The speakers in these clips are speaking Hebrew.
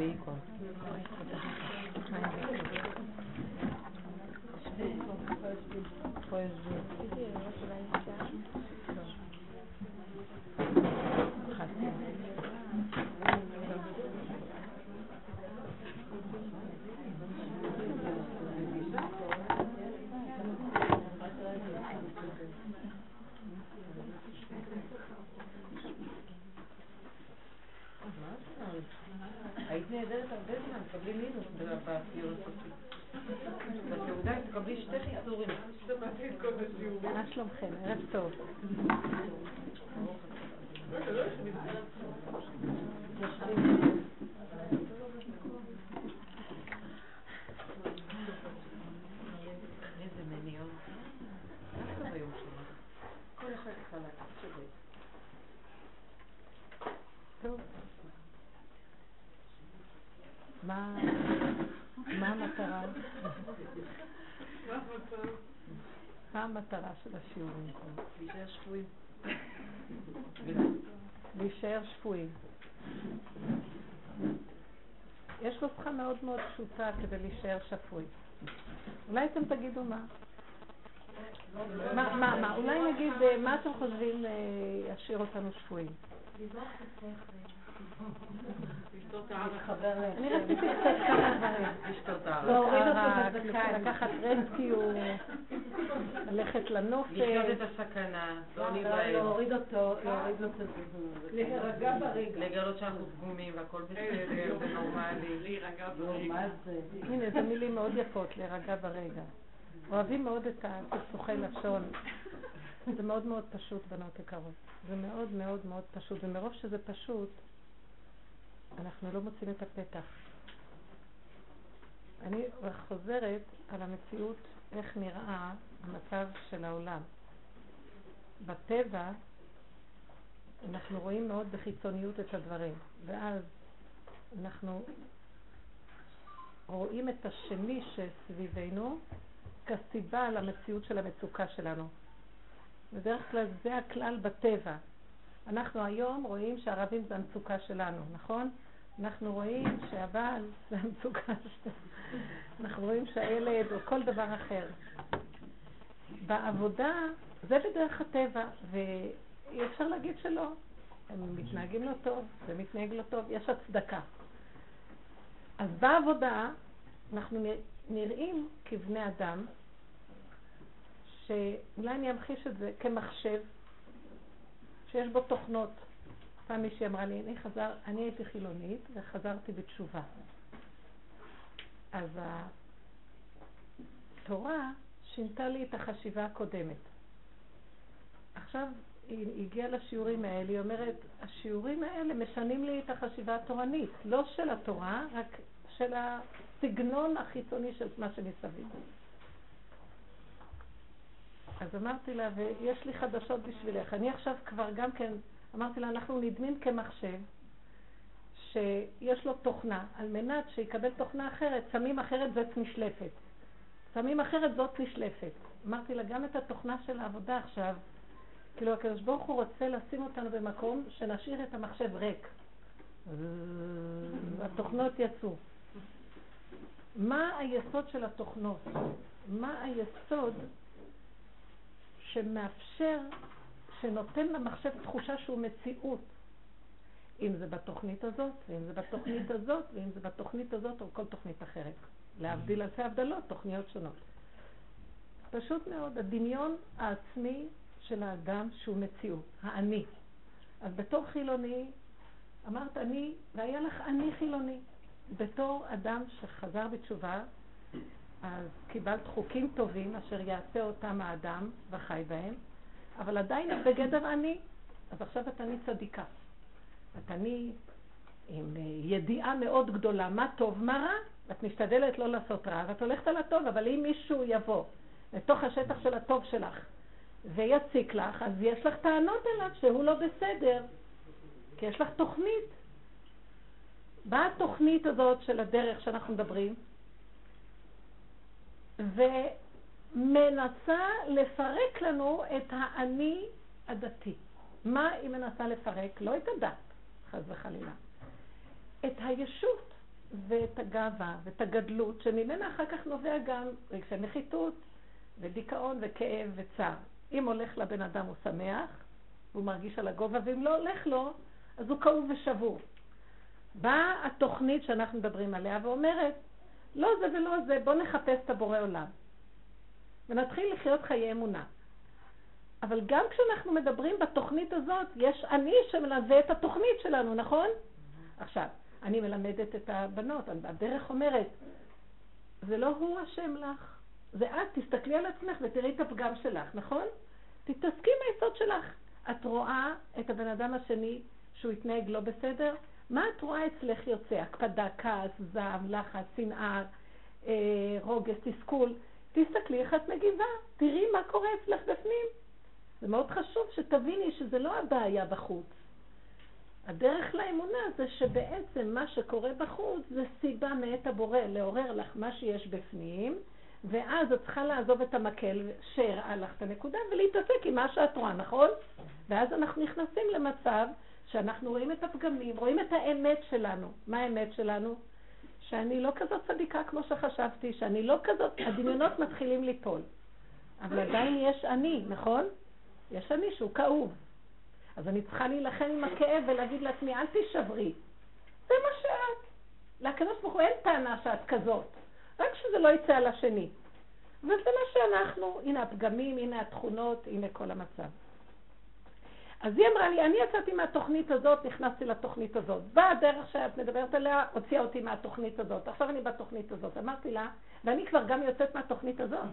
vehículos. שפויים. להישאר שפויים. יש נוסחה מאוד מאוד פשוטה כדי להישאר שפוי. אולי אתם תגידו מה? מה, מה, מה? אולי נגיד, אה, מה אתם חושבים אה, ישאיר אותנו שפויים? אני רציתי קצת כמה דברים. להוריד אותו בזקן, לקחת רסקיו, ללכת לנופש. לחיות את הסכנה, לא להיבהל. להוריד אותו, להוריד אותו. להירגע ברגע. לגלות שאנחנו פגומים והכל בסדר, זה נורמלי. להירגע ברגע. הנה, זה מילים מאוד יפות, להירגע ברגע. אוהבים מאוד את הסכסוכי לשון. זה מאוד מאוד פשוט, בנות יקרות. זה מאוד מאוד מאוד פשוט, ומרוב שזה פשוט, אנחנו לא מוצאים את הפתח. אני חוזרת על המציאות, איך נראה המצב של העולם. בטבע אנחנו רואים מאוד בחיצוניות את הדברים, ואז אנחנו רואים את השני שסביבנו כסיבה למציאות של המצוקה שלנו. בדרך כלל זה הכלל בטבע. אנחנו היום רואים שהערבים זה המצוקה שלנו, נכון? אנחנו רואים שהבעל זה המצוקה שלנו. אנחנו רואים שהילד או כל דבר אחר. בעבודה זה בדרך הטבע, ואי אפשר להגיד שלא. הם מתנהגים לא טוב, זה מתנהג לא טוב, יש הצדקה. אז בעבודה אנחנו נראים כבני אדם, שאולי אני אמחיש את זה כמחשב שיש בו תוכנות. פעם מישהי אמרה לי, אני, חזר, אני הייתי חילונית וחזרתי בתשובה. אז התורה שינתה לי את החשיבה הקודמת. עכשיו היא הגיעה לשיעורים האלה, היא אומרת, השיעורים האלה משנים לי את החשיבה התורנית, לא של התורה, רק של הסגנון החיצוני של מה שמסביב. אז אמרתי לה, ויש לי חדשות בשבילך. אני עכשיו כבר גם כן, אמרתי לה, אנחנו נדמים כמחשב, שיש לו תוכנה, על מנת שיקבל תוכנה אחרת, שמים אחרת זאת נשלפת. שמים אחרת זאת נשלפת. אמרתי לה, גם את התוכנה של העבודה עכשיו, כאילו הקדוש ברוך הוא רוצה לשים אותנו במקום שנשאיר את המחשב ריק. התוכנות יצאו. מה היסוד של התוכנות? מה היסוד שמאפשר, שנותן למחשב תחושה שהוא מציאות. אם זה בתוכנית הזאת, ואם זה בתוכנית הזאת, ואם זה בתוכנית הזאת, או כל תוכנית אחרת. להבדיל אלפי הבדלות, תוכניות שונות. פשוט מאוד, הדמיון העצמי של האדם שהוא מציאות, האני. אז בתור חילוני, אמרת אני, והיה לך אני חילוני. בתור אדם שחזר בתשובה, אז קיבלת חוקים טובים אשר יעשה אותם האדם וחי בהם, אבל עדיין את בגדר אני. אז עכשיו את אני צדיקה. את אני עם אה, ידיעה מאוד גדולה מה טוב, מה רע, ואת משתדלת לא לעשות רע, ואת הולכת על הטוב, אבל אם מישהו יבוא לתוך השטח של הטוב שלך ויציק לך, אז יש לך טענות אליו שהוא לא בסדר, כי יש לך תוכנית. מה התוכנית הזאת של הדרך שאנחנו מדברים? ומנסה לפרק לנו את האני הדתי. מה היא מנסה לפרק? לא את הדת, חס וחלילה. את הישות ואת הגאווה ואת הגדלות, שממנה אחר כך נובע גם רגשי נחיתות ודיכאון וכאב וצער. אם הולך לבן אדם הוא שמח, והוא מרגיש על הגובה, ואם לא הולך לו, אז הוא כאוב ושבור. באה התוכנית שאנחנו מדברים עליה ואומרת, לא זה ולא זה, בוא נחפש את הבורא עולם. ונתחיל לחיות חיי אמונה. אבל גם כשאנחנו מדברים בתוכנית הזאת, יש אני שמלווה את התוכנית שלנו, נכון? עכשיו, אני מלמדת את הבנות, הדרך אומרת, זה לא הוא אשם לך, זה את, תסתכלי על עצמך ותראי את הפגם שלך, נכון? תתעסקי עם היסוד שלך. את רואה את הבן אדם השני שהוא התנהג לא בסדר? מה את רואה אצלך יוצא? הקפדה, כעס, זעם, לחץ, שנאה, אה, רוגז, תסכול. תסתכלי איך את מגיבה, תראי מה קורה אצלך בפנים. זה מאוד חשוב שתביני שזה לא הבעיה בחוץ. הדרך לאמונה זה שבעצם מה שקורה בחוץ זה סיבה מאת הבורא לעורר לך מה שיש בפנים, ואז את צריכה לעזוב את המקל שהראה לך את הנקודה ולהתעסק עם מה שאת רואה, נכון? ואז אנחנו נכנסים למצב שאנחנו רואים את הפגמים, רואים את האמת שלנו. מה האמת שלנו? שאני לא כזאת צדיקה כמו שחשבתי, שאני לא כזאת, הדמיונות מתחילים ליפול. אבל עדיין יש אני, נכון? יש אני שהוא כאוב. אז אני צריכה להילחם עם הכאב ולהגיד לעצמי, אל תישברי. זה מה שאת. לקדוש ברוך הוא אין טענה שאת כזאת, רק שזה לא יצא על השני. וזה מה שאנחנו, הנה הפגמים, הנה התכונות, הנה כל המצב. אז היא אמרה לי, אני יצאתי מהתוכנית הזאת, נכנסתי לתוכנית הזאת. באה הדרך שאת מדברת עליה, הוציאה אותי מהתוכנית הזאת. עכשיו אני בתוכנית הזאת. אמרתי לה, ואני כבר גם יוצאת מהתוכנית הזאת.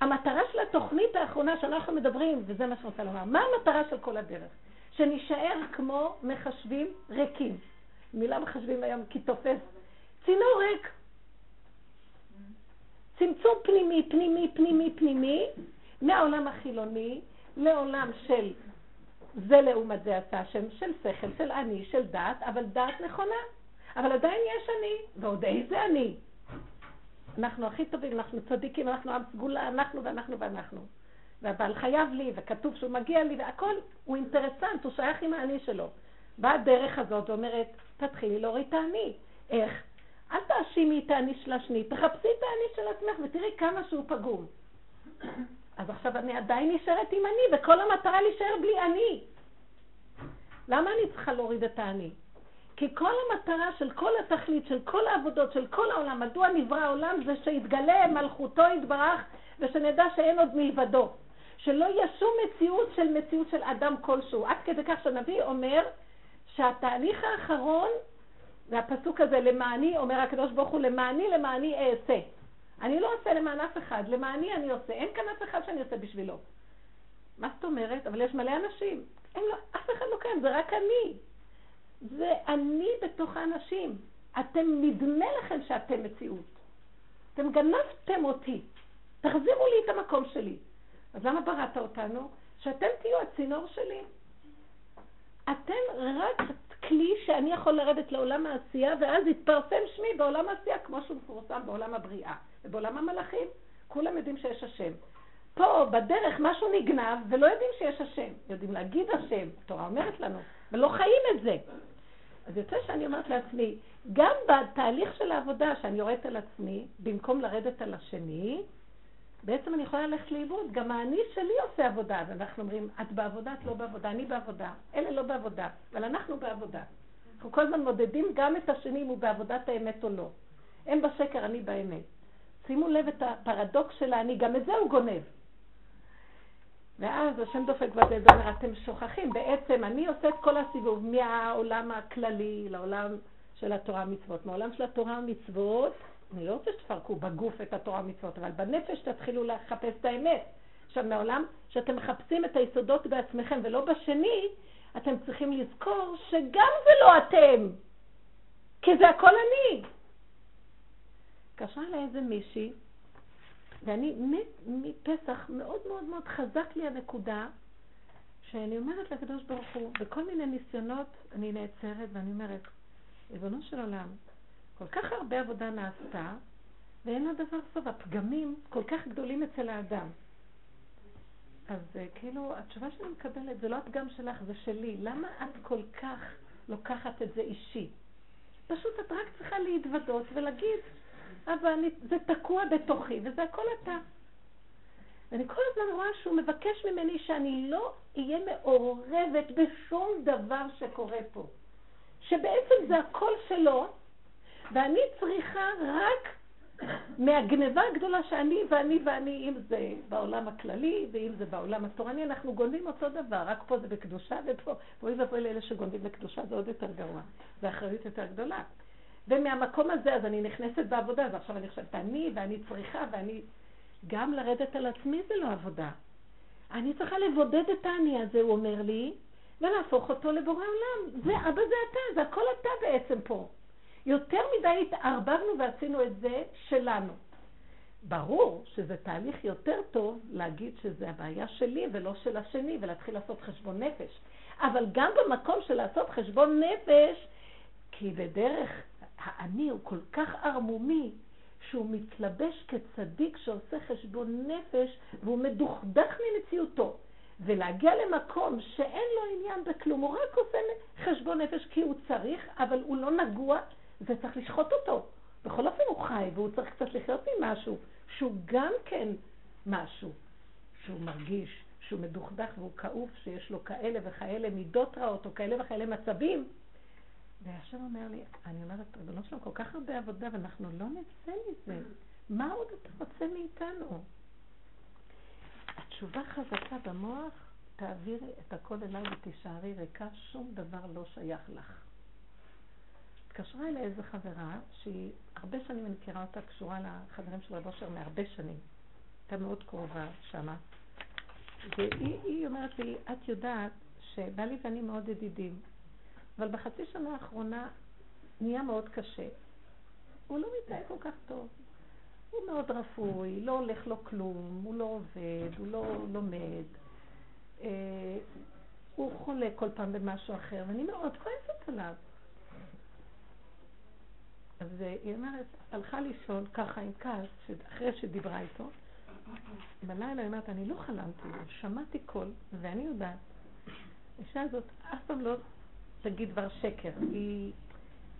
המטרה של התוכנית האחרונה שאנחנו מדברים, וזה מה שאני רוצה לומר, מה המטרה של כל הדרך? שנישאר כמו מחשבים ריקים. מילה מחשבים היום כי תופס. צינור ריק. צמצום פנימי, פנימי, פנימי, פנימי, מהעולם החילוני לעולם של זה לעומת זה עשה השם, של שכל, של אני, של דעת, אבל דעת נכונה. אבל עדיין יש אני, ועוד איזה אני. אנחנו הכי טובים, אנחנו צדיקים, אנחנו עם סגולה, אנחנו ואנחנו ואנחנו. והבעל חייב לי, וכתוב שהוא מגיע לי, והכל הוא אינטרסנט, הוא שייך עם האני שלו. באה הדרך הזאת ואומרת, תתחילי להוריד את האני. איך? אל תאשימי את האני של השני, תחפשי את האני של עצמך ותראי כמה שהוא פגום. אז עכשיו אני עדיין נשארת עם אני, וכל המטרה להישאר בלי אני. למה אני צריכה להוריד את האני? כי כל המטרה של כל התכלית, של כל העבודות, של כל העולם, מדוע נברא העולם, זה שיתגלה מלכותו יתברך, ושנדע שאין עוד מלבדו. שלא יהיה שום מציאות של מציאות של אדם כלשהו. עד כדי כך שהנביא אומר שהתהליך האחרון, והפסוק הזה, למעני, אומר הקדוש ברוך הוא, למעני, למעני אעשה. אני לא עושה למען אף אחד, למעני אני עושה. אין כאן אף אחד שאני עושה בשבילו. מה זאת אומרת? אבל יש מלא אנשים. אין לו, אף אחד לא קיים, זה רק אני. זה אני בתוך האנשים. אתם, נדמה לכם שאתם מציאות. אתם גנבתם אותי. תחזירו לי את המקום שלי. אז למה בראת אותנו? שאתם תהיו הצינור שלי. אתם רק כלי שאני יכול לרדת לעולם העשייה, ואז יתפרסם שמי בעולם העשייה כמו שהוא מפורסם בעולם הבריאה. ובעולם המלאכים כולם יודעים שיש השם. פה בדרך משהו נגנב ולא יודעים שיש השם. יודעים להגיד השם, התורה אומרת לנו, ולא חיים את זה. אז יוצא שאני אומרת לעצמי, גם בתהליך של העבודה שאני יורדת על עצמי, במקום לרדת על השני, בעצם אני יכולה ללכת לאיבוד. גם האני שלי עושה עבודה, ואנחנו אומרים, את בעבודה, את לא בעבודה, אני בעבודה, אלה לא בעבודה, אבל אנחנו בעבודה. אנחנו כל הזמן מודדים גם את השני אם הוא בעבודת האמת או לא. הם בשקר, אני באמת. שימו לב את הפרדוקס של האני, גם את זה הוא גונב. ואז השם דופק בזה, זה אומר, אתם שוכחים, בעצם אני עושה את כל הסיבוב מהעולם הכללי לעולם של התורה המצוות. מהעולם של התורה המצוות, אני לא רוצה שתפרקו בגוף את התורה המצוות, אבל בנפש תתחילו לחפש את האמת. עכשיו, מהעולם שאתם מחפשים את היסודות בעצמכם ולא בשני, אתם צריכים לזכור שגם זה לא אתם, כי זה הכל אני. התקשרה אליי איזה מישהי, ואני מפסח מאוד מאוד מאוד חזק לי הנקודה שאני אומרת לקדוש ברוך הוא, בכל מיני ניסיונות אני נעצרת ואני אומרת, ריבונו של עולם, כל כך הרבה עבודה נעשתה, ואין לה דבר סוף, הפגמים כל כך גדולים אצל האדם. אז אה, כאילו, התשובה שאני מקבלת זה לא הפגם שלך, זה שלי. למה את כל כך לוקחת את זה אישי? פשוט את רק צריכה להתוודות ולהגיד, אבל אני, זה תקוע בתוכי, וזה הכל אתה. ואני כל הזמן רואה שהוא מבקש ממני שאני לא אהיה מעורבת בשום דבר שקורה פה. שבעצם זה הכל שלו, ואני צריכה רק מהגניבה הגדולה שאני ואני ואני, אם זה בעולם הכללי ואם זה בעולם התורני, אנחנו גונבים אותו דבר, רק פה זה בקדושה ופה, ואוי ואבוי לאלה שגונבים בקדושה זה עוד יותר גרוע, זה אחריות יותר גדולה. ומהמקום הזה אז אני נכנסת בעבודה, אז עכשיו אני חושבת אני ואני צריכה ואני... גם לרדת על עצמי זה לא עבודה. אני צריכה לבודד את האני הזה, הוא אומר לי, ולהפוך אותו לבורא עולם. זה אבא זה אתה, זה הכל אתה בעצם פה. יותר מדי התערבבנו ועשינו את זה שלנו. ברור שזה תהליך יותר טוב להגיד שזה הבעיה שלי ולא של השני, ולהתחיל לעשות חשבון נפש. אבל גם במקום של לעשות חשבון נפש, כי בדרך האני הוא כל כך ערמומי, שהוא מתלבש כצדיק שעושה חשבון נפש והוא מדוכדך ממציאותו. ולהגיע למקום שאין לו עניין בכלום, הוא רק עושה חשבון נפש כי הוא צריך, אבל הוא לא נגוע, זה צריך לשחוט אותו. בכל אופן הוא חי, והוא צריך קצת לחיות ממשהו, שהוא גם כן משהו, שהוא מרגיש, שהוא מדוכדך והוא כאוב, שיש לו כאלה וכאלה מידות רעות, או כאלה וכאלה מצבים. והשם אומר לי, אני אומרת, ריבונו שלום, כל כך הרבה עבודה, ואנחנו לא נצא מזה. מה עוד אתה רוצה מאיתנו? התשובה חזקה במוח, תעבירי את הכל אליי ותישארי ריקה, שום דבר לא שייך לך. התקשרה אליי איזו חברה, שהיא, הרבה שנים אני מכירה אותה, קשורה לחברים של רב אושר מהרבה שנים. הייתה מאוד קרובה שמה. והיא אומרת לי, את יודעת שבעלי ואני מאוד ידידים, אבל בחצי שנה האחרונה נהיה מאוד קשה. הוא לא מתנהג כל כך טוב. הוא מאוד רפוי, לא הולך לו כלום, הוא לא עובד, הוא לא לומד. אה, הוא חולה כל פעם במשהו אחר, ואני מאוד כועסת עליו. אז היא אומרת, הלכה לישון ככה עם כעס, אחרי שדיברה איתו. בלילה היא אומרת, אני לא חלמתי, שמעתי קול, ואני יודעת, האישה הזאת אף פעם לא תגיד דבר שקר. היא,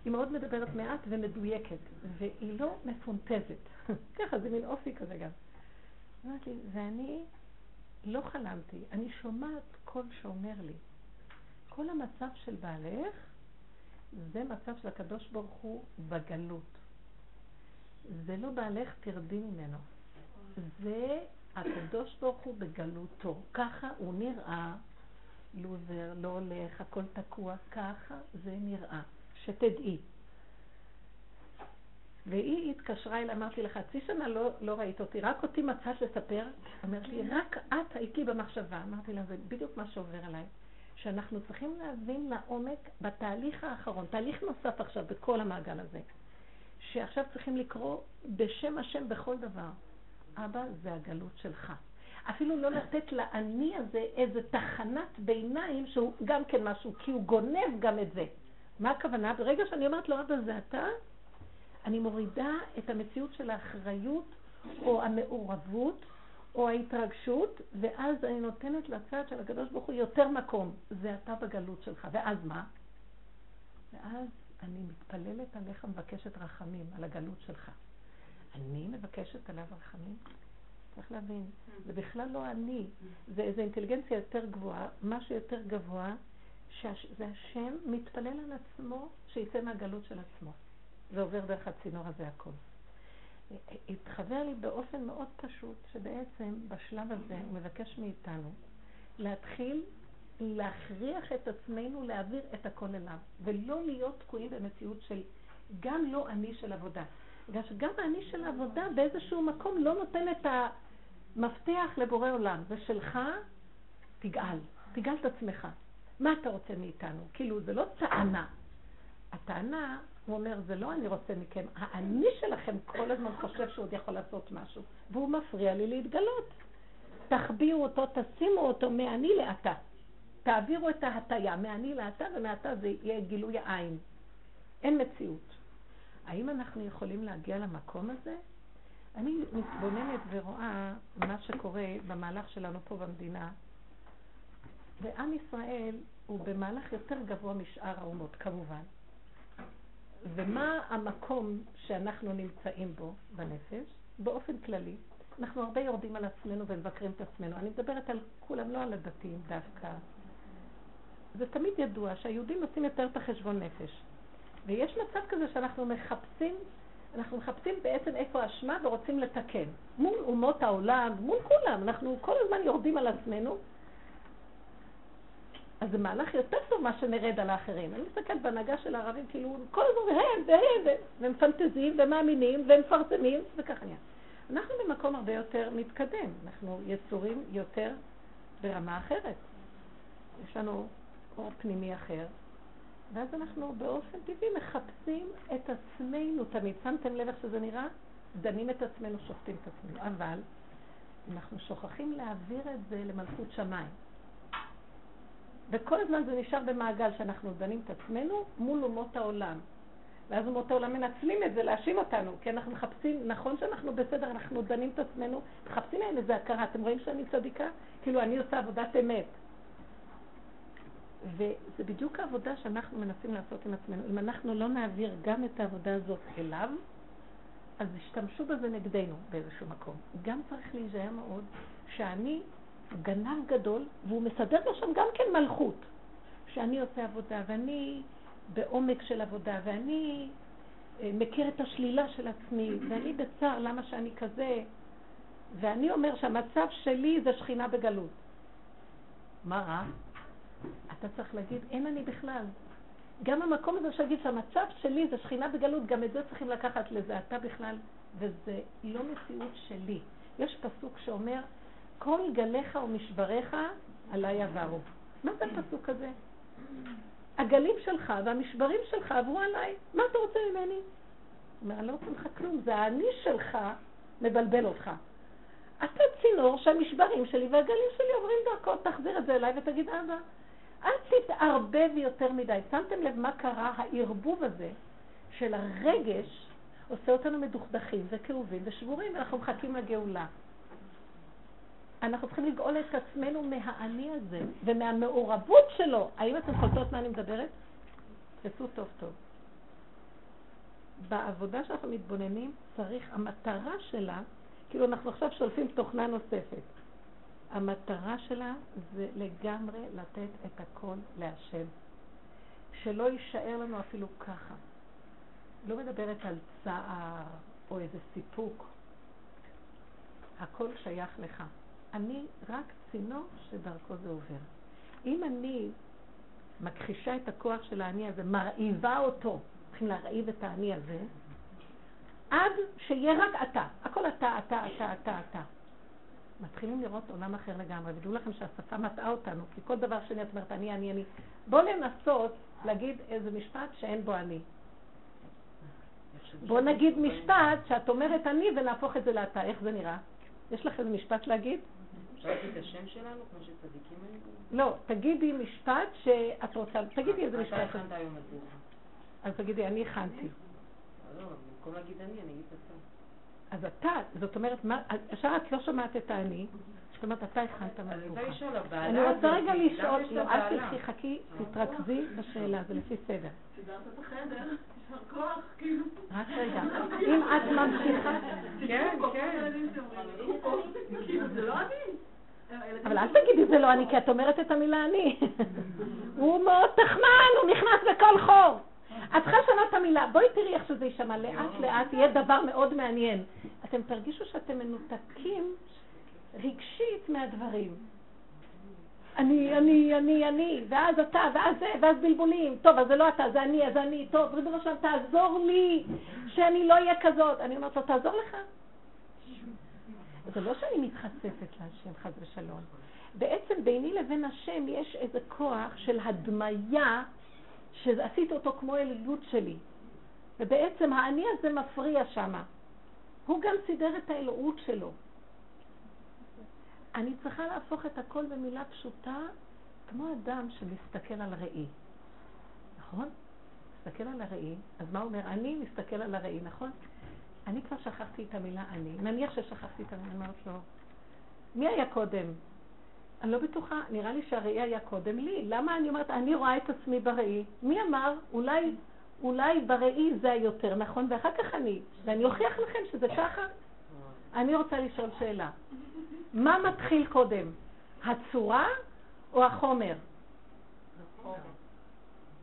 היא מאוד מדברת מעט ומדויקת, והיא לא מפונטזת. ככה, זה מין אופי כזה גם. אמרתי לי, ואני לא חלמתי, אני שומעת קול שאומר לי, כל המצב של בעלך זה מצב של הקדוש ברוך הוא בגלות. זה לא בעלך תרדי ממנו. זה הקדוש ברוך הוא בגלותו. ככה הוא נראה לוזר, לא הולך, הכל תקוע, ככה זה נראה, שתדעי. והיא התקשרה אליי, אמרתי לך, חצי שנה לא, לא ראית אותי, רק אותי מצאת לספר. אמרת לי, רק את היית לי במחשבה. אמרתי לה, זה בדיוק מה שעובר עליי. שאנחנו צריכים להבין לעומק בתהליך האחרון, תהליך נוסף עכשיו בכל המעגל הזה, שעכשיו צריכים לקרוא בשם השם בכל דבר. אבא, זה הגלות שלך. אפילו לא לתת לאני הזה איזה תחנת ביניים שהוא גם כן משהו, כי הוא גונב גם את זה. מה הכוונה? ברגע שאני אומרת לו, אבא זה אתה, אני מורידה את המציאות של האחריות או המעורבות או ההתרגשות, ואז אני נותנת לצד של הקדוש ברוך הוא יותר מקום. זה אתה בגלות שלך. ואז מה? ואז אני מתפללת עליך, מבקשת רחמים על הגלות שלך. אני מבקשת עליו רחמים? צריך להבין, זה בכלל לא אני, זה איזו אינטליגנציה יותר גבוהה, משהו יותר גבוה, שזה השם מתפלל על עצמו שיצא מהגלות של עצמו. זה עובר דרך הצינור הזה הכל. התחבר לי באופן מאוד פשוט, שבעצם בשלב הזה הוא מבקש מאיתנו להתחיל להכריח את עצמנו להעביר את הכל אליו, ולא להיות תקועים במציאות של גם לא אני של עבודה. בגלל שגם האני של העבודה באיזשהו מקום לא נותן את המפתח לבורא עולם. זה שלך, תגאל. תגאל את עצמך. מה אתה רוצה מאיתנו? כאילו, זה לא טענה. הטענה, הוא אומר, זה לא אני רוצה מכם, האני שלכם כל הזמן חושב שהוא עוד יכול לעשות משהו, והוא מפריע לי להתגלות. תחביאו אותו, תשימו אותו מאני לאתה. תעבירו את ההטייה מאני לאתה, ומעתה זה יהיה גילוי העין. אין מציאות. האם אנחנו יכולים להגיע למקום הזה? אני מתבוננת ורואה מה שקורה במהלך שלנו פה במדינה, ועם ישראל הוא במהלך יותר גבוה משאר האומות, כמובן. ומה המקום שאנחנו נמצאים בו בנפש, באופן כללי. אנחנו הרבה יורדים על עצמנו ומבקרים את עצמנו. אני מדברת על כולם, לא על הדתיים דווקא. זה תמיד ידוע שהיהודים עושים יותר את החשבון נפש. ויש מצב כזה שאנחנו מחפשים, אנחנו מחפשים בעצם איפה האשמה ורוצים לתקן. מול אומות העולם, מול כולם, אנחנו כל הזמן יורדים על עצמנו. אז זה מהלך יותר טוב מה שנרד על האחרים. אני מסתכלת בהנהגה של הערבים, כאילו, כל הזמן הם והם, והם פנטזים ומאמינים ומפרסמים, וכך נהיה. אנחנו במקום הרבה יותר מתקדם, אנחנו יצורים יותר ברמה אחרת. יש לנו אור פנימי אחר, ואז אנחנו באופן טבעי מחפשים את עצמנו תמיד. שמתם לב איך שזה נראה? דנים את עצמנו, שופטים את עצמנו. אבל אנחנו שוכחים להעביר את זה למלכות שמיים. וכל הזמן זה נשאר במעגל שאנחנו דנים את עצמנו מול אומות העולם. ואז אומות העולם מנצלים את זה להאשים אותנו, כי אנחנו מחפשים, נכון שאנחנו בסדר, אנחנו דנים את עצמנו, מחפשים להם איזה הכרה. אתם רואים שאני צדיקה? כאילו אני עושה עבודת אמת. וזה בדיוק העבודה שאנחנו מנסים לעשות עם עצמנו. אם אנחנו לא נעביר גם את העבודה הזאת אליו, אז ישתמשו בזה נגדנו באיזשהו מקום. גם צריך להיזהר מאוד שאני גנב גדול, והוא מסדר לו שם גם כן מלכות. שאני עושה עבודה, ואני בעומק של עבודה, ואני אה, מכיר את השלילה של עצמי, ואני בצער למה שאני כזה, ואני אומר שהמצב שלי זה שכינה בגלות. מה רע? אתה צריך להגיד, אין אני בכלל. גם המקום הזה שיגיד שהמצב שלי זה שכינה בגלות, גם את זה צריכים לקחת לזה. אתה בכלל, וזה לא מציאות שלי. יש פסוק שאומר, כל גליך ומשבריך עליי עברו. מה זה הפסוק הזה? הגלים שלך והמשברים שלך עברו עליי, מה אתה רוצה ממני? הוא אומר, אני לא רוצה ממך כלום, זה האני שלך מבלבל אותך. אתה צינור שהמשברים שלי והגלים שלי עוברים דרכו, תחזיר את זה אליי ותגיד, אבא, אל תתערבב יותר מדי. שמתם לב מה קרה? הערבוב הזה של הרגש עושה אותנו מדוכדכים וכאובים ושבורים, ואנחנו מחכים לגאולה. אנחנו צריכים לגאול את עצמנו מהאני הזה ומהמעורבות שלו. האם אתם קולטות מה אני מדברת? תעשו טוב טוב. בעבודה שאנחנו מתבוננים צריך, המטרה שלה, כאילו אנחנו עכשיו שולפים תוכנה נוספת. המטרה שלה זה לגמרי לתת את הכל להשם. שלא יישאר לנו אפילו ככה. לא מדברת על צער או איזה סיפוק. הכל שייך לך. אני רק צינור שדרכו זה עובר. אם אני מכחישה את הכוח של האני הזה, מרעיבה אותו, צריכים להרעיב את האני הזה, עד שיהיה רק אתה. הכל אתה, אתה, אתה, אתה, אתה. מתחילים לראות עולם אחר לגמרי, ודעו לכם שהשפה מטעה אותנו, כי כל דבר שני את אומרת אני, אני, אני. בואו לנסות להגיד איזה משפט שאין בו אני. בואו נגיד משפט שאת אומרת אני ונהפוך את זה לאתה, איך זה נראה? יש לך איזה משפט להגיד? אפשר את השם שלנו, כמו שצדיקים היו? לא, תגידי משפט שאת רוצה, תגידי איזה משפט. אתה הכנת היום את זה. אז תגידי, אני הכנתי. לא, במקום להגיד אני, אני אגיד אתה. אז אתה, זאת אומרת, ישר את לא שומעת את האני, זאת אומרת, אתה הכנת מזבוחה. אני רוצה רגע לשאול, לא, אל תלכי, חכי, תתרכזי בשאלה, זה לפי סדר. סידרת את החדר, יישר כוח, כאילו. רק רגע, אם את ממשיכה... כן, כן. כאילו, זה לא אני. אבל אל תגידי זה לא אני, כי את אומרת את המילה אני. הוא מאוד תחמן, הוא נכנס בכל חור. את צריכה לשנות את המילה. בואי תראי איך שזה יישמע. לאט לאט יהיה דבר מאוד מעניין. אתם תרגישו שאתם מנותקים רגשית מהדברים. אני, אני, אני, אני, ואז אתה, ואז זה, ואז בלבולים. טוב, אז זה לא אתה, זה אני, אז אני. טוב, ריבונו שלם, תעזור לי, שאני לא אהיה כזאת. אני אומרת לו, תעזור לך. זה לא שאני מתחשפת להשם, חס ושלום. בעצם ביני לבין השם יש איזה כוח של הדמיה שעשית אותו כמו אלילות שלי. ובעצם האני הזה מפריע שמה. הוא גם סידר את האלוהות שלו. אני צריכה להפוך את הכל במילה פשוטה, כמו אדם שמסתכל על ראי. נכון? מסתכל על הראי, אז מה הוא אומר? אני מסתכל על הראי, נכון? אני כבר שכחתי את המילה אני. נניח ששכחתי את המילה, אני אומרת לו, מי היה קודם? אני לא בטוחה, נראה לי שהראי היה קודם לי. למה אני אומרת, אני רואה את עצמי בראי? מי אמר? אולי, אולי בראי זה היותר נכון, ואחר כך אני, ואני אוכיח לכם שזה ככה. אני רוצה לשאול שאלה. מה מתחיל קודם, הצורה או החומר?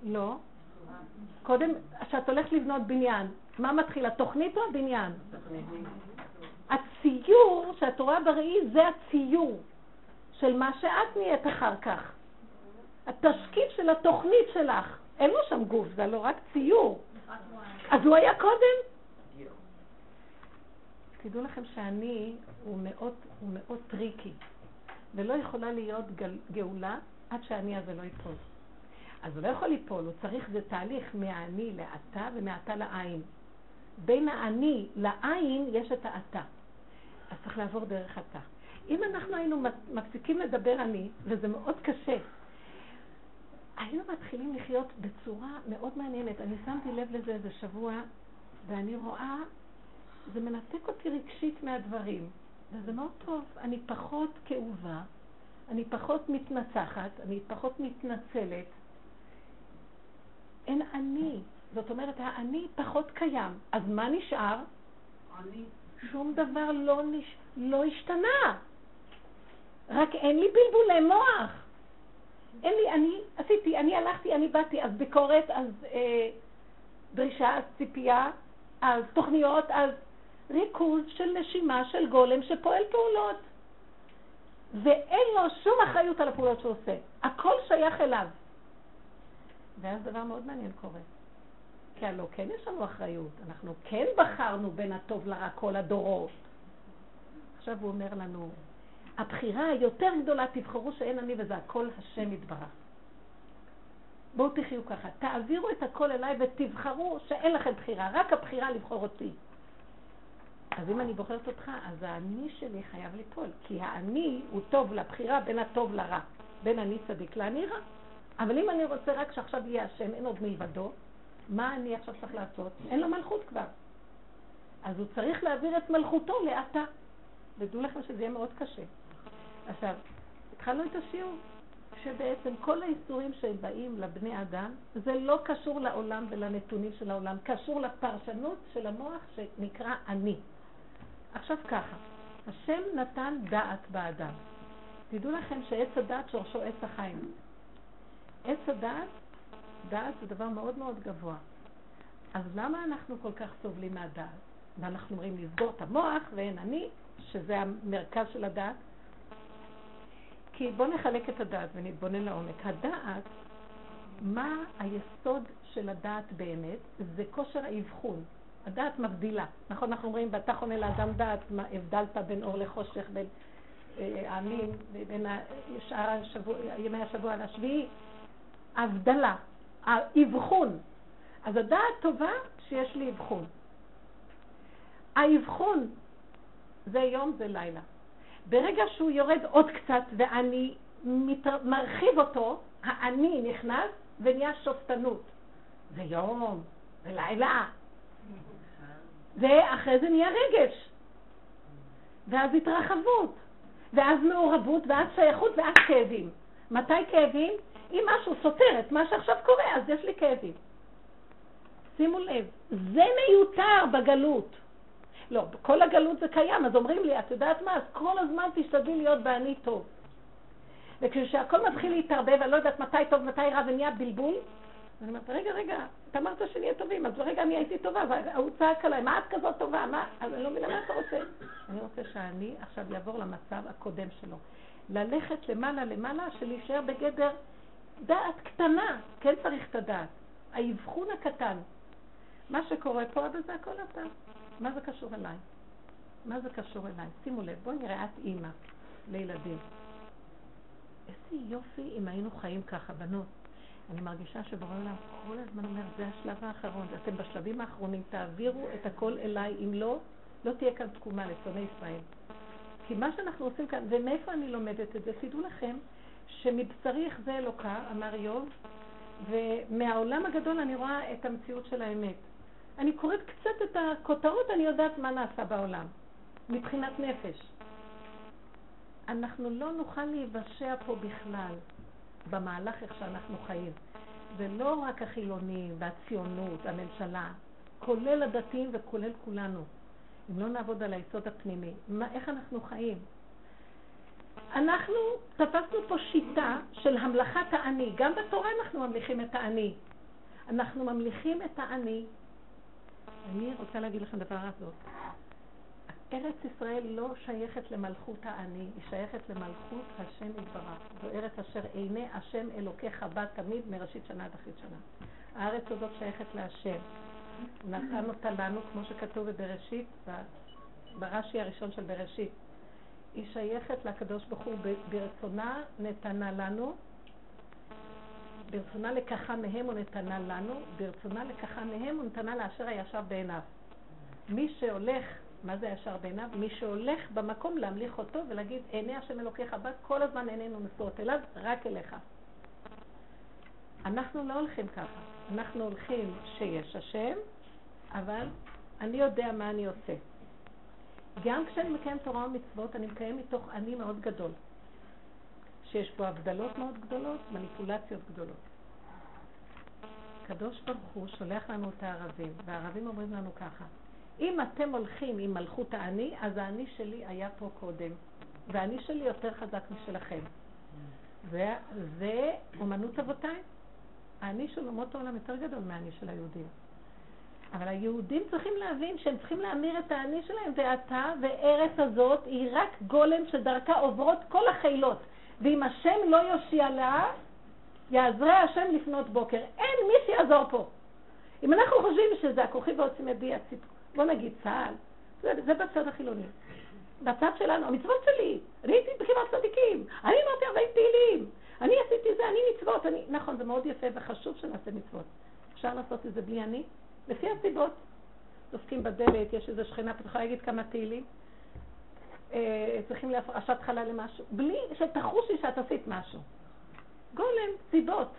לא. קודם, כשאת הולכת לבנות בניין, מה מתחיל, התוכנית או הבניין? הציור שאת רואה בראי זה הציור של מה שאת נהיית אחר כך. התשקיף של התוכנית שלך. אין לו שם גוף, זה לא רק ציור. אז הוא היה קודם? תדעו לכם שאני הוא מאוד, הוא מאוד tricky, ולא יכולה להיות גאולה עד שהאני הזה לא ייפול. אז הוא לא יכול ליפול, הוא צריך, זה תהליך מהאני לאתה ומאתה לאין. בין האני לאין יש את האתה. אז צריך לעבור דרך אתה. אם אנחנו היינו מפסיקים לדבר אני, וזה מאוד קשה, היינו מתחילים לחיות בצורה מאוד מעניינת. אני שמתי לב לזה איזה שבוע, ואני רואה, זה מנתק אותי רגשית מהדברים, וזה מאוד טוב. אני פחות כאובה, אני פחות מתנצחת, אני פחות מתנצלת. אין אני. זאת אומרת, האני פחות קיים. אז מה נשאר? אני. שום דבר לא, נש... לא השתנה. רק אין לי בלבולי מוח. אין לי, אני עשיתי, אני הלכתי, אני באתי, אז ביקורת, אז אה, דרישה, אז ציפייה, אז תוכניות, אז ריכוז של נשימה של גולם שפועל פעולות. ואין לו שום אחריות על הפעולות שהוא עושה. הכל שייך אליו. ואז דבר מאוד מעניין קורה. כי הלא כן יש לנו אחריות, אנחנו כן בחרנו בין הטוב לרע כל הדורות. עכשיו הוא אומר לנו, הבחירה היותר גדולה, תבחרו שאין אני וזה הכל השם יתברך. בואו תחיו ככה, תעבירו את הכל אליי ותבחרו שאין לכם בחירה, רק הבחירה לבחור אותי. אז אם אני בוחרת אותך, אז האני שלי חייב ליפול, כי האני הוא טוב לבחירה בין הטוב לרע, בין אני צדיק לאני רע. אבל אם אני רוצה רק שעכשיו יהיה השם, אין עוד מלבדו, מה אני עכשיו צריך לעשות? אין לו מלכות כבר. אז הוא צריך להעביר את מלכותו לאתה. ודעו לכם שזה יהיה מאוד קשה. עכשיו, התחלנו את השיעור, שבעצם כל האיסורים שהם באים לבני אדם, זה לא קשור לעולם ולנתונים של העולם, קשור לפרשנות של המוח שנקרא אני. עכשיו ככה, השם נתן דעת באדם. תדעו לכם שעץ הדעת שורשו עץ החיים. עץ הדעת, דעת זה דבר מאוד מאוד גבוה. אז למה אנחנו כל כך סובלים מהדעת? ואנחנו אומרים לסגור את המוח ואין אני, שזה המרכז של הדעת. כי בואו נחלק את הדעת ונתבונן לעומק. הדעת, מה היסוד של הדעת באמת? זה כושר האבחון. הדעת מבדילה. נכון, אנחנו אומרים, ואתה חונה לאדם דעת, מה הבדלת בין אור לחושך, בין אה, העמים, בין שאר השבוע, ימי השבוע לשביעי. הבדלה, האבחון. אז הדעת טובה שיש לי אבחון. האבחון זה יום, זה לילה. ברגע שהוא יורד עוד קצת ואני מתר... מרחיב אותו, האני נכנס ונהיה שופטנות. זה יום, זה לילה. ואחרי זה נהיה רגש. ואז התרחבות. ואז מעורבות, ואז שייכות, ואז כאבים. מתי כאבים? אם משהו סותר את מה שעכשיו קורה, אז יש לי כאבים. שימו לב, זה מיותר בגלות. לא, כל הגלות זה קיים, אז אומרים לי, את יודעת מה? אז כל הזמן תשתדלי להיות באני טוב. וכשהכל מתחיל להתערבב, אני לא יודעת מתי טוב, מתי רע, ונהיה בלבול, אני אומרת, רגע, רגע, אתה אמרת שנהיה טובים, אז ברגע אני הייתי טובה, והוא צעק עליי, מה את כזאת טובה? מה? אז אני לא מבינה מה אתה רוצה. אני רוצה שאני עכשיו אעבור למצב הקודם שלו. ללכת למעלה למעלה, שלהישאר בגדר דעת קטנה, כן צריך את הדעת. האבחון הקטן. מה שקורה פה, אבל זה הכל אתה. מה זה קשור אליי? מה זה קשור אליי? שימו לב, בואי נראה את אימא לילדים. איזה יופי אם היינו חיים ככה, בנות. אני מרגישה שבורא עולם כל הזמן אומר, זה השלב האחרון, אתם בשלבים האחרונים, תעבירו את הכל אליי, אם לא, לא תהיה כאן תקומה לשונאי ישראל. כי מה שאנחנו עושים כאן, ומאיפה אני לומדת את זה? תדעו לכם שמבשרי יחזה אלוקה, אמר איוב, ומהעולם הגדול אני רואה את המציאות של האמת. אני קוראת קצת את הכותרות, אני יודעת מה נעשה בעולם, מבחינת נפש. אנחנו לא נוכל להיוושע פה בכלל, במהלך איך שאנחנו חיים. זה לא רק החילונים והציונות, הממשלה, כולל הדתיים וכולל כולנו. אם לא נעבוד על היסוד הפנימי, מה, איך אנחנו חיים? אנחנו תפסנו פה שיטה של המלכת האני. גם בתורה אנחנו ממליכים את האני. אנחנו ממליכים את האני. אני רוצה להגיד לכם דבר הזאת. ארץ ישראל לא שייכת למלכות האני, היא שייכת למלכות השם יתברך. זו ארץ אשר עיני השם אלוקיך בה תמיד מראשית שנה עד אחרית שנה. הארץ הזאת שייכת להשם. הוא נתן אותה לנו, כמו שכתוב בבראשית, ברש"י הראשון של בראשית. היא שייכת לקדוש ברוך הוא ברצונה נתנה לנו, ברצונה לקחה מהם הוא נתנה לנו, ברצונה לקחה מהם הוא נתנה לאשר הישר בעיניו. מי שהולך, מה זה הישר בעיניו? מי שהולך במקום להמליך אותו ולהגיד עיני השם אלוקיך בת, כל הזמן עינינו נשואות אליו, רק אליך. אנחנו לא הולכים ככה, אנחנו הולכים שיש השם, אבל אני יודע מה אני עושה. גם כשאני מקיים תורה ומצוות, אני מקיים מתוך אני מאוד גדול. שיש בו הבדלות מאוד גדולות, מניפולציות גדולות. הקדוש ברוך הוא שולח לנו את הערבים, והערבים אומרים לנו ככה, אם אתם הולכים עם מלכות האני, אז האני שלי היה פה קודם, והאני שלי יותר חזק משלכם. זה, זה אומנות אבותיי. האני של אומות העולם יותר גדול מהאני של היהודים. אבל היהודים צריכים להבין שהם צריכים להמיר את האני שלהם, ואתה וארץ הזאת היא רק גולם שדרכה עוברות כל החילות. ואם השם לא יושיע לה, יעזרה השם לפנות בוקר. אין מי שיעזור פה. אם אנחנו חושבים שזה הכוכי ועוצם ידי הציפ... בוא נגיד צה"ל, זה, זה בצד החילוני. בצד שלנו, המצוות שלי, אני הייתי בחירת צדיקים, אני אמרתי הרבה תהילים, אני עשיתי זה, אני מצוות, אני... נכון, זה מאוד יפה וחשוב שנעשה מצוות. אפשר לעשות את זה בלי אני? לפי הסיבות. דופקים בדלת, יש איזו שכנה פתוחה להגיד כמה תהילים. אה, צריכים להפרשת חלה למשהו, בלי שתחושי שאת עשית משהו. גולם, סיבות.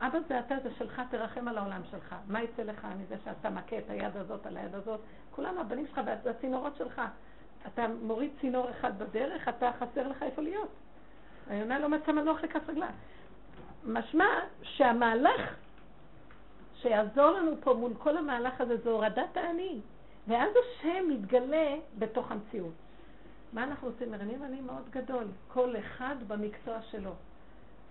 אבא זה אתה, זה שלך, תרחם על העולם שלך. מה יצא לך מזה שאתה מכה את היד הזאת על היד הזאת? כולם הבנים שלך והצינורות שלך. אתה מוריד צינור אחד בדרך, אתה חסר לך איפה להיות. היונה לא מצא מנוח לכף רגלה. משמע שהמהלך שיעזור לנו פה מול כל המהלך הזה זה הורדת האני. ואז השם מתגלה בתוך המציאות. מה אנחנו עושים? מרימים אני מאוד גדול, כל אחד במקצוע שלו.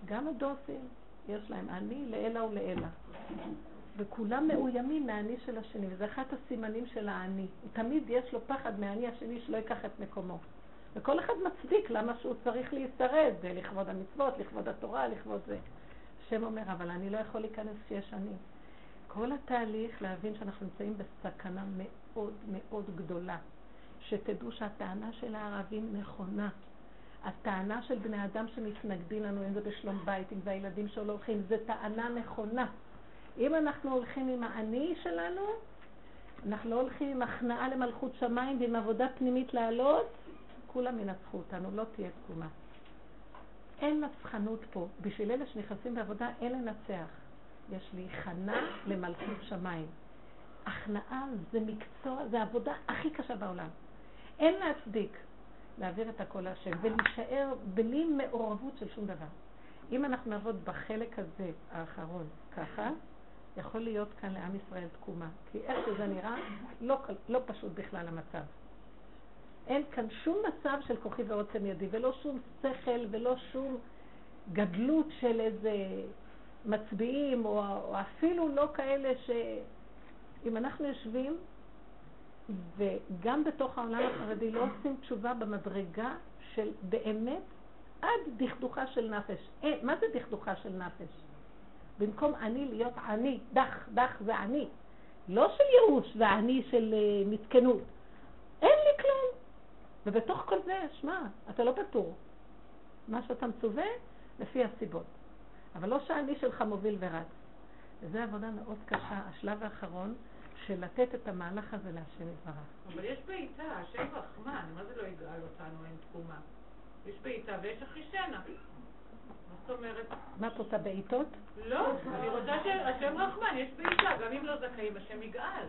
גם הדוסים, יש להם אני לעילא ולעילא. וכולם מאוימים מהאני של השני, וזה אחד הסימנים של האני. תמיד יש לו פחד מהאני השני שלא ייקח את מקומו. וכל אחד מצדיק למה שהוא צריך להישרד, לכבוד המצוות, לכבוד התורה, לכבוד זה. השם אומר, אבל אני לא יכול להיכנס כשיש אני. כל התהליך להבין שאנחנו נמצאים בסכנה מאוד מאוד גדולה. שתדעו שהטענה של הערבים נכונה. הטענה של בני אדם שמתנגדים לנו, אם זה בשלום בית, אם זה הילדים שלא הולכים, זו טענה נכונה. אם אנחנו הולכים עם האני שלנו, אנחנו לא הולכים עם הכנעה למלכות שמיים ועם עבודה פנימית לעלות, כולם ינצחו אותנו, לא תהיה תקומה. אין נצחנות פה. בשביל אלה שנכנסים בעבודה אין לנצח. יש להיכנע למלכות שמיים. הכנעה זה מקצוע, זה העבודה הכי קשה בעולם. אין להצדיק להעביר את הכל להשם ולהישאר בלי מעורבות של שום דבר. אם אנחנו נעבוד בחלק הזה, האחרון, ככה, יכול להיות כאן לעם ישראל תקומה. כי איך שזה נראה, לא, לא פשוט בכלל המצב. אין כאן שום מצב של כוחי ועוצם ידי, ולא שום שכל, ולא שום גדלות של איזה מצביעים, או, או אפילו לא כאלה ש... אם אנחנו יושבים וגם בתוך העולם החרדי לא עושים תשובה במדרגה של באמת עד דכדוכה של נפש. אין, מה זה דכדוכה של נפש? במקום אני להיות אני, דח, דח זה אני. לא של ייאוש, אני של uh, מסכנות. אין לי כלום. ובתוך כל זה, שמע, אתה לא פטור. מה שאתה מצווה, לפי הסיבות. אבל לא שאני שלך מוביל ורץ. וזו עבודה מאוד קשה. השלב האחרון, של לתת את המהלך הזה להשם יתברך. אבל יש בעיטה, השם רחמן, מה זה לא יגאל אותנו, אין תקומה? יש בעיטה ויש אחישנה. מה זאת אומרת? מה את רוצה, בעיטות? לא, אני רוצה שהשם רחמן, יש בעיטה, גם אם לא זכאים, השם יגאל.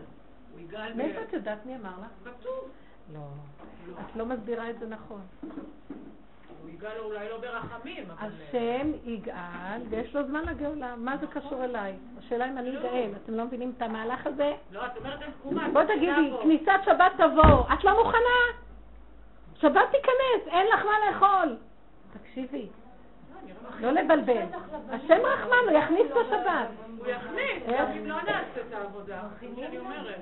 הוא יגאל. מאיפה את יודעת מי אמר לך? כתוב. לא. את לא מסבירה את זה נכון. הוא יגאל אולי לא ברחמים, אבל... השם יגאל, ויש לו זמן לגאולה. מה זה קשור אליי? השאלה אם אני לא. אגאל. אתם לא מבינים את המהלך הזה? לא, את אומרת אין תקומה. בוא את תגידי. כניסת שבת תבוא. את לא מוכנה? שבת תיכנס, אין לך מה לאכול. תקשיבי, לא לבלבל. השם רחמן, הוא יכניס בשבת. הוא יכניס? רק אם לא נעשה את העבודה, שאני אומרת.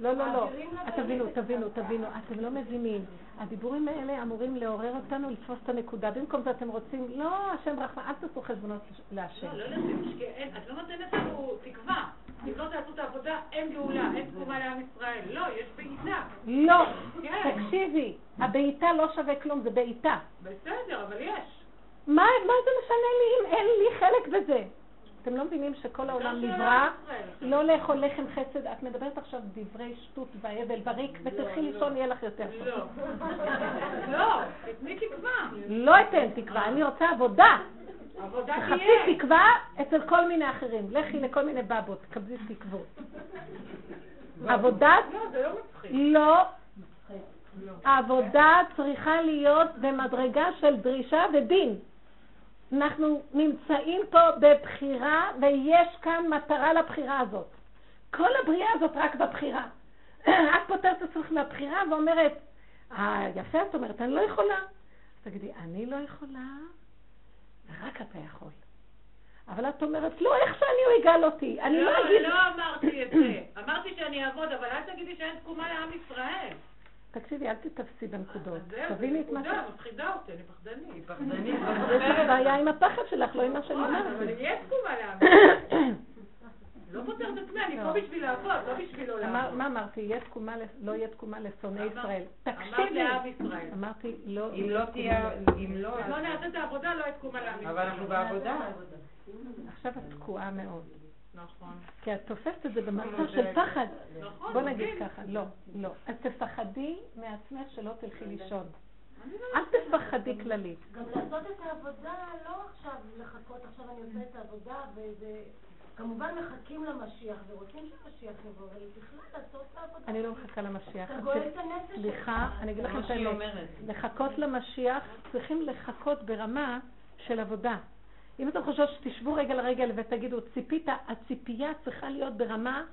לא, לא, לא. תבינו, תבינו, תבינו. אתם לא מבינים. הדיבורים האלה אמורים לעורר אותנו לתפוס את הנקודה. במקום זה אתם רוצים, לא, השם רחמן, אל תעשו חשבונות להשם. לא, לא אין- את לא נותנת לנו תקווה. אם לא תעשו את העבודה, אין גאולה, אין תקומה לעם ישראל. לא, יש בעיטה. לא, כן. תקשיבי, הבעיטה לא שווה כלום, זה בעיטה. בסדר, אבל יש. מה, מה זה משנה לי אם אין לי חלק בזה? אתם לא מבינים שכל העולם של נברא. לא לאכול לחם חסד? את מדברת עכשיו דברי שטות והבל בריק, ותלכי לא. לישון, יהיה לך יותר טוב. לא. לא, תתני תקווה. לא אתן תקווה, אני רוצה עבודה. עבודה תחפשי תהיה. תקווה אצל כל מיני אחרים. לכי לכל מיני בבות, תקבלי תקוות. עבודת לא, זה לא מצחיק. לא. לא. העבודה צריכה להיות במדרגה של דרישה ודין. אנחנו נמצאים פה בבחירה ויש כאן מטרה לבחירה הזאת. כל הבריאה הזאת רק בבחירה. את פותרת עצמך מהבחירה ואומרת, אה, יפה, את אומרת, אני לא יכולה. תגידי, אני לא יכולה, ורק אתה יכול. אבל את אומרת, לא, איך שאני הוא יגאל אותי. אני לא אגיד... לא אמרתי את זה. אמרתי שאני אעבוד, אבל אל תגידי שאין תקומה לעם ישראל. תקשיבי, אל תתפסי בנקודות. זהו, תביני את מה ש... נקודה, מפחידה אותי, אני פחדנית. היא פחדנית. יש בעיה עם הפחד שלך, לא עם מה שאני אבל אומרת. אם יש תקומה לעם ישראל, לא פותר את עצמי, אני פה בשביל לעבוד, לא בשביל לא לעבוד. מה אמרתי? יהיה תקומה, לא יהיה תקומה לשונאי ישראל. אמרת תקשיבי. לעם ישראל. אמרתי, לא אם לא תהיה, אם לא, אם לא נעשה את העבודה, לא יהיה תקומה לעם ישראל. אבל אנחנו בעבודה. עכשיו את תקועה מאוד. נכון. כי את תופסת את זה במצב של פחד. נכון, בוא נגיד. ככה, לא, לא. אז תפחדי מעצמך שלא תלכי לישון. אני לא אל תפחדי כללית. גם לעשות את העבודה, לא עכשיו לחכות, עכשיו אני עושה את העבודה, וזה... כמובן מחכים למשיח, ורוצים שהמשיח יבוא, אבל בכלל לעשות את העבודה. אני לא מחכה למשיח. אתה גואל את הנפש שלך. סליחה, אני אגיד לכם את האמת. לחכות למשיח, צריכים לחכות ברמה של עבודה. אם אתם חושבים שתשבו רגע לרגל ותגידו, ציפית, הציפייה צריכה להיות ברמה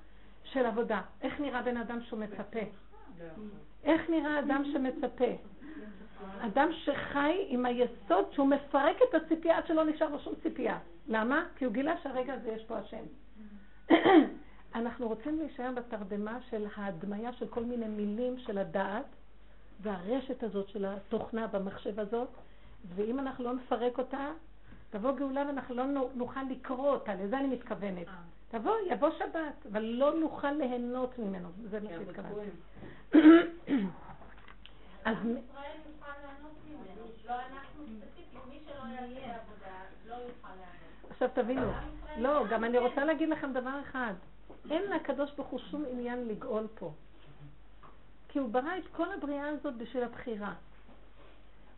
של עבודה. איך נראה בן אדם שהוא מצפה? איך נראה אדם שמצפה? אדם שחי עם היסוד שהוא מפרק את הציפייה עד שלא נשאר לו שום ציפייה. למה? כי הוא גילה שהרגע הזה יש פה השם. אנחנו רוצים להישאר בתרדמה של ההדמיה של כל מיני מילים של הדעת והרשת הזאת של התוכנה במחשב הזאת, ואם אנחנו לא נפרק אותה, תבוא גאולה ואנחנו לא נו- נוכל לקרוא אותה, לזה אני מתכוונת. תבוא, יבוא שבת, אבל לא נוכל ליהנות ממנו, זה מה שהתכוונתי. אז מ- ישראל יוכל לענות ממנו, לא אנחנו ספציפית, מי שלא יעשה עבודה, לא יוכל לענות. עכשיו תבינו, לא, גם אני רוצה להגיד לכם דבר אחד, אין לקדוש ברוך הוא שום עניין לגאול פה. כי הוא ברא את כל הבריאה הזאת בשביל הבחירה.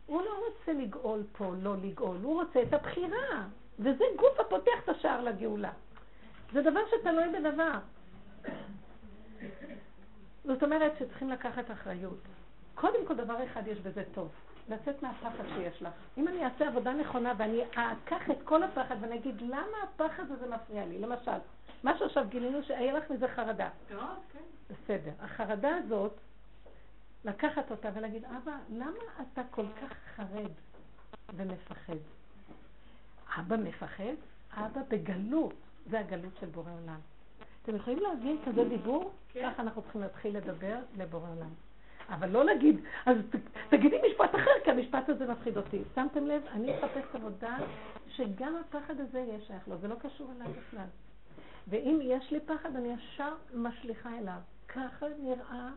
הוא לא רוצה לגאול פה, לא לגאול, הוא רוצה את הבחירה. וזה גוף הפותח את השער לגאולה. זה דבר שתלוי בדבר. זאת אומרת שצריכים לקחת אחריות. קודם כל דבר אחד יש בזה טוב, לצאת מהפחד שיש לך. אם אני אעשה עבודה נכונה ואני אקח את כל הפחד ואני אגיד למה הפחד הזה מפריע לי, למשל, מה שעכשיו גילינו שהיה לך מזה חרדה. טוב, כן. בסדר. החרדה הזאת, לקחת אותה ולהגיד, אבא, למה אתה כל כך חרד ומפחד? אבא מפחד? אבא בגלות. זה הגלות של בורא עולם. אתם יכולים להבין כזה דיבור? כן. ככה אנחנו צריכים להתחיל לדבר לבורא עולם. אבל לא להגיד, אז ת- תגידי משפט אחר, כי המשפט הזה מפחיד אותי. שמתם לב? אני מחפשת עבודה שגם הפחד הזה יהיה שייך לו, זה לא קשור אליי בכלל. ואם יש לי פחד, אני ישר משליכה אליו. ככה נראה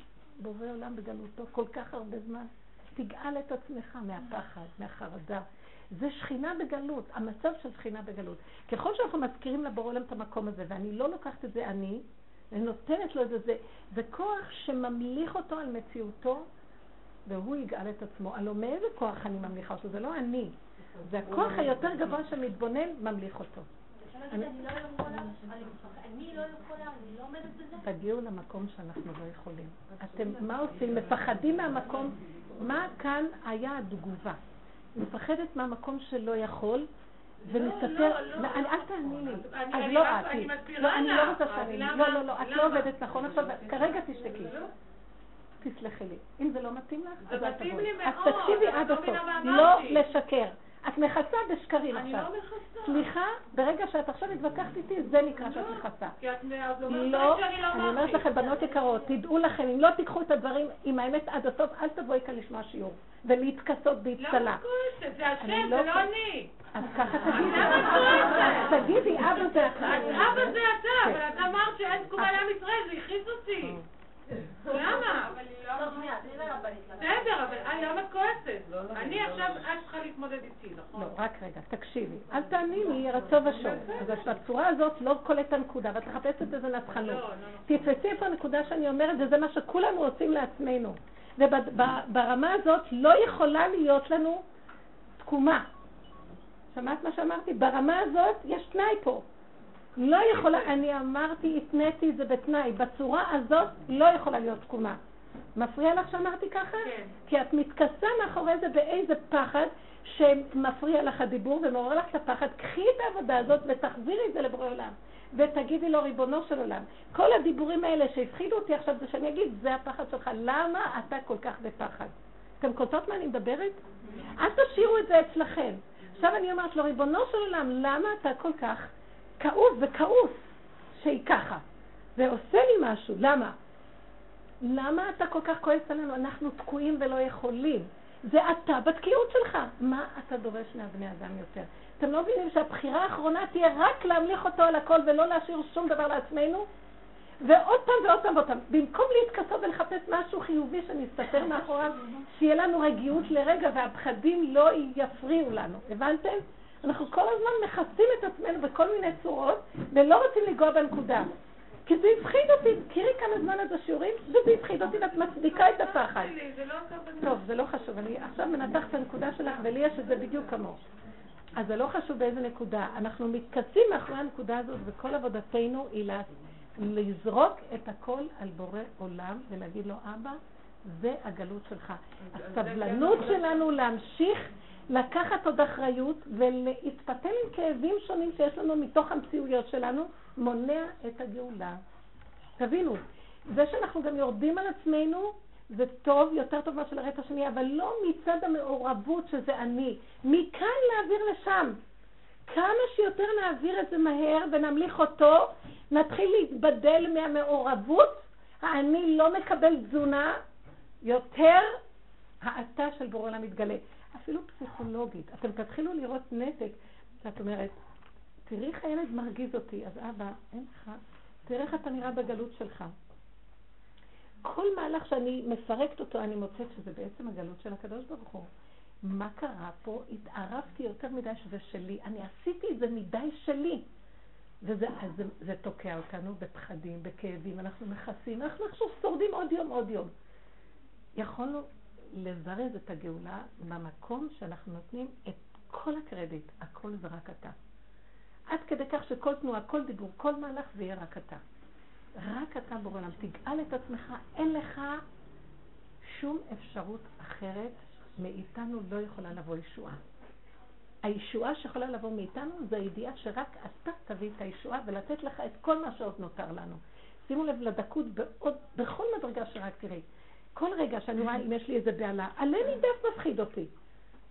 בורא עולם בגלותו כל כך הרבה זמן. תגאל את עצמך מהפחד, מהחרדה. זה שכינה בגלות, המצב של שכינה בגלות. ככל שאנחנו מזכירים לבורא עולם את המקום הזה, ואני לא לוקחת את זה אני, ונותנת לו את זה, זה כוח שממליך אותו על מציאותו, והוא יגאל את עצמו. הלוא מאיזה כוח אני ממליכה אותו? זה לא אני. זה הכוח היותר גבוה שמתבונן, ממליך אותו. לא לא לא. תגיעו למקום שאנחנו לא יכולים. אתם, מה עושים? מפחדים מהמקום, מה כאן היה התגובה? מפחדת מהמקום שלא יכול, ומספר, אל תעני לי, אז לא את, לא, אני לא. רוצה למה? לא, לא, לא, את לא? עובדת נכון עכשיו, כרגע תשתקי. תסלחי לי. אם זה לא מתאים לך, אז אל תבואי. אז תקשיבי עד הסוף. לא. לשקר. את מכסה בשקרים אני עכשיו. לא מכסה. סליחה, ברגע שאת עכשיו מתווכחת איתי, זה נקרא שאת לא, מכסה. את לא, לא אני אומרת. לכם, בנות יקרות, תדעו לכם, אם לא תיקחו את הדברים עם האמת עד הסוף, אל תבואי כאן לשמוע שיעור. ולהתכסות באצטלה. למה את כועסת? זה השם, אני זה לא לא. אני. אז ככה תגידי. למה את כועסת? תגידי, אבא זה אתה. אבא זה אתה, כן. אבל אתה אמרת שאין תקומה לעם ישראל, זה הכעיס אותי. למה? לא. בסדר, אבל אה, למה את כועסת? אני עכשיו, את צריכה להתמודד איתי, נכון? לא, רק רגע, תקשיבי. אל תעני לי רצו ושוב. אז בצורה הזאת לא קולט את הנקודה, ואת מחפשת איזה לא, נצחנות. לא, לא. תתפסי איפה הנקודה שאני אומרת, וזה מה שכולנו עושים לעצמנו. וברמה הזאת לא יכולה להיות לנו תקומה. שמעת מה שאמרתי? ברמה הזאת יש תנאי פה. לא יכולה, אני אמרתי, התניתי את זה בתנאי. בצורה הזאת לא יכולה להיות תקומה. מפריע לך שאמרתי ככה? כן. כי את מתכסה מאחורי זה באיזה פחד שמפריע לך הדיבור ומעורר לך את הפחד. קחי את העבודה הזאת ותחזירי את זה לבורא עולם. ותגידי לו, ריבונו של עולם, כל הדיבורים האלה שהפחידו אותי עכשיו זה שאני אגיד, זה הפחד שלך, למה אתה כל כך בפחד? אתם קולטות מה אני מדברת? אל תשאירו את זה אצלכם. עכשיו אני אומרת לו, ריבונו של עולם, למה אתה כל כך כעוס וכעוס שהיא ככה? זה עושה לי משהו, למה? למה אתה כל כך כועס עלינו? אנחנו תקועים ולא יכולים. זה אתה בתקיעות שלך. מה אתה דורש מהבני אדם יותר? אתם לא מבינים שהבחירה האחרונה תהיה רק להמליך אותו על הכל ולא להשאיר שום דבר לעצמנו? ועוד פעם ועוד פעם ועוד פעם. במקום להתכסות ולחפש משהו חיובי שנסתתר מאחוריו, שיהיה לנו רגיעות לרגע והפחדים לא יפריעו לנו. הבנתם? אנחנו כל הזמן מכסים את עצמנו בכל מיני צורות ולא רוצים לנגוע בנקודה. כי זה הפחיד אותי, תראי כמה זמן את בשיעורים, וזה הפחיד אותי ואת מצדיקה את הפחד. שלי, זה לא. טוב, זה לא חשוב, אני עכשיו מנתחת את הנקודה שלך, ולי יש את זה בדיוק כמוהו. אז זה לא חשוב באיזה נקודה. אנחנו מתכסים מאחורי הנקודה הזאת, וכל עבודתנו היא לזרוק את הכל על בורא עולם ולהגיד לו, אבא, זה הגלות שלך. הסבלנות שלנו להמשיך לקחת עוד אחריות ולהתפתל עם כאבים שונים שיש לנו מתוך המציאויות שלנו, מונע את הגאולה. תבינו, זה שאנחנו גם יורדים על עצמנו, זה טוב, יותר טוב מאשר את השני, אבל לא מצד המעורבות שזה אני. מכאן להעביר לשם. כמה שיותר נעביר את זה מהר ונמליך אותו, נתחיל להתבדל מהמעורבות, האני לא מקבל תזונה, יותר האתה של בורא עולם מתגלה. אפילו פסיכולוגית. אתם תתחילו לראות נתק, שאת אומרת, תראי איך הילד מרגיז אותי, אז אבא, אין לך, תראה איך אתה נראה בגלות שלך. כל מהלך שאני מפרקת אותו, אני מוצאת שזה בעצם הגלות של הקדוש ברוך הוא. מה קרה פה? התערבתי יותר מדי שזה שלי. אני עשיתי את זה מדי שלי. וזה אז זה, זה תוקע אותנו בפחדים, בכאבים, אנחנו מכסים, אנחנו עכשיו שורדים עוד יום, עוד יום. יכולנו לזרז את הגאולה במקום שאנחנו נותנים את כל הקרדיט, הכל זה רק אתה. עד כדי כך שכל תנועה, כל דיבור, כל מהלך זה יהיה רק אתה. רק אתה בורא עולם. תגאל את עצמך, אין לך שום אפשרות אחרת, מאיתנו לא יכולה לבוא ישועה. הישועה שיכולה לבוא מאיתנו זה הידיעה שרק אתה תביא את הישועה ולתת לך את כל מה שעוד נותר לנו. שימו לב לדקות בעוד, בכל מדרגה שרק תראי. כל רגע שאני רואה אם יש לי איזה בהלה, עלה נידף מפחיד אותי.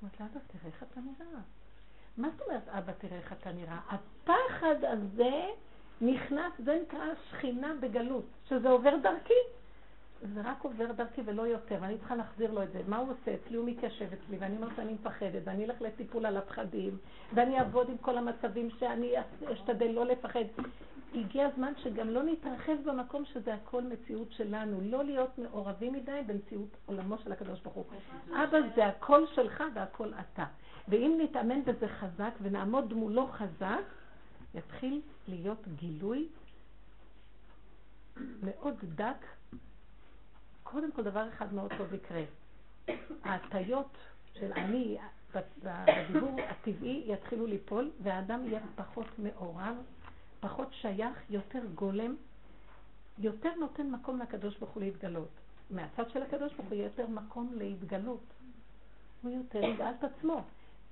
אומרת לה, אבא, תראה איך אתה נראה. מה זאת אומרת, אבא, תראה איך אתה נראה? הפחד הזה נכנס, זה נקרא שכינה בגלות, שזה עובר דרכי. זה רק עובר דרכי ולא יותר, ואני צריכה להחזיר לו את זה. מה הוא עושה אצלי? הוא מתיישב אצלי, ואני אומרת שאני מפחדת, ואני אלך לטיפול על הפחדים, ואני אעבוד עם כל המצבים שאני אשתדל לא לפחד. הגיע הזמן שגם לא נתרחב במקום שזה הכל מציאות שלנו, לא להיות מעורבים מדי במציאות עולמו של הקדוש ברוך הוא. אבא זה הכל שלך והכל אתה. ואם נתאמן בזה חזק ונעמוד מולו חזק, יתחיל להיות גילוי מאוד דק. קודם כל דבר אחד מאוד טוב יקרה. ההטיות של אני בדיבור הטבעי יתחילו ליפול, והאדם יהיה פחות מעורב, פחות שייך, יותר גולם, יותר נותן מקום לקדוש ברוך הוא להתגלות. מהצד של הקדוש ברוך הוא יהיה יותר מקום להתגלות. הוא יותר יגאל את עצמו.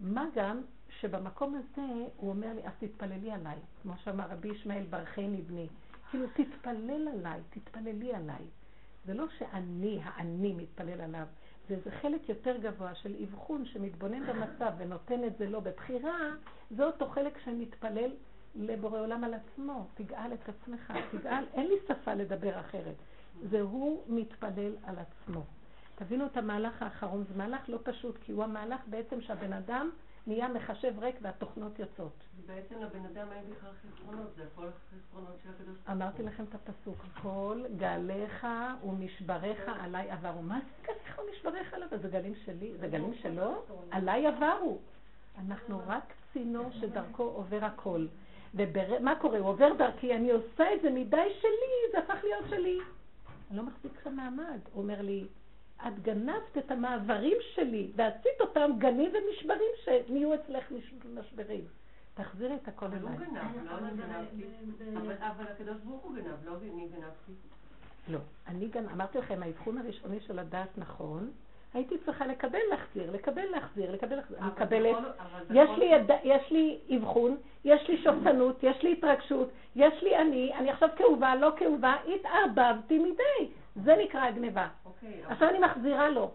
מה גם שבמקום הזה הוא אומר לי, אז תתפללי עליי, כמו שאמר רבי ישמעאל ברכני בני. כאילו, תתפלל עליי, תתפללי עליי. זה לא שאני, האני מתפלל עליו, זה איזה חלק יותר גבוה של אבחון שמתבונן במצב ונותן את זה לו בבחירה, זה אותו חלק שמתפלל לבורא עולם על עצמו. תגאל את עצמך, תגאל, אין לי שפה לדבר אחרת. זה הוא מתפלל על עצמו. תבינו את המהלך האחרון, זה מהלך לא פשוט, כי הוא המהלך בעצם שהבן אדם נהיה מחשב ריק והתוכנות יוצאות. בעצם לבן אדם אין בכלל חסרונות, זה הכל חסרונות של הקדוש ברוך הוא. אמרתי לכם את הפסוק, כל גליך ומשבריך עליי עברו. מה זה גליך ומשבריך עליו? זה גלים שלי? זה גלים שלו? עליי עברו. אנחנו רק צינור שדרכו עובר הכל. ומה קורה? הוא עובר דרכי, אני עושה את זה מדי שלי, זה הפך להיות שלי. אני לא מחזיק לך מעמד. הוא אומר לי, את גנבת את המעברים שלי, ועשית אותם גנים ומשברים שנהיו אצלך משברים. תחזירי את הכל אבל הוא אליי. גנב, לא אני גנבתי. אבל- אבל הקדוש ברוך הוא גנב, לא אני גנבתי. לא. אני גם, אמרתי לכם, האבחון הראשוני של הדעת נכון, הייתי צריכה לקבל להחזיר, לקבל להחזיר, לקבל להחזיר. אני מקבלת, יש לי, יד... יש לי אבחון, יש לי שופטנות, יש לי התרגשות, יש לי אני, אני עכשיו כאובה, לא כאובה, התערבבתי מדי. זה נקרא גניבה. אוקיי, אבל- עכשיו אני מחזירה לו.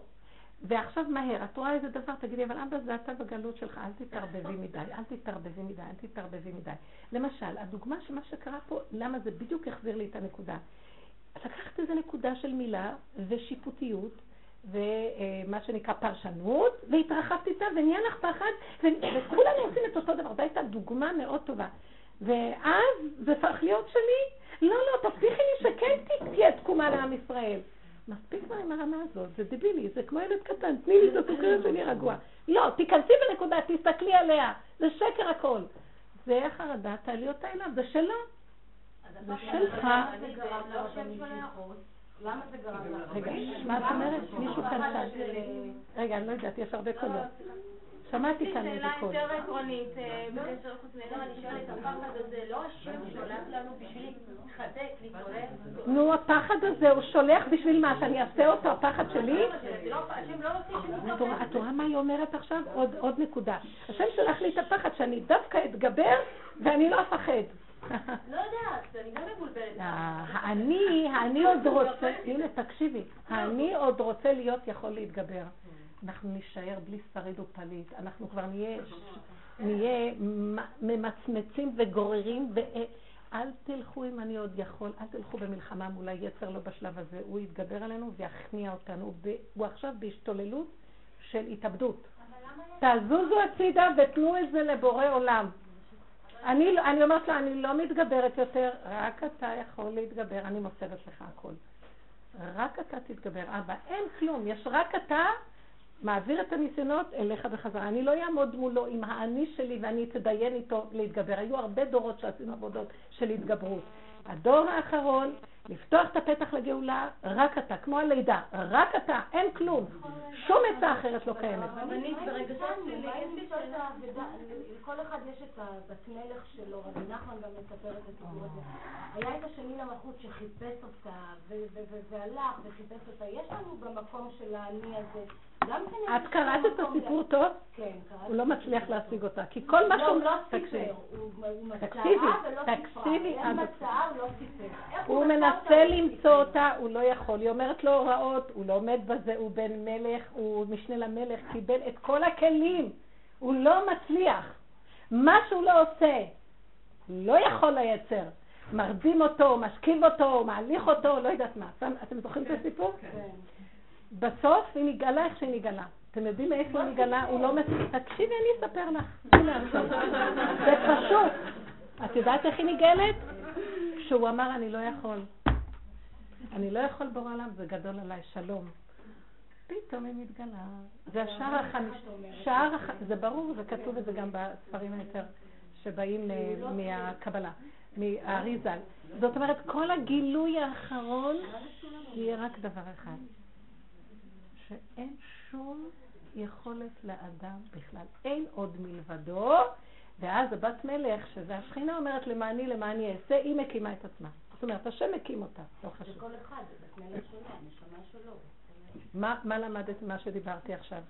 ועכשיו מהר, את רואה איזה דבר, תגידי, אבל אבא זה אתה בגלות שלך, אל תתערבבי מדי, אל תתערבבי מדי, אל תתערבבי מדי. למשל, הדוגמה של מה שקרה פה, למה זה בדיוק החזיר לי את הנקודה. לקחת איזה נקודה של מילה ושיפוטיות, ומה שנקרא פרשנות, והתרחבת איתה, ונהיה לך פחד, ו- וכולנו עושים את אותו דבר. זו הייתה דוגמה מאוד טובה. ואז זה הפך להיות שלי, לא, לא, תבטיחי לי שכן תהיה תקומה לעם ישראל. מספיק כבר עם הרמה הזאת, זה דבילי, זה כמו ילד קטן, תני לי את הסוכרת שאני רגוע. לא, תיכנסי בנקודה, תסתכלי עליה, זה שקר הכל. זה החרדה, תעלי אותה אליו, זה שלו. זה שלך. למה זה גרם? רגע, מה את אומרת? מישהו כאן. של- רגע, אני לא יודעת, יש הרבה קולות. שמעתי כאן איזה שאלה קול. יותר עקרונית, אה, בקשר לחוץ נהדר, אני שואלת, הפחד הזה, לא השם שולח לנו בשביל להתחזק, להתעורר? נו, הפחד הזה, הוא שולח בשביל מה? שאני אעשה אותו, הפחד שלי? לא- לא את רואה- מה היא אומרת עכשיו? עוד, נקודה. השם שלח לי את הפחד שאני דווקא אתגבר ואני לא אפחד. לא יודעת, אני גם מבולבלת. האני, האני עוד רוצה, הנה תקשיבי, האני עוד רוצה להיות יכול להתגבר. אנחנו נישאר בלי שריד ופליט, אנחנו כבר נהיה, נהיה מ- ממצמצים וגוררים, ואל תלכו אם אני עוד יכול, אל תלכו במלחמה מול היצר לא בשלב הזה, הוא יתגבר עלינו ויכניע אותנו, הוא עכשיו בהשתוללות של התאבדות. תזוזו הצידה ותנו את זה לבורא עולם. אני, לא- אני אומרת לה, אני לא מתגברת יותר, רק אתה יכול להתגבר, אני מוסרת לך הכל. רק אתה תתגבר. אבא, אין כלום, יש רק אתה מעביר את הניסיונות אליך בחזרה. אני לא אעמוד מולו עם האני שלי ואני אתדיין איתו להתגבר. היו הרבה דורות שעשינו עבודות של התגברות. הדור האחרון, לפתוח את הפתח לגאולה, רק אתה, כמו הלידה, רק אתה, אין כלום. שום עצה אחרת לא קיימת. רבנית, ברגשות שלי, לכל אחד יש את הבת מלך שלו, רבי נחמן גם מספר את הסיפור הזה. היה את השני למלכות שחיפש אותה, והלך וחיפש אותה. יש לנו במקום של האני הזה, כן... את קראת את הסיפור טוב? כן, קראתי. הוא לא מצליח להשיג אותה, כי כל מה לא, שהוא... הוא לא תקשיבי. סיפר, הוא מצאה תקשיבי, ולא תקשיבי סיפרה. עד אין הסוף. מצאה, הוא לא סיפר. הוא מנסה לא למצוא. אותה, הוא לא יכול. היא אומרת לו הוראות, הוא לא עומד בזה, הוא בן מלך, הוא משנה למלך, קיבל את כל הכלים. הוא לא מצליח. מה שהוא לא עושה, לא יכול לייצר. מרדים אותו, משכיב אותו, מעליך אותו, לא יודעת מה. אתם זוכרים את הסיפור? כן. בסוף היא נגאלה איך שהיא נגאלה. אתם יודעים מאיפה היא נגאלה? הוא לא מספיק. תקשיבי, אני אספר לך. זה פשוט. את יודעת איך היא נגאלת? כשהוא אמר, אני לא יכול. אני לא יכול בורא עולם, זה גדול עליי, שלום. פתאום היא מתגלה. זה השער החמישי. שער הח... זה ברור, זה כתוב את זה גם בספרים היותר שבאים אה, מהקבלה, מהאריזל. זאת אומרת, כל הגילוי האחרון יהיה רק דבר אחד. שאין שום יכולת לאדם בכלל. אין עוד מלבדו, ואז הבת מלך, שזה השכינה אומרת למעני למעני אעשה, היא מקימה את עצמה. זאת אומרת, השם הקים אותה, לא חשוב. וכל אחד, זה מלך שלו, הנשמה שלו. מה, מה למדת ממה שדיברתי עכשיו?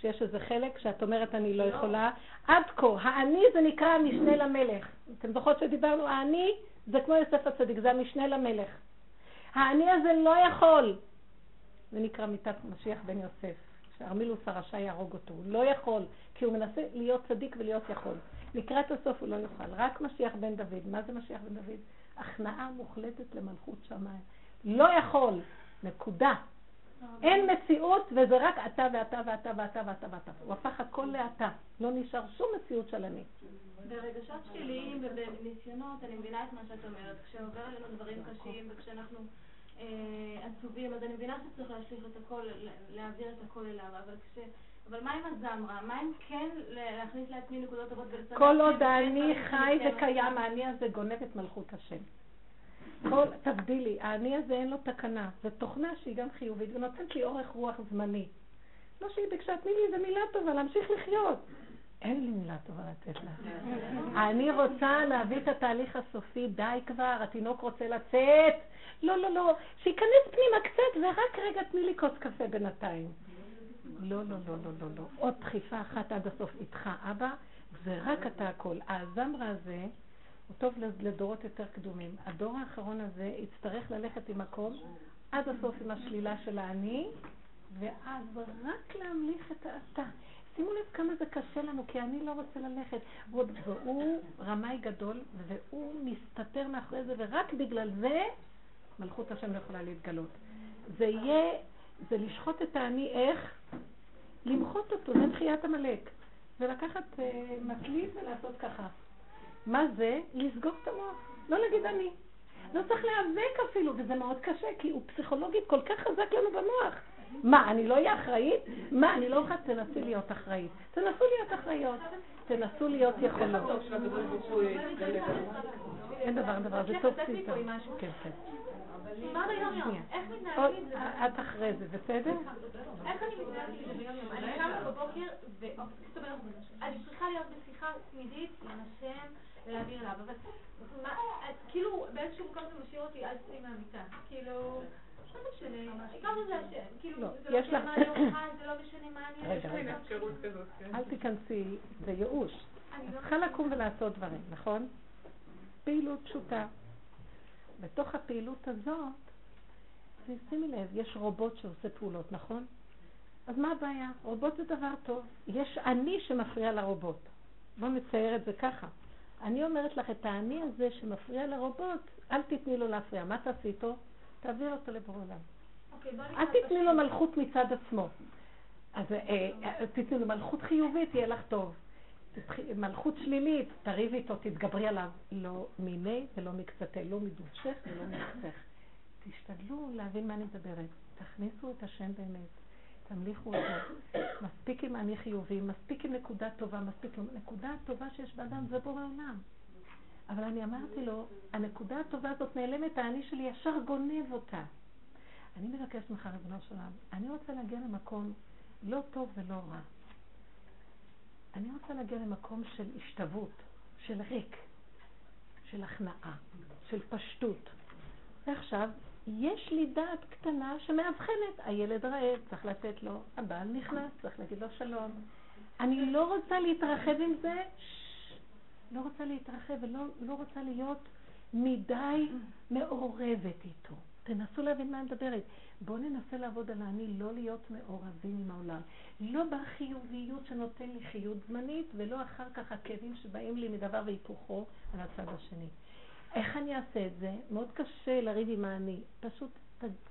שיש איזה חלק שאת אומרת אני לא יכולה. עד כה, האני זה נקרא המשנה למלך. אתם זוכרות שדיברנו, האני זה כמו יוסף הצדיק, זה המשנה למלך. האני הזה לא יכול. זה נקרא מיתת משיח בן יוסף, שארמילוס הרשע יהרוג אותו. הוא לא יכול, כי הוא מנסה להיות צדיק ולהיות יכול. לקראת הסוף הוא לא יוכל. רק משיח בן דוד. מה זה משיח בן דוד? הכנעה מוחלטת למלכות שמיים. לא יכול. נקודה. אין מציאות, וזה רק אתה ואתה ואתה ואתה ואתה ואתה. הוא הפך הכל לאתה. לא נשאר שום מציאות של אני. ברגשות שליליים ובניסיונות, אני מבינה את מה שאת אומרת. כשעובר עלינו דברים קשים וכשאנחנו אה, עצובים, אז אני מבינה שצריך להשליך את הכל, להעביר את הכל אליו, אבל כש... אבל מה עם הזמרה? מה אם כן להכניס לעצמי נקודות טובות ולצמח? כל עוד האני חי וקיים, האני הזה גונב את מלכות השם. כל, תבדילי, האני הזה אין לו תקנה, זו תוכנה שהיא גם חיובית ונותנת לי אורך רוח זמני. לא שהיא ביקשה, תני לי איזה מילה טובה, להמשיך לחיות. אין לי מילה טובה לתת לה. אני רוצה להביא את התהליך הסופי, די כבר, התינוק רוצה לצאת. לא, לא, לא, שייכנס פנימה קצת ורק רגע תני לי כוס קפה בינתיים. לא, לא, לא, לא, לא, לא. עוד דחיפה אחת עד הסוף איתך, אבא, זה רק אתה הכל. הזמרה הזה, הוא טוב לדורות יותר קדומים. הדור האחרון הזה יצטרך ללכת עם מקום עד הסוף עם השלילה של האני, ואז רק להמליך את האתה. שימו לב כמה זה קשה לנו, כי אני לא רוצה ללכת. והוא רמאי גדול, והוא מסתתר מאחורי זה, ורק בגלל זה מלכות השם לא יכולה להתגלות. זה יהיה, זה לשחוט את האני איך? למחות אותו, זה תחיית עמלק. ולקחת uh, מקליט ולעשות ככה. מה זה? לסגור את המוח. לא להגיד אני. לא צריך להיאבק אפילו, וזה מאוד קשה, כי הוא פסיכולוגית כל כך חזק לנו במוח. מה, אני לא אהיה אחראית? מה, אני לא יכולה, תנסי להיות אחראית. תנסו להיות אחראיות. תנסו להיות יכולות. אין דבר, דבר, זה טוב סיטה. כן, כן. מה ביום-יום? איך מתנהגים את אחרי זה, בסדר? איך אני מתנהגת ביום-יום? אני קמה בבוקר, זאת אומרת, אני צריכה להיות בשיחה תמידית עם השם ולהעביר אליו, אבל כאילו באיזשהו מקום זה משאיר אותי עד צאי מהמיטה. כאילו... כאילו, לא, יש לך... זה לא משנה מה אני... רגע, רגע. כן. אל תיכנסי, זה ייאוש. את לא צריכה לקום ולעשות דברים, נכון? פעילות פשוטה. בתוך הפעילות הזאת, שימי לב, יש רובוט שעושה פעולות, נכון? אז מה הבעיה? רובוט זה דבר טוב. יש אני שמפריע לרובוט. בואו נצייר את זה ככה. אני אומרת לך, את האני הזה שמפריע לרובוט, אל תתני לו להפריע. מה תעשי איתו? תעביר אותו לבור עולם. אוקיי, אל תתני לו מלכות מצד עצמו. אז אה, אה, תתני לו מלכות חיובית, יהיה לך טוב. מלכות שלילית, תריבי איתו, תתגברי עליו. לא מיני ולא מקצתה, לא מדובשך ולא מקצך. תשתדלו להבין מה אני מדברת. תכניסו את השם באמת. תמליכו אותו. מספיק עם אני חיובי, מספיק עם נקודה טובה, מספיק עם נקודה טובה שיש באדם, זה בורא עולם. אבל אני אמרתי לו, הנקודה הטובה הזאת נעלמת, האני שלי ישר גונב אותה. אני מבקשת ממך, ריבונו של עולם, אני רוצה להגיע למקום לא טוב ולא רע. אני רוצה להגיע למקום של השתוות, של ריק, של הכנעה, של פשטות. ועכשיו, יש לי דעת קטנה שמאבחנת, הילד רעב, צריך לתת לו, הבעל נכנס, צריך להגיד לו שלום. אני לא רוצה להתרחב עם זה, לא רוצה להתרחב ולא לא רוצה להיות מדי מעורבת איתו. תנסו להבין מה אני מדברת. בואו ננסה לעבוד על האני, לא להיות מעורבים עם העולם. לא בחיוביות שנותן לי חיות זמנית, ולא אחר כך הכאבים שבאים לי מדבר והיפוכו על הצד השני. איך אני אעשה את זה? מאוד קשה לריב עם האני. פשוט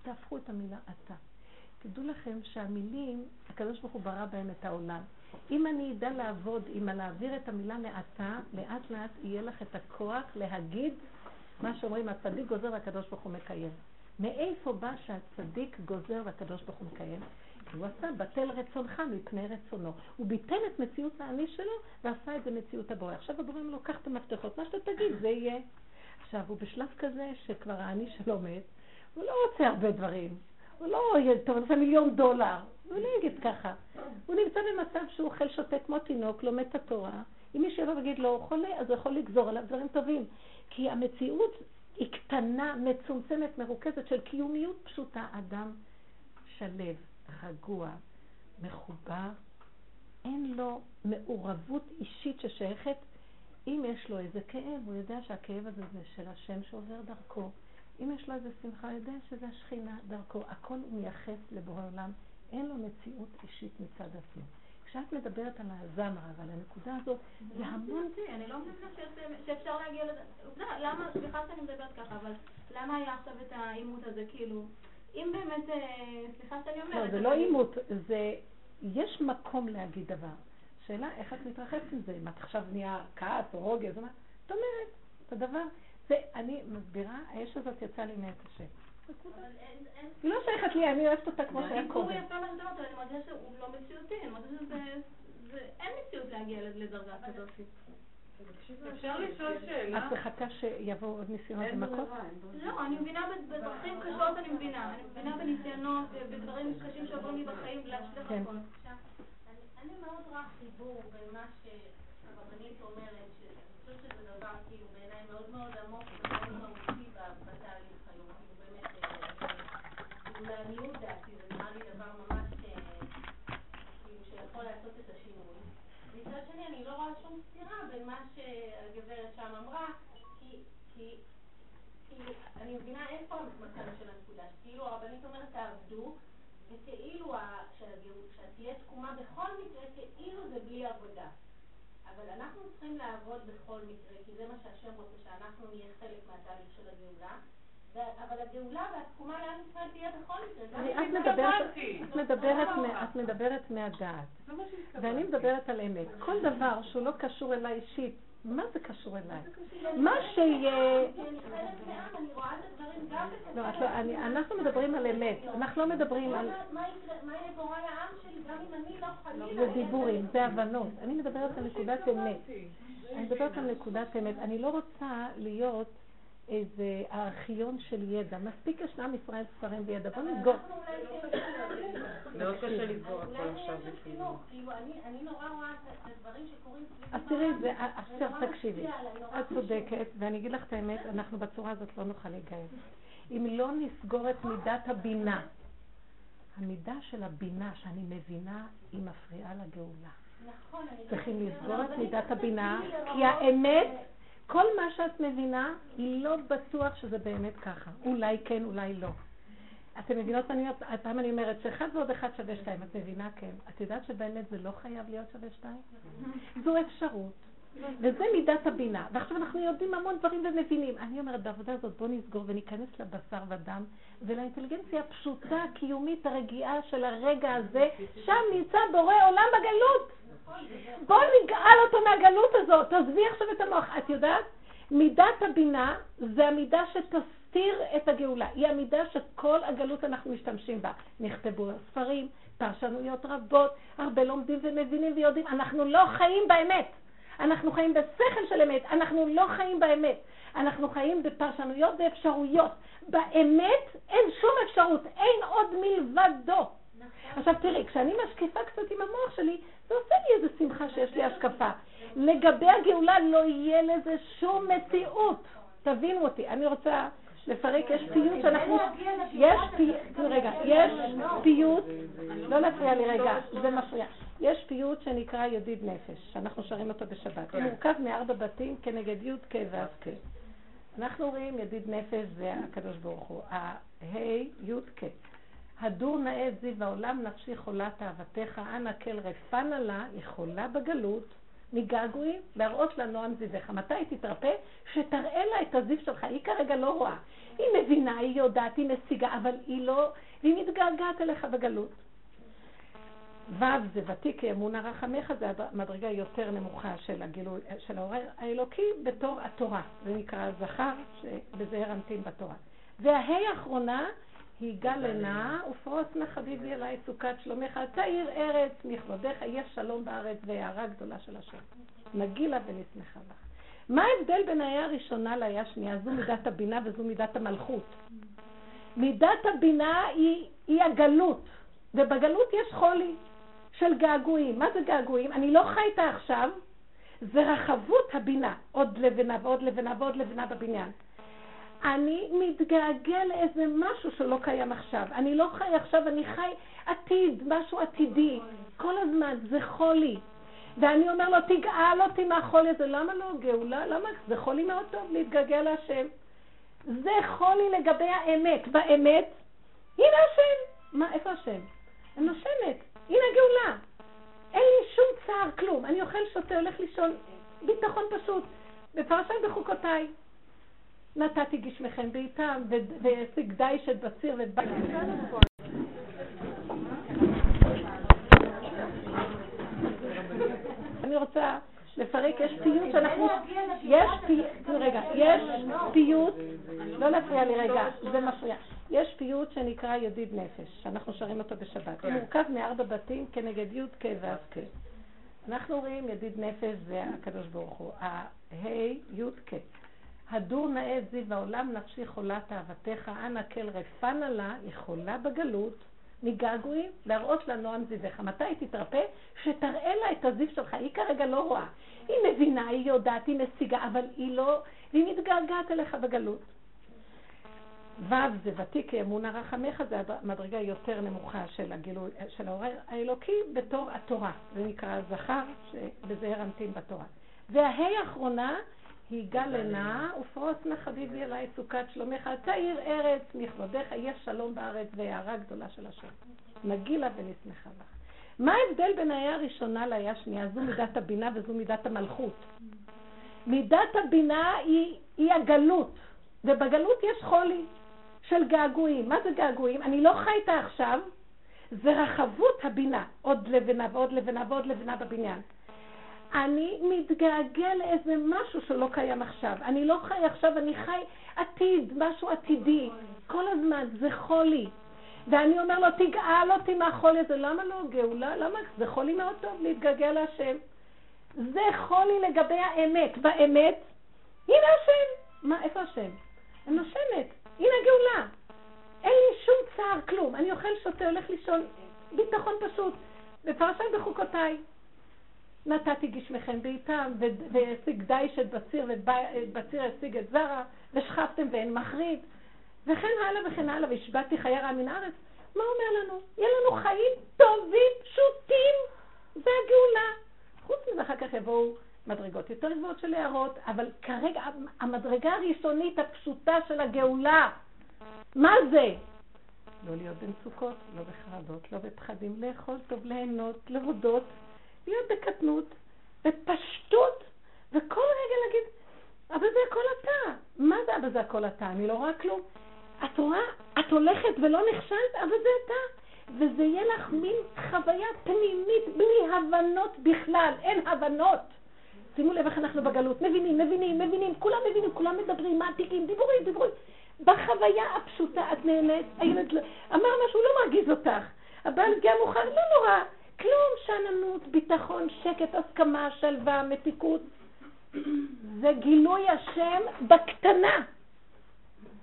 תהפכו את המילה אתה. תדעו לכם שהמילים, הקדוש ברוך הוא ברא בהם את העולם. אם אני אדע לעבוד עם להעביר את המילה מעתה, לאט לאט יהיה לך את הכוח להגיד מה שאומרים, הצדיק גוזר והקדוש ברוך הוא מקיים. מאיפה בא שהצדיק גוזר והקדוש ברוך הוא מקיים? כי הוא עשה בטל רצונך מפני רצונו. הוא ביטל את מציאות האני שלו ועשה את זה מציאות הבורא. עכשיו הבורא אומר לו, קח את המפתחות, מה שאתה תגיד, זה יהיה. עכשיו, הוא בשלב כזה שכבר האני שלו מת, הוא לא רוצה הרבה דברים. הוא לא טוב, זה מיליון דולר. הוא לא יגיד ככה. הוא נמצא במצב שהוא אוכל שותה כמו תינוק, לומד את התורה. אם מישהו יבוא ויגיד לו, הוא חולה, אז הוא יכול לגזור עליו דברים טובים. כי המציאות היא קטנה, מצומצמת, מרוכזת של קיומיות פשוטה. אדם שלב, רגוע, מחובר, אין לו מעורבות אישית ששייכת. אם יש לו איזה כאב, הוא יודע שהכאב הזה זה של השם שעובר דרכו. אם יש לו איזה שמחה, הוא יודע שזה השכינה דרכו. הכל מייחס לבורא עולם. אין לו מציאות אישית מצד עצמו. כשאת מדברת על הזמרה ועל הנקודה הזאת, זה המון... אני לא מבינה שאפשר להגיע לזה. למה, סליחה שאני מדברת ככה, אבל למה היה עכשיו את העימות הזה? כאילו, אם באמת, אה, סליחה שאני אומרת... לא, זה לא עימות, זה... יש מקום להגיד דבר. שאלה, איך את מתרחבת עם זה? אם את עכשיו נהיה כעס או רוגז, זאת אומרת, את הדבר, זה, אני מסבירה, האש הזאת יצאה לי מאת השם. היא לא שייכת לי, אני אוהבת אותה כמו שהיה קודם. יפה אני מרגישה שהוא לא מציאותי, אני מרגישה שזה... אין מציאות להגיע לדרגה כזאת. אפשר לשאול שאלה? את מחכה שיבואו עוד ניסיונות ומכות? לא, אני מבינה בדרכים קשות, אני מבינה. אני מבינה בניסיונות, בדברים קשים שעוברים לי בחיים, להשליך כן. הכל. אני מאוד רואה חיבור בין מה שהרבנית אומרת, שאני חושבת שזה דבר כאילו בעיניי מאוד מאוד עמוק ומאוד מהותי בתהליך היום, כאילו באמת, אה, כאילו לעניות דעתי, זה נראה לי דבר ממש אה, כאילו שיכול לעשות את השינוי. מצד שני, אני לא רואה שום סתירה בין מה שהגברת שם אמרה, כי, כי כאילו, אני מבינה איפה המקום של הנקודה, שכאילו הרבנית אומרת תעבדו, וכאילו ה- שהגאות- שתהיה תקומה בכל מקרה, כאילו זה בלי עבודה. אבל אנחנו צריכים לעבוד בכל מקרה, כי זה מה שהשם רוצה, שאנחנו נהיה חלק מהתהליך של הגאולה. אבל הגאולה והתקומה לעם ישראל תהיה בכל מקרה. אם את מדברת- מהדעת. ואני מדברת על אמת. כל דבר שהוא לא קשור אליי אישית, מה זה קשור אליי? מה שיהיה... לא, לא, אנחנו מדברים על אמת, אנחנו לא מדברים על... מה יהיה גורל העם שלי, גם אם אני לא חלילה... זה דיבורים, זה הבנות. אני מדברת על נקודת אמת. אני מדברת על נקודת אמת. אני לא רוצה להיות איזה ארכיון של ידע. מספיק יש לעם ישראל ספרים וידע. בוא נסגור. אנחנו אולי כן יכולים. מאוד קשה לסגור אולי הכל עכשיו כאילו, אני- אני נורא רואה את הדברים שקורים אז תראי, עכשיו תקשיבי. את. צודקת, ואני אגיד לך את האמת, אנחנו בצורה הזאת לא נוכל להיגאל. אם לא נסגור את מידת הבינה, המידה של הבינה שאני מבינה, היא מפריעה לגאולה. נכון, אני- צריכים לסגור את מידת הבינה, כי האמת, כל מה שאת מבינה, לא בטוח שזה באמת ככה. אולי כן, אולי לא. אתם מבינות מה אני אומרת? פעם אני אומרת שאחד ועוד אחד שווה שתיים. את מבינה? כן. את יודעת שבאמת זה לא חייב להיות שווה שתיים? זו אפשרות. וזה מידת הבינה. ועכשיו אנחנו יודעים המון דברים ומבינים. אני אומרת, בעבודה הזאת בוא נסגור וניכנס לבשר ודם ולאינטליגנציה הפשוטה, הקיומית, הרגיעה של הרגע הזה, שם נמצא בורא עולם בגלות. בוא נגאל אותו מהגלות הזאת, תעזבי עכשיו את המוח. את יודעת? מידת הבינה זה המידה שתסתיר את הגאולה. היא המידה שכל הגלות אנחנו משתמשים בה. נכתבו ספרים, פרשנויות רבות, הרבה לומדים ומבינים ויודעים. אנחנו לא חיים באמת. אנחנו חיים בשכל של אמת, אנחנו לא חיים באמת. אנחנו חיים בפרשנויות ואפשרויות. באמת אין שום אפשרות, אין עוד מלבדו. עכשיו תראי, כשאני משקיפה קצת עם המוח שלי, זה עושה לי איזו שמחה שיש לי השקפה. לגבי הגאולה לא יהיה לזה שום מציאות. תבינו אותי, אני רוצה לפרק, יש פיוט שאנחנו... יש פיוט, רגע, יש פיוט, לא להפריע לי רגע, זה מפריע. יש פיוט שנקרא ידיד נפש, שאנחנו שרים אותו בשבת. הוא מורכב מארבע בתים כנגד י' כ' ו' כ'. אנחנו רואים ידיד נפש זה הקדוש ברוך הוא. ה' י' כ'. הדור נאה את זיו העולם נפשי חולה תאוותך, אנא כל רפנה לה, היא חולה בגלות, מגעגועים, להראות לה נועם זיווך. מתי היא תתרפא? שתראה לה את הזיו שלך. היא כרגע לא רואה. היא מבינה, היא יודעת, היא משיגה, אבל היא לא... והיא מתגעגעת אליך בגלות. ו' זה ותיק אמונה רחמך, זה המדרגה יותר נמוכה של הגילוי, של העורר האלוקי בתור התורה. זה נקרא זכר, שבזעיר אנפין בתורה. והה' האחרונה היא גל עינה, ופרוס נא חביבי אליי סוכת שלומך, תאיר ארץ מכבודך, יש שלום בארץ והערה גדולה של השם. נגילה ונשמחה לך. מה ההבדל בין ההא הראשונה להא השנייה? זו מידת הבינה וזו מידת המלכות. מידת הבינה היא, היא הגלות, ובגלות יש חולי של געגועים. מה זה געגועים? אני לא חי איתה עכשיו, זה רחבות הבינה. עוד לבנה ועוד לבנה ועוד לבנה בבניין. אני מתגעגע לאיזה משהו שלא קיים עכשיו. אני לא חי עכשיו, אני חי עתיד, משהו עתידי. כל הזמן, זה חולי. ואני אומר לו, תגאל אותי מהחולי הזה. למה לא גאולה? למה? זה חולי מאוד טוב להתגעגע להשם. זה חולי לגבי האמת. באמת, הנה השם. מה, איפה השם? אני נושמת. הנה גאולה. אין לי שום צער, כלום. אני אוכל, שותה, הולך לישון. ביטחון פשוט. בפרשת בחוקותיי. נתתי גשמכם בעיתם, והשיג דיש את בציר ואת. אני רוצה לפרק, יש פיוט שאנחנו, יש פיוט, רגע, יש פיוט, לא להפריע לי רגע, זה מפריע. יש פיוט שנקרא ידיד נפש, שאנחנו שרים אותו בשבת. הוא מורכב מארבע בתים כנגד י' כ' ואף כ'. אנחנו רואים ידיד נפש זה הקדוש ברוך הוא, ה' י' כ'. הדור נאה זיו העולם נפשי חולת אהבתך, אנא כל רפנה לה, היא חולה בגלות, מגעגועים, להראות לה נועם זיווך. מתי היא תתרפא? שתראה לה את הזיו שלך. היא כרגע לא רואה. היא מבינה, היא יודעת, היא משיגה, אבל היא לא, והיא מתגעגעת אליך בגלות. ו' זה ותיק אמונה רחמך, זה המדרגה יותר נמוכה של הגילוי, של העורר האלוקי בתור התורה. זה נקרא זכר, שבזה הרמתין בתורה. והה' האחרונה היא גלנה, ופרוס נא חביבי אליי סוכת שלומך, תאיר ארץ מכבודך, יש שלום בארץ והערה גדולה של השם. נגילה ונשמחה לך. מה ההבדל בין האיה הראשונה לאיה השנייה? זו מידת הבינה וזו מידת המלכות. מידת הבינה היא, היא הגלות, ובגלות יש חולי של געגועים. מה זה געגועים? אני לא חי איתה עכשיו, זה רחבות הבינה. עוד לבנה ועוד לבנה ועוד לבנה בבניין. אני מתגעגע לאיזה משהו שלא קיים עכשיו. אני לא חי עכשיו, אני חי עתיד, משהו עתידי. כל הזמן, זה חולי. ואני אומר לו, תגאל אותי מהחולי הזה. למה לא גאולה? למה? זה חולי מאוד טוב להתגעגע להשם. זה חולי לגבי האמת. באמת, הנה השם. מה, איפה השם? אני נושמת. הנה גאולה. אין לי שום צער, כלום. אני אוכל, שותה, הולך לישון. ביטחון פשוט. בפרשת בחוקותיי. נתתי גשמכם בעיתם, והשיג דיש את בציר, ובציר השיג את זרע, ושכבתם ואין מחריד, וכן הלאה וכן הלאה, והשבעתי חיי רע מן הארץ. מה אומר לנו? יהיה לנו חיים טובים, פשוטים, זה הגאולה. חוץ מזה אחר כך יבואו מדרגות יותר גבוהות של הערות, אבל כרגע המדרגה הראשונית הפשוטה של הגאולה, מה זה? לא להיות במצוקות, לא בחרדות, לא בפחדים, לאכול טוב, ליהנות, להודות. להיות בקטנות, בפשטות, וכל רגע להגיד, אבל זה הכל אתה. מה זה אבל זה הכל אתה? אני לא רואה כלום. את רואה, את הולכת ולא נכשלת, אבל זה אתה. וזה יהיה לך מין חוויה פנימית בלי הבנות בכלל, אין הבנות. שימו לב איך אנחנו בגלות, מבינים, מבינים, מבינים, כולם מבינים, כולם מדברים, מעתיקים, דיבורים, דיבורים. בחוויה הפשוטה את נהנית, הילד לא- אמר משהו, לא מרגיז אותך. הבעל הגיע מאוחר, לא נורא. כלום, שאננות, ביטחון, שקט, הסכמה, שלווה, מתיקות. זה גילוי השם בקטנה.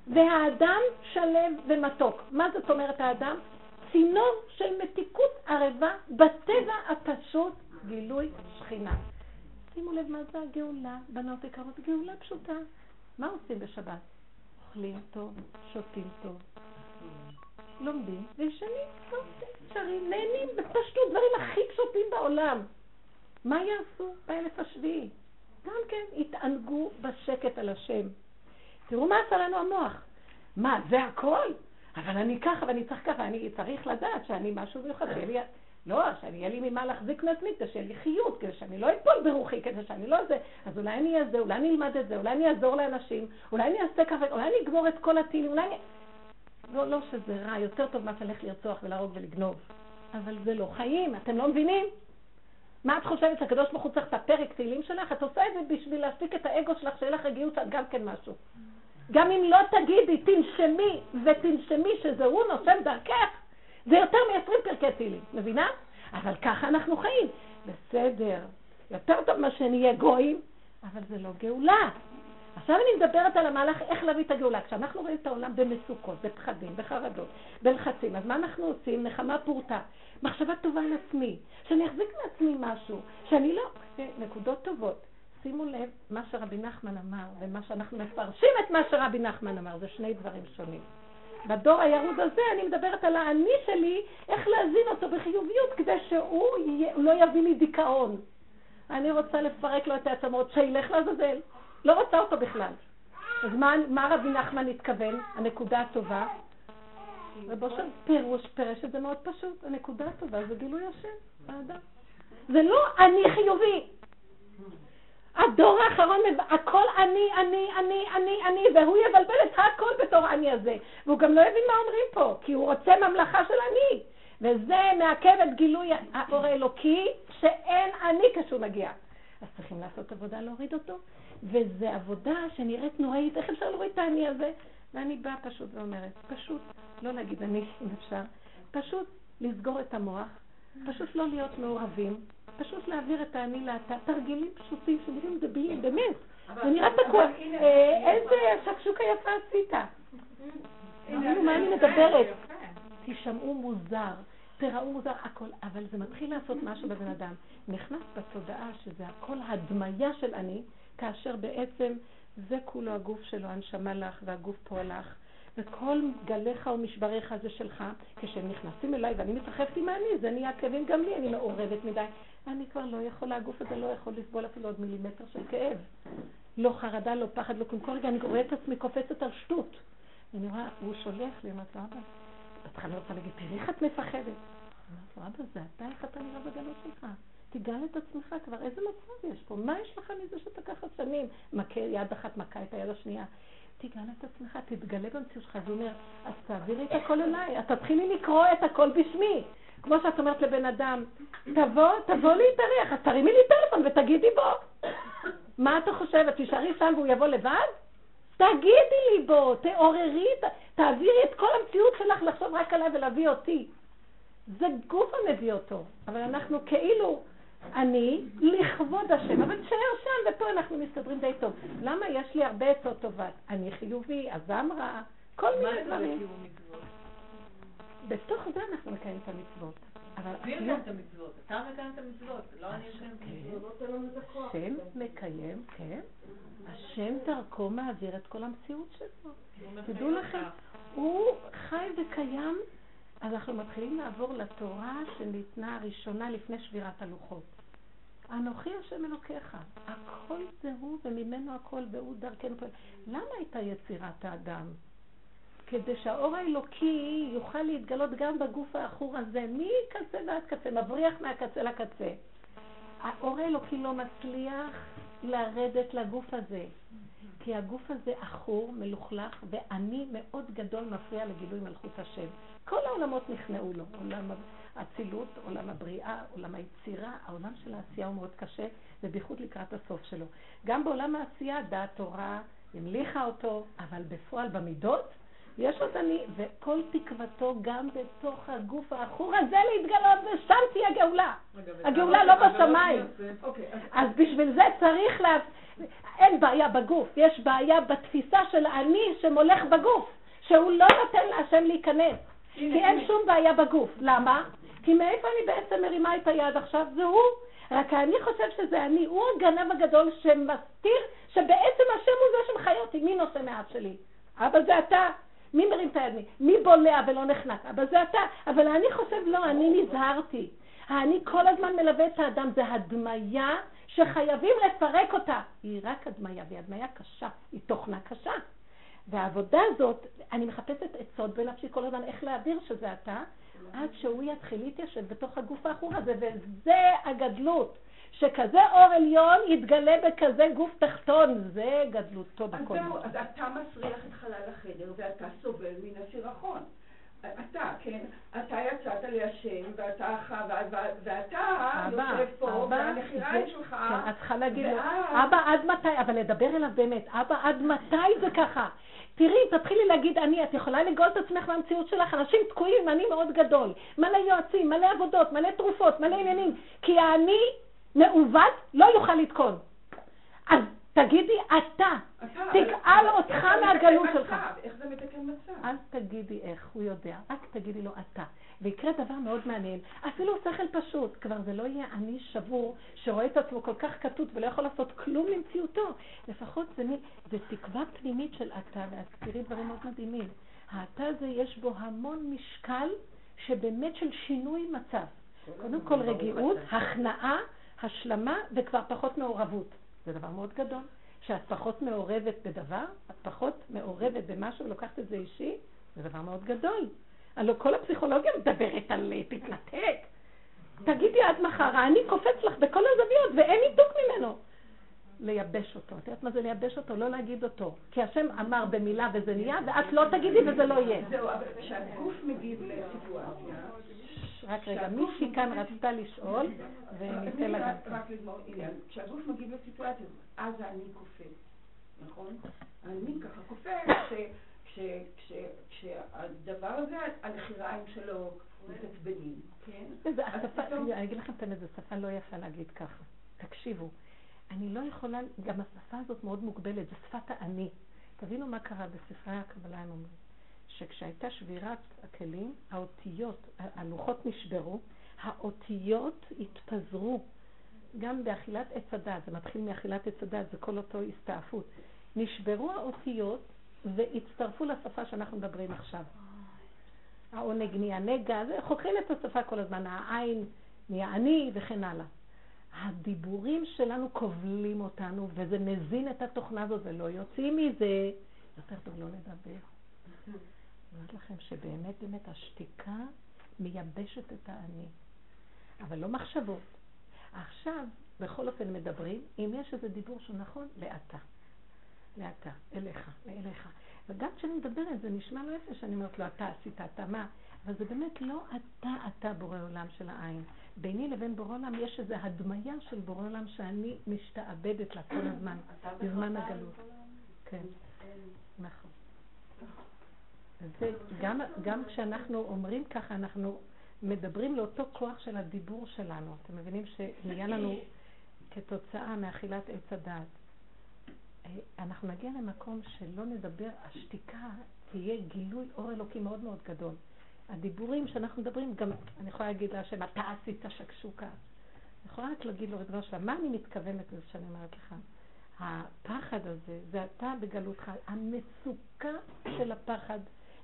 והאדם שלם ומתוק. מה זאת אומרת האדם? צינור של מתיקות ערבה בטבע הפשוט, גילוי שכינה. שימו לב מה זה הגאולה, בנות יקרות, גאולה פשוטה. מה עושים בשבת? אוכלים טוב, שותים טוב, לומדים וישנים, שרים, נהנים בפשטות, דברים הכי פשוטים בעולם. מה יעשו באלף השביעי? גם כן, התענגו בשקט על השם. תראו מה עשה לנו המוח. מה, זה הכל? אבל אני ככה ואני צריך ככה, אני צריך לדעת שאני משהו מיוחד, שיהיה לי... לא, שיהיה לי ממה להחזיק מעצמי, כדי שיהיה לי חיות, כדי שאני לא אפול ברוחי, כדי שאני לא זה. אז אולי אני אהיה זה, אולי אני אלמד את זה, אולי אני אעזור לאנשים, אולי אני אעשה ככה, אולי אני אגמור את כל הטילים, אולי אני... לא, לא שזה רע, יותר טוב מאשר ללכת לרצוח ולהרוג ולגנוב. אבל זה לא חיים, אתם לא מבינים? מה את חושבת שהקדוש ברוך הוא צריך את הפרק תהילים שלך? את עושה את זה בשביל להשתיק את האגו שלך, שיהיה לך רגיעות גם כן משהו. גם אם לא תגידי, תנשמי ותנשמי שזה הוא נושם דרכך, זה יותר מ-20 פרקי תהילים, מבינה? אבל ככה אנחנו חיים. בסדר, יותר טוב מה שנהיה גויים, אבל זה לא גאולה. עכשיו אני מדברת על המהלך איך להביא את הגאולה. כשאנחנו רואים את העולם במצוקות, בפחדים, בחרדות, בלחצים, אז מה אנחנו עושים? נחמה פורתא. מחשבה טובה על עצמי, שאני אחזיק מעצמי משהו, שאני לא... נקודות טובות. שימו לב, מה שרבי נחמן אמר ומה שאנחנו מפרשים את מה שרבי נחמן אמר, זה שני דברים שונים. בדור הירוד הזה אני מדברת על האני שלי, איך להזין אותו בחיוביות כדי שהוא יהיה, לא יביא לי דיכאון. אני רוצה לפרק לו את העצמות, שילך לעזאזל. לא רוצה אותו בכלל. אז מה, מה רבי נחמן התכוון? הנקודה הטובה. רבו של פירוש פירש את זה מאוד פשוט. הנקודה הטובה זה גילוי השם באדם. זה לא אני חיובי. הדור האחרון, הכל אני, אני, אני, אני, אני, והוא יבלבל את הכל בתור אני הזה. והוא גם לא יבין מה אומרים פה, כי הוא רוצה ממלכה של אני. וזה מעכב את גילוי האור האלוקי, שאין אני כשהוא מגיע. אז צריכים לעשות עבודה להוריד אותו, וזו עבודה שנראית נוראית, איך אפשר להוריד את האני הזה? ואני באה פשוט ואומרת, פשוט לא להגיד אני, אם אפשר, פשוט לסגור את המוח, פשוט לא להיות מעורבים, פשוט להעביר את האני לאתה, תרגילים פשוטים שנראים דבילים, באמת. זה נראה תקוע. אה, איזה שקשוקה יפה עשית. תבינו מה אני מדברת. תשמעו מוזר, תראו מוזר, הכל, אבל זה מתחיל לעשות משהו בבן אדם. נכנס בתודעה שזה הכל הדמיה של אני, כאשר בעצם זה כולו הגוף שלו, הנשמה לך והגוף פה לך. וכל גליך ומשבריך זה שלך, כשהם נכנסים אליי ואני מתרחבת עם האני, זה נהיה כאבים גם לי, אני מעורבת מדי. אני כבר לא יכולה, הגוף הזה לא יכול לסבול אפילו עוד מילימטר של כאב. לא חרדה, לא פחד, לא כלום. כל רגע אני רואה את עצמי קופצת על שטות. אני רואה, הוא שולח לי, אמרתי לו, אבא, בהתחלה אני רוצה להגיד, תראי איך את מפחדת. אמרתי לו, אבא, זה אתה, איך אתה נראה בגלות שלך? תגל את עצמך כבר, איזה מצב יש פה? מה יש לך מזה שאתה ככה שנים? מכה, יד אחת מכה את היד השנייה. תגל את עצמך, תתגלה במציאות שלך. אז הוא אומר, אז תעבירי את הכל אליי, אז תתחילי לקרוא את הכל בשמי. כמו שאת אומרת לבן אדם, תבוא, תבוא להתארח, אז תרימי לי טלפון ותגידי בו. מה אתה חושבת, תישארי שם והוא יבוא לבד? תגידי לי בו, תעוררי, תעבירי את כל המציאות שלך לחשוב רק עליי ולהביא אותי. זה גוף המביא אותו, אבל אנחנו כאילו אני לכבוד השם, אבל תשאר שם, ופה אנחנו מסתדרים די טוב. למה יש לי הרבה עצות טובות? אני חיובי, הזעם רע, כל מיני דברים. בתוך זה אנחנו מקיימים את המצוות. אבל מי מקיים את המצוות? אתה מקיים את המצוות, לא אני מקיים את המצוות. השם מקיים, כן. השם דרכו מעביר את כל המציאות שלו. תדעו לכם, הוא חי וקיים, אנחנו מתחילים לעבור לתורה שניתנה הראשונה לפני שבירת הלוחות. אנוכי השם אלוקיך, הכל זה הוא וממנו הכל והוא דרכנו. למה הייתה יצירת האדם? כדי שהאור האלוקי יוכל להתגלות גם בגוף העכור הזה, מקצה ועד קצה, מבריח מהקצה לקצה. האור האלוקי לא מצליח לרדת לגוף הזה, כי הגוף הזה עכור, מלוכלך, ואני מאוד גדול מפריע לגילוי מלכות השם. כל העולמות נכנעו לו, עולם האצילות, עולם הבריאה, עולם היצירה, העולם של העשייה הוא מאוד קשה, ובייחוד לקראת הסוף שלו. גם בעולם העשייה, דעת תורה המליכה אותו, אבל בפועל במידות, יש עוד אני, וכל תקוותו גם בתוך הגוף העכור הזה להתגלות, ושם תהיה גאולה. הגאולה לא בשמיים. אוקיי, אז בשביל זה צריך לה... אין בעיה בגוף, יש בעיה בתפיסה של האני שמולך בגוף, שהוא לא נותן להשם להיכנס. כי אין שום בעיה בגוף. למה? כי מאיפה אני בעצם מרימה את היד עכשיו? זה הוא. רק אני חושב שזה אני. הוא הגנב הגדול שמסתיר שבעצם השם הוא זה שמחיה אותי. מי נושא מעט שלי? אבא זה אתה. מי מרים את היד? מי בולע ולא נחנק? אבא זה אתה. אבל אני חושב, לא, אני נזהרתי. אני כל הזמן מלווה את האדם. זה הדמיה שחייבים לפרק אותה. היא רק הדמיה, והיא הדמיה קשה. היא תוכנה קשה. והעבודה הזאת, אני מחפשת עצות בנפשי כל הזמן איך להעביר שזה אתה, עד שהוא יתחיל להתיישב בתוך הגוף האחור הזה, וזה הגדלות. שכזה אור עליון יתגלה בכזה גוף תחתון, זה גדלותו בכל זהו, אז אתה מסריח את חלל החדר ואתה סובל מן הסירחון. אתה, כן, אתה יצאת להשם, ואתה ואתה יושב פה, והנחיריים שלך, כן, את צריכה להגיד לו, אבא עד מתי, אבל לדבר אליו באמת, אבא עד מתי זה ככה? תראי, תתחילי להגיד אני, את יכולה לגאול את עצמך מהמציאות שלך, אנשים תקועים אני מאוד גדול, מלא יועצים, מלא עבודות, מלא תרופות, מלא עניינים, כי האני מעוות לא יוכל לתקון. אז תגידי אתה. תגאל אותך מהגלות שלך. איך זה מתקן מצב? אל תגידי איך, הוא יודע. רק תגידי לו אתה. ויקרה דבר מאוד מעניין. אפילו שכל פשוט. כבר זה לא יהיה אני שבור, שרואה את עצמו כל כך כתות ולא יכול לעשות כלום למציאותו. לפחות זה, מי, זה תקווה פנימית של אתה, ואת תראי דברים מאוד מדהימים. האתה הזה יש בו המון משקל שבאמת של שינוי מצב. קודם כל רגיעות, הכנעה, השלמה וכבר פחות מעורבות. זה דבר מאוד גדול. שאת פחות מעורבת בדבר, את פחות מעורבת במשהו ולוקחת את זה אישי, זה דבר מאוד גדול. הלוא כל הפסיכולוגיה מדברת על אה, תתנתק. תגידי עד מחר, אני קופץ לך בכל הזוויות ואין ניתוק ממנו. לייבש אותו. את יודעת מה זה לייבש אותו? לא להגיד אותו. כי השם אמר במילה וזה נהיה, ואת לא תגידי וזה לא יהיה. זהו, אבל כשהגוף מגיב לסיטואציה... רק רגע, מישהי כאן רצתה לשאול, וניתן לה גם. רק לגמור עניין. כשהגוף מגיב לסיטואציה, אז אני קופץ, נכון? אני ככה קופץ, כשהדבר הזה, הנחיריים שלו מתעצבנים, כן? אני אגיד לכם את האמת, זו שפה לא יפה להגיד ככה. תקשיבו. אני לא יכולה, גם השפה הזאת מאוד מוגבלת, זו שפת האני. תבינו מה קרה בספרי הקבלה, הם אומרים. שכשהייתה שבירת הכלים, האותיות, הלוחות נשברו, האותיות התפזרו. גם באכילת עץ הדת, זה מתחיל מאכילת עץ הדת, זה כל אותו הסתעפות. נשברו האותיות והצטרפו לשפה שאנחנו מדברים עכשיו. העונג נהיה נגע, חוקרים את השפה כל הזמן, העין נהיה אני וכן הלאה. הדיבורים שלנו כובלים אותנו, וזה מזין את התוכנה הזאת, ולא יוצאים מזה. יותר טוב לא לדבר. אומרת לכם שבאמת באמת השתיקה מייבשת את האני. אבל לא מחשבות. עכשיו, בכל אופן מדברים, אם יש איזה דיבור שהוא נכון, לאתה. לאתה, אליך, לאליך. וגם כשאני מדברת, זה נשמע לא יפה שאני אומרת לו, אתה עשית, אתה מה? אבל זה באמת לא אתה, אתה בורא עולם של העין. ביני לבין בורא עולם יש איזו הדמיה של בורא עולם שאני משתעבדת לה כל הזמן, בזמן הגלות. כן, נכון. גם, גם כשאנחנו אומרים ככה, אנחנו מדברים לאותו כוח של הדיבור שלנו. אתם מבינים שנהיה לנו כתוצאה מאכילת עץ הדעת. אנחנו נגיע למקום שלא נדבר, השתיקה תהיה גילוי אור אלוקי מאוד מאוד גדול. הדיבורים שאנחנו מדברים, גם אני יכולה להגיד להשם, אתה עשית שקשוקה. אני יכולה רק להגיד לו, ריבונו שלם, מה אני מתכוונת לזה שאני אומרת לך? הפחד הזה, זה אתה בגלותך. המצוקה של הפחד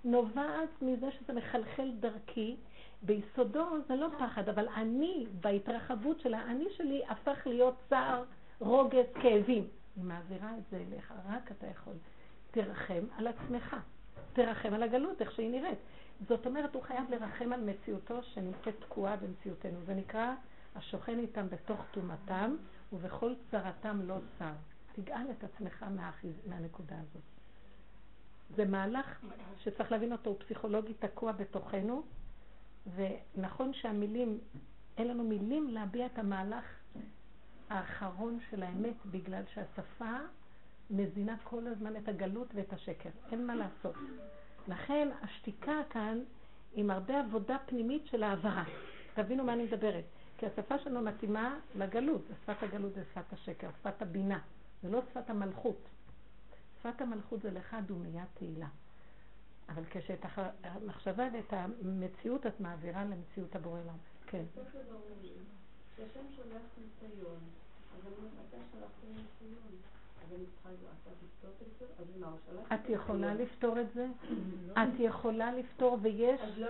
נובעת מזה שזה מחלחל דרכי. ביסודו זה לא פחד, אבל אני, בהתרחבות של האני שלי, הפך להיות צער, רוגז, כאבים. אני מעבירה את זה אליך, רק אתה יכול. תרחם על עצמך. תרחם על הגלות, איך שהיא נראית. זאת אומרת, הוא חייב לרחם על מציאותו שנמצאת תקועה במציאותנו. זה נקרא, השוכן איתם בתוך טומאתם, ובכל צרתם לא צר. תגאל את עצמך מהנקודה הזאת. זה מהלך שצריך להבין אותו, הוא פסיכולוגי תקוע בתוכנו, ונכון שהמילים, אין לנו מילים להביע את המהלך האחרון של האמת, בגלל שהשפה מזינה כל הזמן את הגלות ואת השקר. אין מה לעשות. לכן השתיקה כאן עם הרבה עבודה פנימית של העברה. תבינו מה אני מדברת. כי השפה שלנו מתאימה לגלות, שפת הגלות זה שפת השקר, שפת הבינה, זה לא שפת המלכות. שפת המלכות זה לך דומייה תהילה. אבל כשאת המחשבה ואת המציאות את מעבירה למציאות הבורא עולם. כן. כשהשם שולח ניסיון, אז אני מתה שלחתי ניסיון. את יכולה לפתור את זה? את יכולה לפתור ויש, לא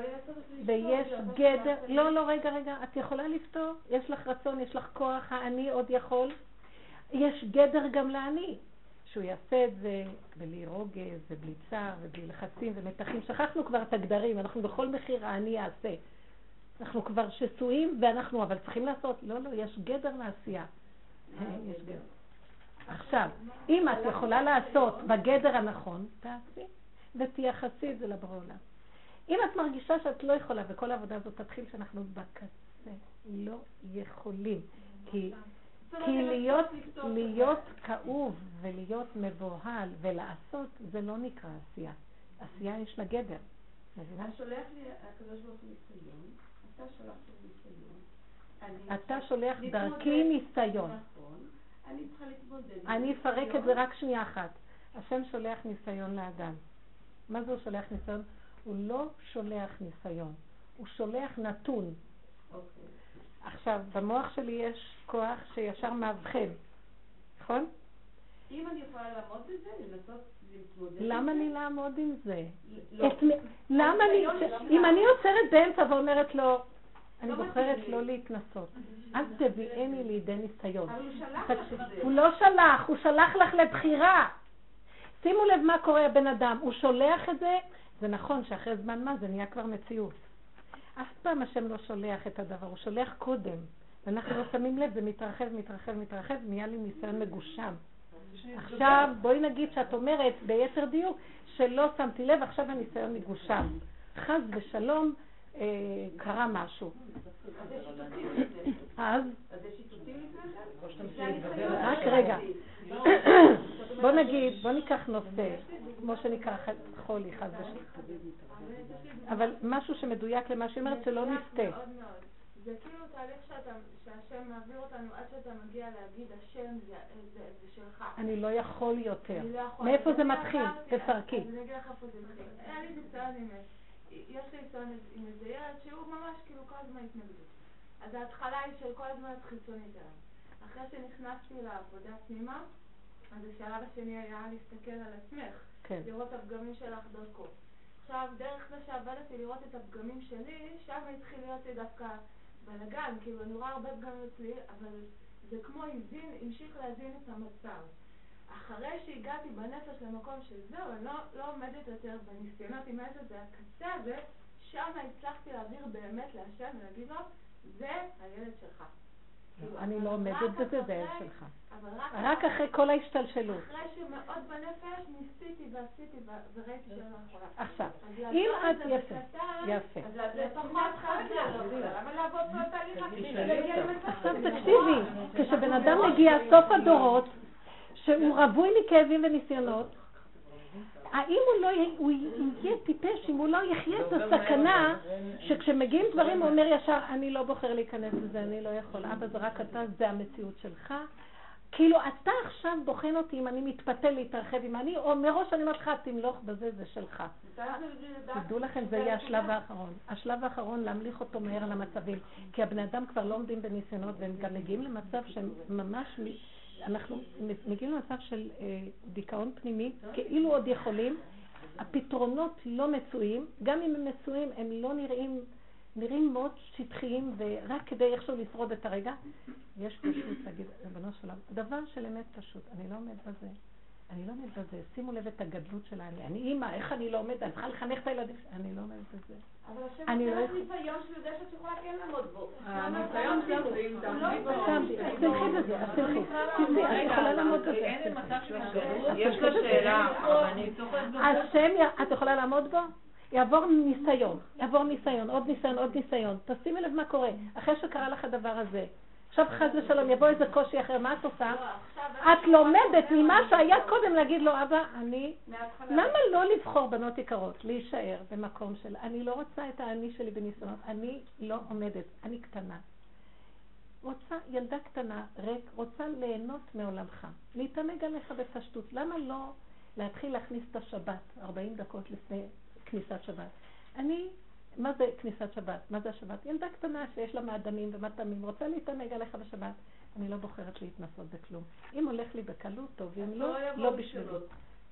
ויש גדר, לא, לא, רגע, רגע, את יכולה לפתור, יש לך רצון, יש לך כוח, האני עוד יכול, יש גדר גם לאני, שהוא יעשה את זה בלי רוגז ובלי צער ובלי לחצים ומתחים, שכחנו כבר את הגדרים, אנחנו בכל מחיר האני יעשה. אנחנו כבר שסועים ואנחנו אבל צריכים לעשות, לא, לא, יש גדר לעשייה. יש גדר. עכשיו, אם את יכולה לעשות בגדר הנכון, תעשי, ותייחסי את זה לבורא עולם. אם את מרגישה שאת לא יכולה, וכל העבודה הזאת תתחיל שאנחנו בקצה, לא יכולים. כי, כי להיות, להיות כאוב ולהיות מבוהל ולעשות, זה לא נקרא עשייה. עשייה יש לה גדר. מבינה? שולח לי הקדוש ברוך הוא ניסיון, אתה שולח לי ניסיון. אתה שולח דרכי ניסיון. נכון. אני צריכה להתמודד. אני אפרק את זה רק שנייה אחת. השם שולח ניסיון לאדם. מה זה הוא שולח ניסיון? הוא לא שולח ניסיון, הוא שולח נתון. אוקיי. עכשיו, במוח שלי יש כוח שישר מאבחן, נכון? אם אני יכולה לעמוד בזה, לנסות להתמודד למה לי לעמוד עם זה? לא. למה אני, אם אני עוצרת באמצע ואומרת לו, אני לא בוחרת לי. לא להתנסות, אל תביאני לידי ניסיון. אבל הוא שלח לך את זה. הוא לא שלח, הוא שלח לך לבחירה. שימו לב מה קורה הבן אדם, הוא שולח את זה, זה נכון שאחרי זמן מה זה נהיה כבר מציאות. אף פעם השם לא שולח את הדבר, הוא שולח קודם. ואנחנו לא שמים לב, זה מתרחב, מתרחב, מתרחב, נהיה לי ניסיון מגושם. עכשיו, בואי נגיד שאת אומרת ביתר דיוק שלא שמתי לב, עכשיו הניסיון מגושם. חס ושלום, אה, קרה משהו. אז, אז יש איתותים לפני זה? רק רגע. בוא נגיד, בוא ניקח נושא, כמו שנקרא חולי, חס ושלום. אבל משהו שמדויק למה שהיא אומרת, שלא מאוד. זה כאילו תהליך שאתה, שהשם מעביר אותנו עד שאתה מגיע להגיד השם זה, זה, זה שלך. אני לא יכול יותר. לא יכול. מאיפה זה מתחיל? תפרקי. אני אגיד לך איפה זה מתחיל. היה לי ניסיון עם... יש לי ניסיון עם איזה ילד שהוא ממש כאילו כל הזמן התנגדות. אז ההתחלה היא של כל הזמן את חיצונית אליו. אחרי שנכנסתי לעבודה פנימה, אז השלב השני היה להסתכל על עצמך. כן. לראות את הפגמים שלך דרכו. עכשיו, דרך זה שעבדתי לראות את הפגמים שלי, שם התחיל להיות לי דווקא בלאגן, כאילו אני רואה הרבה פגמים אצלי, אבל זה כמו הזין, המשיך להזין את המצב. אחרי שהגעתי בנפש למקום של זהו, אני לא, לא עומדת יותר בניסיונות עם איזה זה הקצה הזה, שם הצלחתי להעביר באמת להשם ולהגיד לו, זה הילד שלך. אני לא עומדת בזה, זה אחרי- שלך. רק, אחרי כל ההשתלשלות. אחרי שמאוד בנפש ניסיתי ועשיתי וראיתי שאני לא יכולה. עכשיו, אם את, יפה, יפה. עכשיו? תקשיבי, כשבן אדם מגיע סוף הדורות, שהוא רווי מכאבים וניסיונות, האם הוא לא יהיה, הוא יהיה טיפש אם הוא לא יחיה את הסכנה שכשמגיעים דברים הוא אומר ישר, אני לא בוחר להיכנס לזה, אני לא יכול. אבא זה רק אתה, זה המציאות שלך. כאילו אתה עכשיו בוחן אותי אם אני מתפתה להתרחב עם אני, או מראש אני אומרת לך, תמלוך בזה, זה שלך. תדעו לכם, זה יהיה השלב האחרון. השלב האחרון, להמליך אותו מהר למצבים. כי הבני אדם כבר לא עומדים בניסיונות, והם גם מגיעים למצב שהם ממש, אנחנו מגיעים למצב של אה, דיכאון פנימי, כאילו עוד יכולים. הפתרונות לא מצויים, גם אם הם מצויים, הם לא נראים, נראים מאוד שטחיים, ורק כדי איכשהו לשרוד את הרגע. יש פשוט להגיד, ריבונו של דבר של אמת פשוט, אני לא עומד בזה. אני לא עומד בזה, שימו לב את הגדלות שלה, אני, אני אימא, איך אני לא עומדת, אני צריכה לחנך את הילדים שלי, אני לא עומדת בזה. אבל השם אני נותן לא ניסיון שהוא יודע שאת יכולה כן לעמוד בו. הניסיון שלנו אם תעמדי בו. שמתי, אז תלכי בזה, אז תלכי, תלכי, את יכולה לעמוד בזה. אין מצב של. יש לה שאלה, אבל אני צוחקת. השם, את יכולה לעמוד בו? יעבור ניסיון, יעבור ניסיון, עוד ניסיון, עוד ניסיון. תשימי לב מה קורה. אחרי שקרה לך הדבר הזה, עכשיו חס ושלום יבוא איזה קושי אחר, מה את עושה? את לומדת ממה שהיה קודם להגיד לו, אבא, אני... למה לא לבחור בנות יקרות? להישאר במקום של... אני לא רוצה את האני שלי בניסיונות, אני לא עומדת, אני קטנה. רוצה, ילדה קטנה, ריק, רוצה ליהנות מעולמך, להתענג עליך בפשטות. למה לא להתחיל להכניס את השבת 40 דקות לפני כניסת שבת? אני, מה זה כניסת שבת? מה זה השבת? ילדה קטנה שיש לה מעדנים ומטעמים, רוצה להתענג עליך בשבת. אני לא בוחרת להתנסות בכלום. אם הולך לי בקלות, טוב, אם לא, לא בשבילי.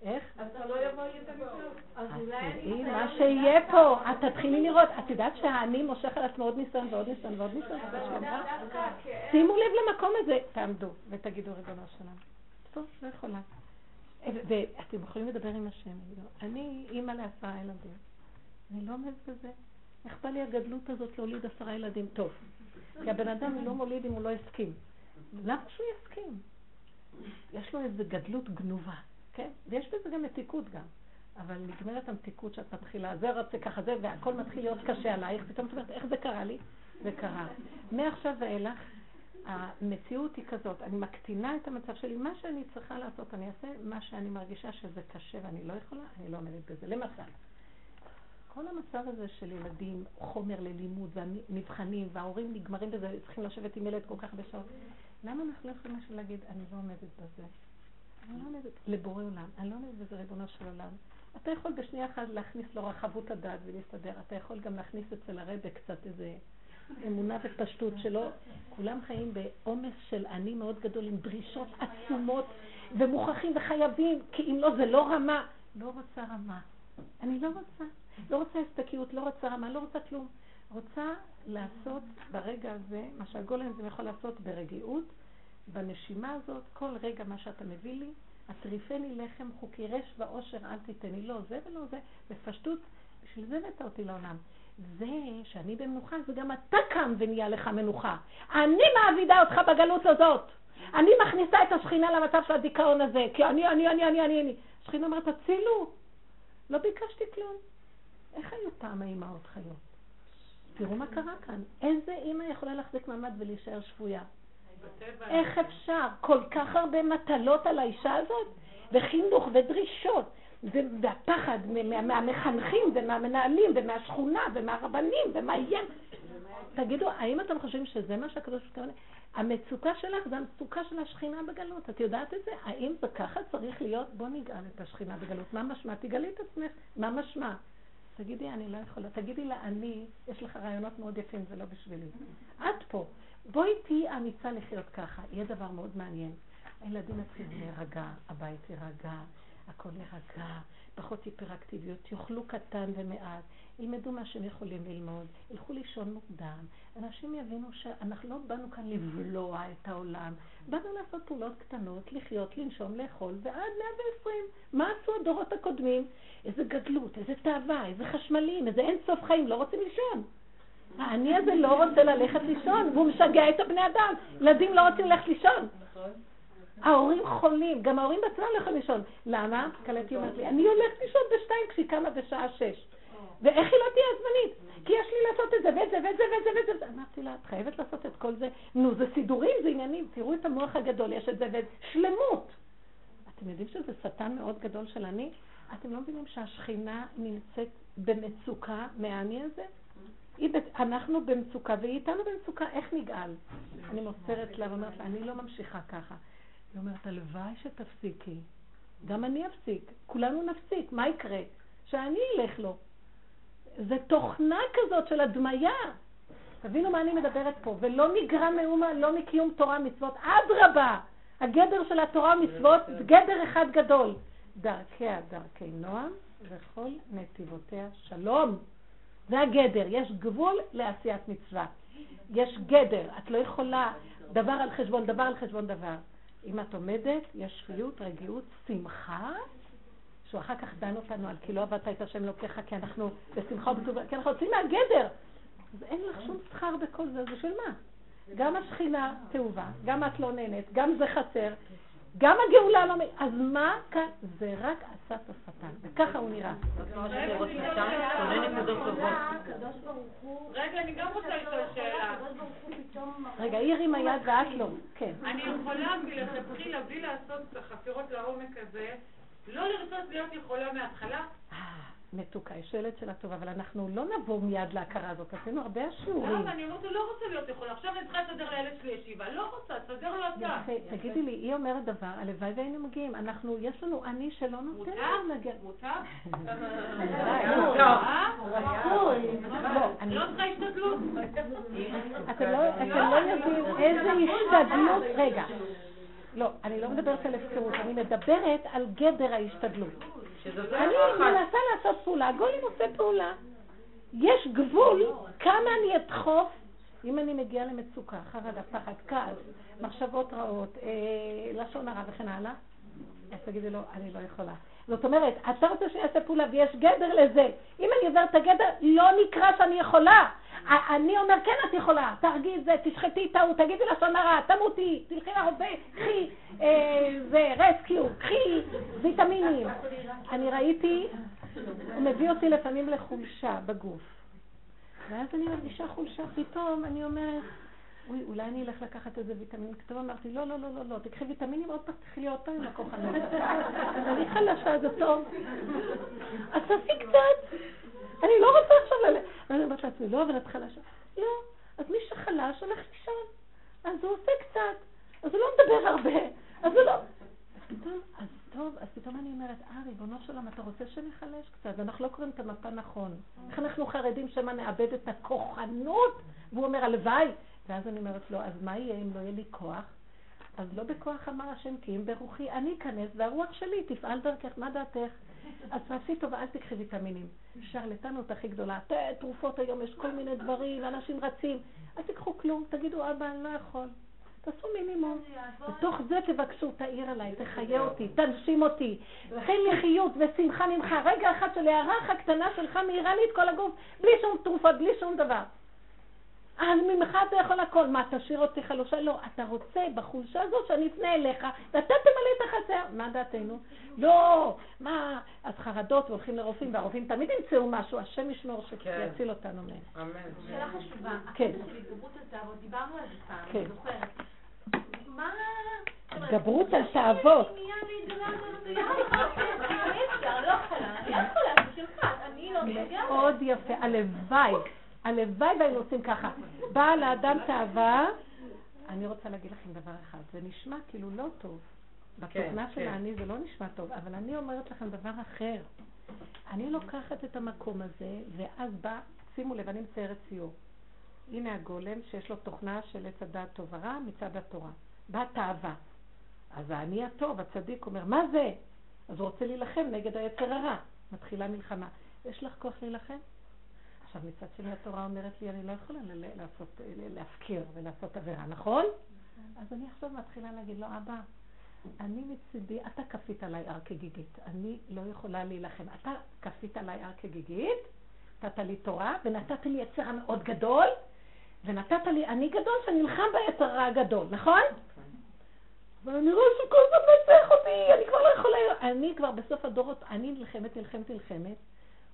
איך? אתה לא יבוא לי את הניסיון. אז אולי מה שיהיה פה, את תתחילי לראות, את יודעת שהאני מושך על עצמו עוד ניסיון ועוד ניסיון ועוד ניסיון. שימו לב למקום הזה, תעמדו ותגידו ריבונו שלנו. טוב, לא יכולה. ואתם יכולים לדבר עם השם, אני אימא לעשרה ילדים, אני לא עומדת בזה. איך בא לי הגדלות הזאת להוליד עשרה ילדים? טוב, כי הבן אדם לא מוליד אם הוא לא הסכים. למה שהוא יסכים? יש לו איזו גדלות גנובה, כן? ויש בזה גם מתיקות גם. אבל נגמרת המתיקות שאת מתחילה, זה רוצה ככה, זה, והכל מתחיל להיות קשה עלייך, פתאום את אומרת, איך זה קרה לי? זה קרה. מעכשיו ואילך, המציאות היא כזאת, אני מקטינה את המצב שלי, מה שאני צריכה לעשות, אני אעשה מה שאני מרגישה שזה קשה ואני לא יכולה, אני לא עומדת בזה. למשל, כל המצב הזה של ילדים, חומר ללימוד והמבחנים, וההורים נגמרים בזה, צריכים לשבת עם ילד כל כך הרבה שעות. למה אנחנו לא יכולים משהו להגיד, אני לא עומדת בזה? אני לא עומדת, לבורא עולם, אני לא עומדת בזה, ריבונו של עולם. אתה יכול בשנייה אחת להכניס לו רחבות הדעת ולהסתדר, אתה יכול גם להכניס אצל הרבה קצת איזה אמונה ופשטות שלא, כולם חיים בעומס של אני מאוד גדול עם דרישות עצומות ומוכרחים וחייבים, כי אם לא זה לא רמה. לא רוצה רמה. אני לא רוצה. לא רוצה הסתכלות, לא רוצה רמה, לא רוצה כלום. רוצה לעשות ברגע הזה, מה שהגולם זה יכול לעשות ברגיעות, בנשימה הזאת, כל רגע מה שאתה מביא לי, הטריפני לחם חוקי רש ועושר אל תיתני, לא זה ולא זה, בפשטות, בשביל זה הבאת אותי לעולם. זה שאני במנוחה, זה גם אתה קם ונהיה לך מנוחה. אני מעבידה אותך בגלות הזאת. אני מכניסה את השכינה למצב של הדיכאון הזה, כי אני, אני, אני, אני, אני, אני. השכינה אומרת, תצילו. לא ביקשתי כלום. איך היו פעם האימהות חיות? תראו מה קרה כאן. איזה אימא יכולה להחזיק מעמד ולהישאר שבויה? איך אפשר? כל כך הרבה מטלות על האישה הזאת, וחינוך ודרישות, והפחד מהמחנכים ומהמנהלים ומהשכונה ומהרבנים ומה יהיה. תגידו, האם אתם חושבים שזה מה שהקדוש ברוך הוא המצוקה שלך זה המצוקה של השכינה בגלות. את יודעת את זה? האם זה ככה צריך להיות? בוא נגאל את השכינה בגלות. מה משמע? תגלי את עצמך. מה משמע? תגידי, אני לא יכולה. תגידי לה, אני, יש לך רעיונות מאוד יפים, זה לא בשבילי. את פה. בואי תהיי אמיצה לחיות ככה. יהיה דבר מאוד מעניין. הילדים יתחילו להירגע, הבית יירגע, הכל יירגע, פחות היפראקטיביות, יאכלו קטן ומעט, ילמדו מה שהם יכולים ללמוד, ילכו לישון מוקדם. אנשים יבינו שאנחנו לא באנו כאן לבלוע את העולם, באנו לעשות פעולות קטנות, לחיות, לנשום, לאכול, ועד 120. מה עשו הדורות הקודמים? איזה גדלות, איזה תאווה, איזה חשמלים, איזה אין סוף חיים, לא רוצים לישון. האני הזה לא רוצה ללכת לישון, והוא משגע את הבני אדם. ילדים לא רוצים ללכת לישון. ההורים חולים, גם ההורים בעצמם לא יכולים לישון. למה? קלטי אומרת לי, אני הולכת לישון בשתיים כשהיא קמה בשעה שש. ואיך היא לא תהיה זמנית? כי יש לי לעשות את זה ואת זה ואת זה ואת זה ואת זה. אמרתי לה, את חייבת לעשות את כל זה. נו, זה סידורים, זה עניינים. תראו את המוח הגדול, יש את זה ואת שלמות. אתם יודעים שזה שטן מאוד גדול של אני? אתם לא מבינים שהשכינה נמצאת במצוקה מהאני הזה? אנחנו במצוקה והיא איתנו במצוקה, איך נגאל? אני מוסרת לה ואומרת לה, אני לא ממשיכה ככה. היא אומרת, הלוואי שתפסיקי. גם אני אפסיק, כולנו נפסיק, מה יקרה? שאני אלך לו. זה תוכנה כזאת של הדמיה. תבינו מה אני מדברת פה, ולא נגרע מאומה, לא מקיום תורה מצוות, אדרבה, הגדר של התורה ומצוות, גדר אחד גדול. דרכיה דרכי נועם, וכל נתיבותיה שלום. זה הגדר, יש גבול לעשיית מצווה. יש גדר, את לא יכולה דבר על חשבון דבר על חשבון דבר. אם את עומדת, יש שפיות, רגיעות, שמחה, שהוא אחר כך דן אותנו על כי לא עבדת את השם לוקחה, כי אנחנו בשמחה ובטובה, כי אנחנו יוצאים מהגדר. אז אין לך שום שכר בכל זה, אז בשביל מה? גם השכינה תאובה, גם את לא נהנית, גם זה חסר, גם הגאולה לא... אז מה כאן? זה רק עצת השטן, וככה הוא נראה. רגע, אני גם רוצה לשאול שאלה. רגע, היא הרימה יד ואת לא. כן. אני יכולה מלכתחילה, בלי לעשות חפירות לעומק הזה, לא לרצות להיות יכולה מההתחלה? אה, מתוקה, היא שואלת שאלה טובה, אבל אנחנו לא נבוא מיד להכרה הזאת, עשינו הרבה שיעורים. למה? אני אומרת, לא רוצה להיות יכולה, עכשיו אני צריכה לסדר לילד שלי ישיבה, לא רוצה, תסדר לו אתה. יפה, תגידי לי, היא אומרת דבר, הלוואי והיינו מגיעים, אנחנו, יש לנו אני שלא נותן לנו להגיע. מותר? לא צריכה השתדלות. אתם לא יודעים איזה השתדלות, רגע. לא, אני לא מדברת על הפקרות, אני מדברת על גדר ההשתדלות. אני מנסה לעשות פעולה, הגולים עושה פעולה. יש גבול כמה אני אדחוף אם אני מגיעה למצוקה, חרדה, פחד, כעס, מחשבות רעות, אה, לשון הרע וכן הלאה, אז תגידי לו, אני לא יכולה. זאת אומרת, אתה רוצה שאני אעשה פעולה ויש גדר לזה. אם אני עוברת את הגדר, לא נקרא שאני יכולה. אני אומר, כן, את יכולה, תהרגי את זה, תשחטי ההוא, תגידי לשון הרע, תמותי, תלכי לרופא, קחי אה, זה, רסקיו, קחי ויטמינים. אני ראיתי, הוא מביא אותי לפעמים לחולשה בגוף. ואז אני מרגישה חולשה, פתאום אני אומרת, אוי, אולי אני אלך לקחת איזה ויטמין. פתאום אמרתי, לא, לא, לא, לא, לא, תקחי ויטמינים, עוד פעם תקחי לי עוד פעם עם הכוחנות. אז אני חלשה, זה טוב. אז תעשי קצת. אני לא רוצה עכשיו ללכת. אני אומרת לעצמי, לא, אבל את חלשה. לא, אז מי שחלש הולך לישון. אז הוא עושה קצת. אז הוא לא מדבר הרבה. אז הוא לא... אז פתאום, אז טוב, אז פתאום אני אומרת, אה, ריבונו של עולם, אתה רוצה שנחלש קצת? אנחנו לא קוראים את המפה נכון. איך אנחנו חרדים שמא נאבד את הכוחנות? והוא אומר, הלוואי. ואז אני אומרת לו, אז מה יהיה אם לא יהיה לי כוח? אז לא בכוח אמר השם, כי אם ברוחי אני אכנס, והרוח שלי תפעל דרכך, מה דעתך? אז תעשי טובה, אל תקחי ויטמינים. שרלטנות הכי גדולה. תרופות היום, יש כל מיני דברים, אנשים רצים. אל תיקחו כלום, תגידו, אבא, אני לא יכול. תעשו מינימום. בתוך זה תבקשו, תאיר עליי, תחיה אותי, תנשים אותי. תן לי חיות ושמחה ממך. רגע אחד של הערה אחת קטנה שלך מאירה לי את כל הגוף, בלי שום תרופות, בלי שום דבר. אז ממך אתה יכול הכל. מה, תשאיר אותי חלושה? לא, אתה רוצה בחולשה הזאת שאני אפנה אליך, ואתה תמלא את החצר. מה דעתנו? לא, מה, אז חרדות והולכים לרופאים, והרופאים תמיד ימצאו משהו, השם ישמור שיציל כן. אותנו מהם. אמן. שאלה חשובה. כן. דיברנו על זה פעם, אני כן. זוכרת. מה... התגברות על תאוות. מאוד יפה, הלוואי. הלוואי והיינו עושים ככה. באה לאדם תאווה, אני רוצה להגיד לכם דבר אחד, זה נשמע כאילו לא טוב. בתוכנה כן, של כן. האני זה לא נשמע טוב, אבל אני אומרת לכם דבר אחר. אני לוקחת את המקום הזה, ואז בא, שימו לב, אני מציירת ציור. הנה הגולם שיש לו תוכנה של עץ הדעת טוב ורע מצד התורה. באה תאווה. אז האני הטוב, הצדיק, אומר, מה זה? אז הוא רוצה להילחם נגד היצר הרע. מתחילה מלחמה. יש לך כוח להילחם? עכשיו, מצד שני התורה אומרת לי, אני לא יכולה לעשות, להפקיר ולעשות עבירה, נכון? אז אני עכשיו מתחילה להגיד לו, אבא, אני מצידי, אתה כפית עליי הר כגיגית, אני לא יכולה להילחם. אתה כפית עליי הר כגיגית, נתת לי תורה, ונתת לי יצר מאוד גדול, ונתת לי אני גדול שנלחם ביצר הגדול, נכון? אבל אני רואה שכל הזמן מנצח אותי, אני כבר לא יכולה... אני כבר בסוף הדורות, אני נלחמת, נלחמת, נלחמת.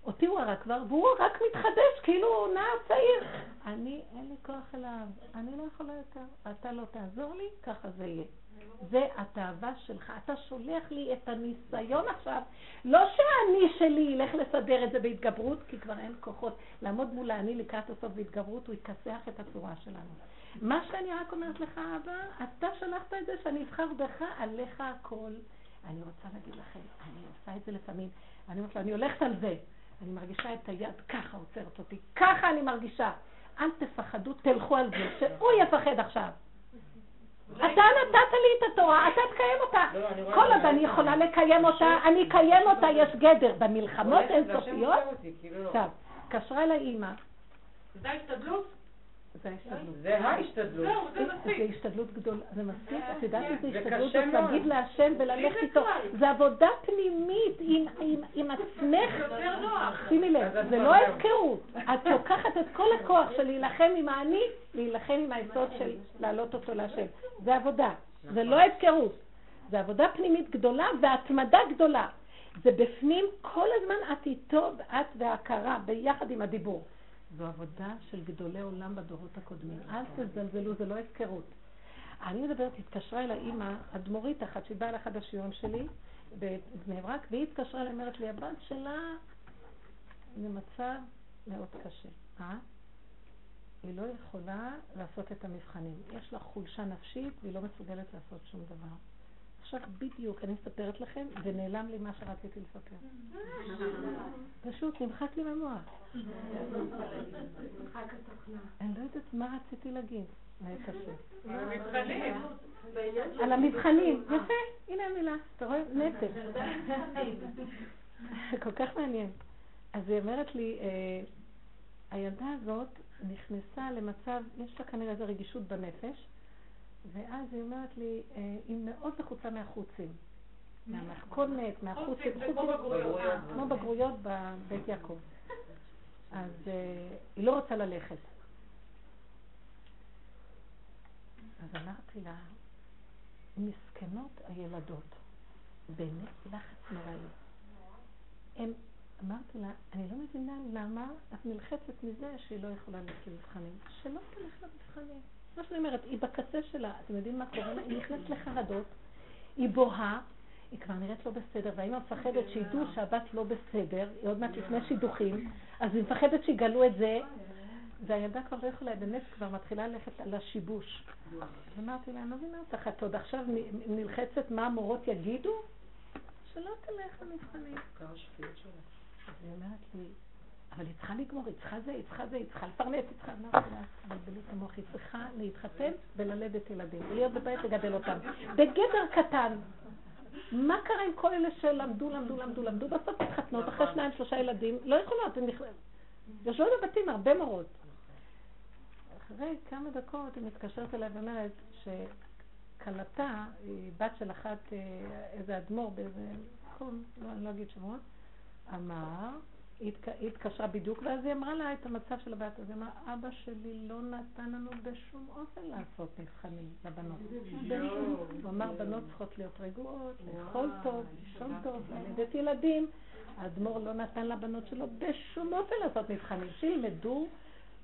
אותי הוא הרג כבר, והוא רק מתחדש, כאילו הוא נער צעיר. אני, אין לי כוח אליו, אני לא יכולה יותר. אתה לא תעזור לי, ככה זה יהיה. זה התאווה שלך. אתה שולח לי את הניסיון עכשיו. לא שהאני שלי ילך לסדר את זה בהתגברות, כי כבר אין כוחות. לעמוד מול האני לקראת הסוף בהתגברות, הוא יכסח את הצורה שלנו. מה שאני רק אומרת לך, אבא, אתה שלחת את זה שאני אבחר בך, עליך הכל. אני רוצה להגיד לכם, אני עושה את זה לפעמים. אני אומרת לו, אני הולכת על זה. אני מרגישה את היד ככה עוצרת אותי, ככה אני מרגישה. אל תפחדו, תלכו על זה, שהוא יפחד עכשיו. אתה נתת לי את התורה, אתה תקיים אותה. לא, כל עוד אני יכולה לקיים אותה, אני אקיים אותה, יש גדר. במלחמות אינסופיות... כאילו- עכשיו, קשרה אליי אימא. זה ההשתדלות? זה ההשתדלות. זה ההשתדלות. זה השתדלות גדולה, זה מספיק, את יודעת איזה השתדלות זאת להגיד להשם וללכת איתו. זה עבודה פנימית עם עצמך. שימי לב, זה לא הפקרות. את לוקחת את כל הכוח של להילחם עם האני, להילחם עם היסוד של להעלות אותו להשם. זה עבודה, זה לא הפקרות. זה עבודה פנימית גדולה והתמדה גדולה. זה בפנים, כל הזמן את איתו, את וההכרה, ביחד עם הדיבור. זו עבודה של גדולי עולם בדורות הקודמים. אל תזלזלו, זה לא הפקרות. אני מדברת, התקשרה אל האימא, אדמו"רית אחת, שהיא באה לאחד השיעורים שלי בבני ברק, והיא התקשרה אליי, אומרת לי, הבת שלה במצב מאוד קשה. אה? היא לא יכולה לעשות את המבחנים. יש לה חולשה נפשית והיא לא מסוגלת לעשות שום דבר. עכשיו בדיוק, אני מספרת לכם, ונעלם לי מה שרציתי לספר. פשוט נמחק לי מהמוח. אני לא יודעת מה רציתי להגיד. על המבחנים. יפה, הנה המילה. אתה רואה? נפש. כל כך מעניין. אז היא אומרת לי, אה, הילדה הזאת נכנסה למצב, יש לה כנראה איזו רגישות בנפש, ואז היא אומרת לי, אה, היא מאוד לחוצה מהחוצים. מהמתכונת, מהחוצים, כמו בגרויות בבית יעקב. אז אה, היא לא רוצה ללכת. אז אמרתי לה, מסכנות הילדות, באמת לחץ נוראי. אמרתי לה, אני לא מבינה למה את נלחצת מזה שהיא לא יכולה ללכת למבחנים. שלא תלך למבחנים. מה שאני אומרת, היא בקצה שלה, אתם יודעים מה קורה? היא נכנסת לחרדות, היא בוהה, היא כבר נראית לא בסדר, והאימא מפחדת שידעו שהבת לא בסדר, היא עוד מעט לפני שידוכים, אז היא מפחדת שיגלו את זה, והילדה כבר לא יכולה, באמת כבר מתחילה ללכת על השיבוש. אמרתי לה, אני לא מבינה אותך, את עוד עכשיו נלחצת מה המורות יגידו? שלא תלך למבחנים. אז היא אומרת לי, אבל היא צריכה לגמור, היא צריכה זה, היא צריכה זה, היא צריכה לפרנס, היא צריכה... אמרתי לה, בלבלו את המוח, היא צריכה להתחתן וללדת ילדים, ולהיות בבית לגדל אותם. בגדר קטן. מה קרה עם כל אלה שלמדו, למדו, למדו, למדו, בסוף מתחתנות, אחרי שניים, שלושה ילדים, לא יכולות, הן יושבות בבתים הרבה מורות. אחרי כמה דקות היא מתקשרת אליי ואומרת שכלתה, היא בת של אחת, אה, איזה אדמו"ר באיזה מקום, לא, אני לא אגיד שמות, אמר, היא התקשרה בדיוק, ואז היא אמרה לה את המצב של הבת, אז היא אמרה, אבא שלי לא נתן לנו בשום אופן לעשות מבחנים לבנות. הוא אמר, בנות צריכות להיות רגועות, לאכול טוב, לישון טוב, ללדת ילדים. האדמו"ר לא נתן לבנות שלו בשום אופן לעשות מבחנים, שילמדו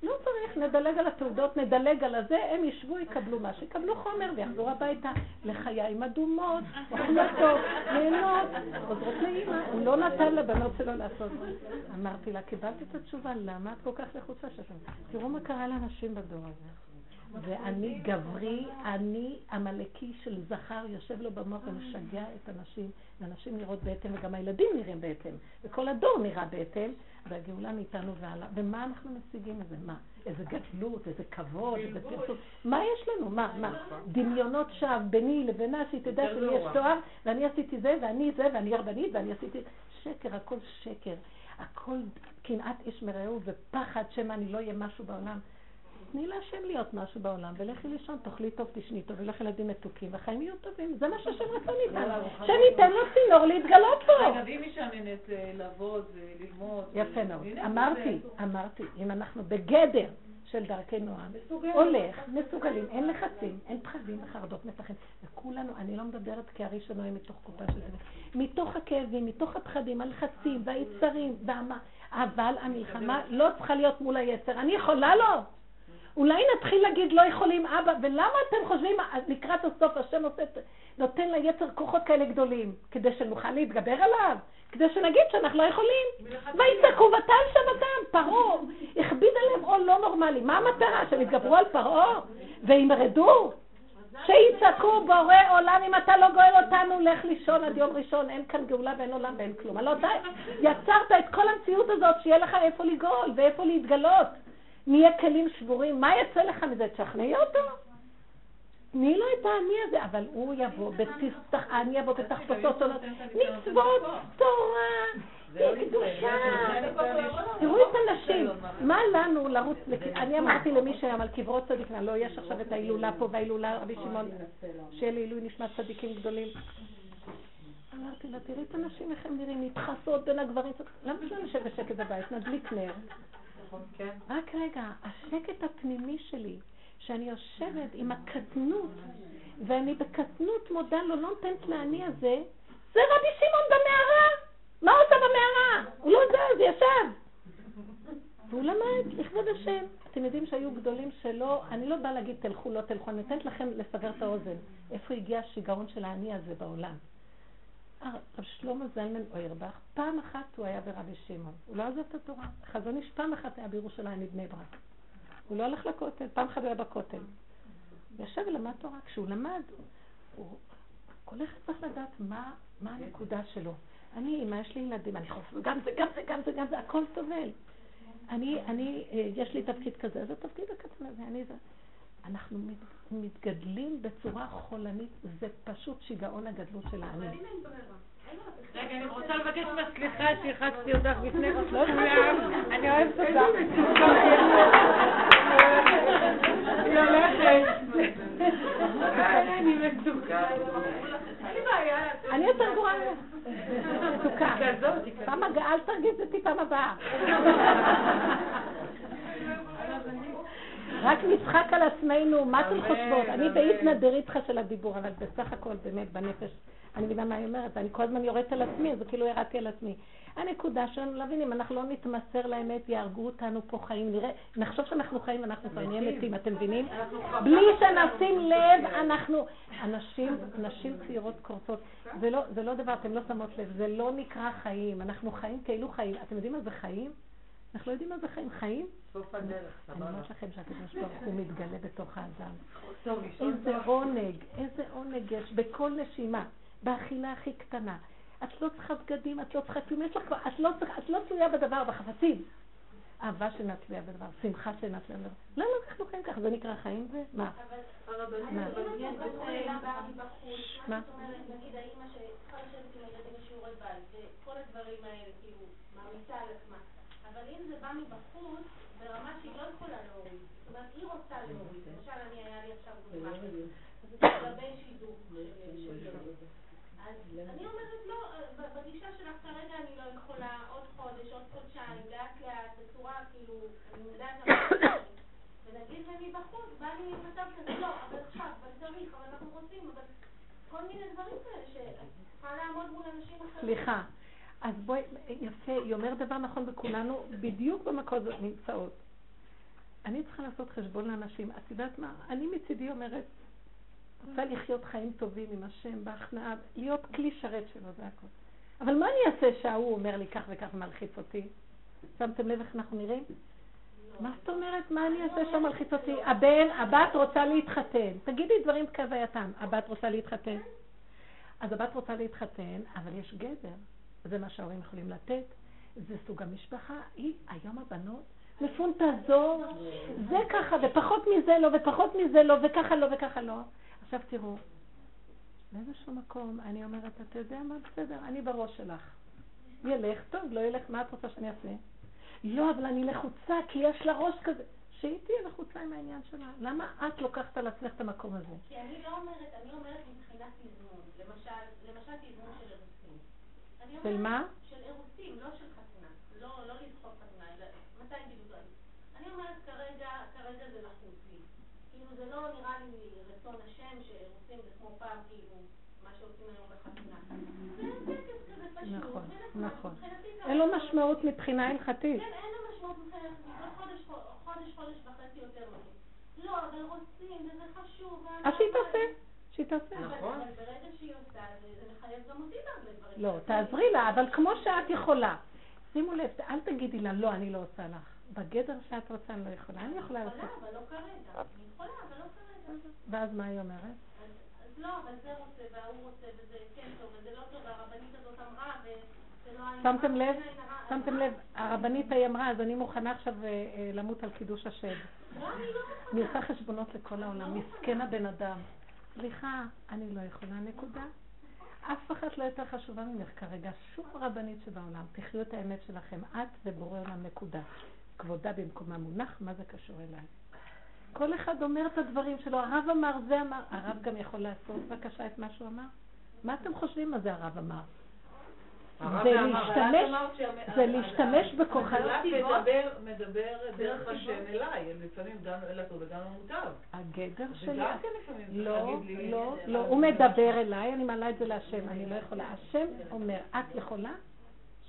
לא צריך, נדלג על התעודות, נדלג על הזה, הם ישבו, יקבלו מה שיקבלו חומר ויחזרו הביתה לחיים אדומות, החלטות, ליהנות, עוזרות לאימא. הוא לא נתן לבנות שלו לעשות. אמרתי לה, קיבלתי את התשובה, למה את כל כך לחוצה שלכם? תראו מה קרה לאנשים בדור הזה. ואני גברי, אני עמלקי של זכר, יושב לו במוח ומשגע את הנשים, ואנשים נראות בהתאם, וגם הילדים נראים בהתאם, וכל הדור נראה בהתאם, והגאולה מאיתנו והלאה. ומה אנחנו משיגים מזה? מה? איזה גדלות, איזה כבוד, איזה פרסום. מה יש לנו? מה? מה? דמיונות שווא ביני לבינה, שהיא תדע שלי יש תואר, ואני עשיתי זה, ואני זה, ואני רבנית, ואני עשיתי... שקר, הכל שקר. הכל קנאת איש מרעהו ופחד שמא אני לא אהיה משהו בעולם. תני להשם להיות משהו בעולם, ולכי לישון, תאכלי טוב, תשני טוב, ולך ילדים מתוקים, והחיים יהיו טובים. זה מה שהשם רצה מאיתנו. שניתן לו צינור להתגלות פה. רגע, ואם משעממת אה, לעבוד, ללמוד... יפה מאוד. אמרתי, אמרתי, אם אנחנו בגדר של דרכי נועם, הולך, מסוגלים, אין לחצים, אין פחדים וחרדות מתחים. וכולנו, אני לא מדברת כארי שנועה מתוך קופה של זה, מתוך הכאבים, מתוך הפחדים, הלחצים והיצרים, אבל המלחמה לא צריכה להיות מול היצר. אני יכולה לו. אולי נתחיל להגיד לא יכולים אבא, ולמה אתם חושבים לקראת הסוף השם עושה, נותן ליצר כוחות כאלה גדולים? כדי שנוכל להתגבר עליו? כדי שנגיד שאנחנו לא יכולים. ויצעקו ותל שבתם, פרעה, הכביד עליהם עול לא נורמלי. מה המטרה? שהם יתגברו על פרעה וימרדו? שיצעקו בורא עולם, אם אתה לא גואל אותנו, לך לישון עד יום ראשון, אין כאן גאולה ואין עולם ואין כלום. הלוא אתה יצרת את כל המציאות הזאת, שיהיה לך איפה לגאול ואיפה להתגלות. נהיה כלים שבורים, מה יצא לך מזה? תשכנעי אותו. תני לו את האני הזה, אבל הוא יבוא בתסתח, אני יבוא בתחפושות שונות, מצוות, תורה, קדושה. תראו את הנשים, מה לנו לרוץ, אני אמרתי למי שהיה על קברות צדיקים, לא, יש עכשיו את ההילולה פה וההילולה רבי שמעון, שיהיה לעילוי נשמע צדיקים גדולים. אמרתי לה, תראי את הנשים איך הם נראים, מתחסות בין הגברים, למה שלא נשב בשקט בבית, נדליק נר. נכון, כן. רק רגע, השקט הפנימי שלי, שאני יושבת עם הקטנות, ואני בקטנות מודה לו, לא נותנת לאני הזה, זה רבי שמעון במערה! מה הוא עושה במערה? הוא לא זז, ישב. והוא למד לכבוד השם. אתם יודעים שהיו גדולים שלא, אני לא באה להגיד תלכו, לא תלכו, אני נותנת לכם לסבר את האוזן. איפה הגיע השיגעון של האני הזה בעולם? רב שלמה זלמן אוירבך, פעם אחת הוא היה ברבי שמעון, הוא לא עזב את התורה. חזון איש פעם אחת היה בירושלים מבני ברק. הוא לא הלך לכותל, פעם אחת הוא היה בכותל. הוא ישב ולמד תורה. כשהוא למד, הוא... כל אחד צריך לדעת מה, מה הנקודה שלו. אני, אימא, יש לי ילדים, אני חושב, גם זה, גם זה, גם זה, גם זה, הכל סובל. אני, אני, אה, יש לי תפקיד כזה, זה תפקיד הקטן הזה, אני זה. אנחנו מתגדלים בצורה חולנית, זה פשוט שיגעון הגדלות של העני. רגע, אני רוצה לבקש ממך סליחה שהרחצתי אותך בפני כולם. אני אוהבת אותך. היא הולכת. אני מתוקה. אני יותר גרועה מתוקה. פעם אל תרגיז אותי פעם הבאה. רק נצחק על עצמנו, מה אתם חושבות? אני באיתנא דריתחא של הדיבור, אבל בסך הכל באמת בנפש, אני מבינה מה היא אומרת, אני כל הזמן יורדת על עצמי, אז כאילו ירדתי על עצמי. הנקודה שלנו להבין, אם אנחנו לא נתמסר לאמת, יהרגו אותנו פה חיים, נראה, נחשוב שאנחנו חיים, אנחנו כבר נהיה מתים, אתם מבינים? בלי שנשים לב, אנחנו, אנשים, נשים צעירות קורצות, זה לא, זה לא דבר, אתם לא שמות לב, זה לא נקרא חיים, אנחנו חיים כאילו חיים, אתם יודעים מה זה חיים? אנחנו לא יודעים מה זה חיים. חיים? סוף הדרך, אני אומרת לכם שהקדוש ברוך הוא מתגלה בתוך האדם. איזה עונג, איזה עונג יש בכל נשימה, באכילה הכי קטנה. את לא צריכה בגדים, את לא צריכה כלום, יש לך כבר, את לא צריכה, את לא תלויה בדבר, בחפצים. אהבה שאינה תלויה בדבר, שמחה שאינה תלויה בדבר. לא, לא, אנחנו חיים ככה, זה נקרא חיים זה? מה? מה? מה? נגיד האימא שצריכה לשבת עם הילדים לשיעורי בית, וכל הדברים האלה, כאילו, מעמיסה על עצמה. אבל אם זה בא מבחוץ, ברמה שהיא לא יכולה להוריד. זאת אומרת, היא רוצה להוריד. למשל, אני, היה לי עכשיו דוגמה כזאת. זה לגבי שידוך ילד. אז אני אומרת, לא, בגישה שלך כרגע אני לא יכולה עוד חודש, עוד חודשיים, לאט לאט, בצורה כאילו, אני מודעת למה ונגיד זה מבחוץ, בא לי מצב כזה, לא, אבל עכשיו, אבל צריך, אבל אנחנו רוצים, אבל כל מיני דברים כאלה שאת צריכה לעמוד מול אנשים אחרים. סליחה. אז בואי, יפה, היא אומרת דבר נכון וכולנו בדיוק במקום הזה נמצאות. אני צריכה לעשות חשבון לאנשים. את יודעת מה? אני מצידי אומרת, רוצה לחיות חיים טובים עם השם, בהכנעה, להיות כלי שרת שלו, זה הכול. אבל מה אני אעשה שההוא אומר לי כך וכך מלחיץ אותי? שמתם לב איך אנחנו נראים? מה זאת אומרת? מה אני אעשה שם מלחיץ אותי? הבן, הבת רוצה להתחתן. תגידי דברים כהווייתם. הבת רוצה להתחתן. אז הבת רוצה להתחתן, אבל יש גדר. זה מה שההורים יכולים לתת. זה סוג המשפחה. היא, היום הבנות, מפונטזות, זה ככה, ופחות מזה לא, ופחות מזה לא, וככה לא, וככה לא. עכשיו תראו, באיזשהו מקום אני אומרת, אתה יודע מה, בסדר, אני בראש שלך. ילך, טוב, לא ילך, מה את רוצה שאני אעשה? לא, אבל אני לחוצה, כי יש לה ראש כזה. שהיא תהיה לחוצה עם העניין שלה. למה את לוקחת על עצמך את המקום הזה? כי אני לא אומרת, אני אומרת מבחינת תזמון. למשל, למשל תזמון של אירוסין. של מה? של אירוסין, לא של חתונה. לא, לא לדחות חתונה, אלא מתי בדיוק? אני אומרת כרגע, כרגע זה לחוץ לי. כאילו זה לא נראה לי רצון השם שעושים זה כמו פעם, כאילו, מה שעושים היום בחתונה. זה טקס כזה פשוט. נכון, נכון. אין לו משמעות מבחינה הלכתית. כן, אין לו משמעות מבחינה הלכתית. חודש, חודש וחצי יותר מזה. לא, אבל רוצים, וזה חשוב. אז שהיא תעשה. שהיא תעשה. נכון. אבל ברגע שהיא עושה, זה מחייב גם אותי בהרבה דברים. לא, תעזרי לה, אבל כמו שאת יכולה. שימו לב, אל תגידי לה, לא, אני לא עושה לך. בגדר שאת רוצה אני לא יכולה, אני יכולה לעשות. אני יכולה, אבל לא כרגע. אני יכולה, אבל לא כרגע. ואז מה היא אומרת? אז לא, אבל זה רוצה, וההוא רוצה, וזה כן טוב, וזה לא טוב, והרבנית הזאת אמרה, לא היה... שמתם לב? שמתם לב, הרבנית ההיא אמרה, אז אני מוכנה עכשיו למות על קידוש השם. לא, אני לא מוכנה. אני עושה חשבונות לכל העולם, מסכן הבן אדם. סליחה, אני לא יכולה, נקודה. אף אחת לא יותר חשובה ממך כרגע, שום רבנית שבעולם. תחיו את האמת שלכם, את ובורא עולם, נקודה. כבודה במקומה מונח, מה זה קשור אליי? כל אחד אומר את הדברים שלו, הרב אמר, זה אמר, הרב גם יכול לעשות בבקשה את מה שהוא אמר? מה אתם חושבים מה זה הרב אמר? זה להשתמש, זה להשתמש בכוחנות. מדבר, מדבר דרך השם אליי, לפעמים גם לטוב וגם למוטב. הגדר שלי, וגם כן לפעמים לא, לי... לא, לא, הוא מדבר אליי, אני מעלה את זה להשם, אני לא יכולה. השם אומר, את יכולה?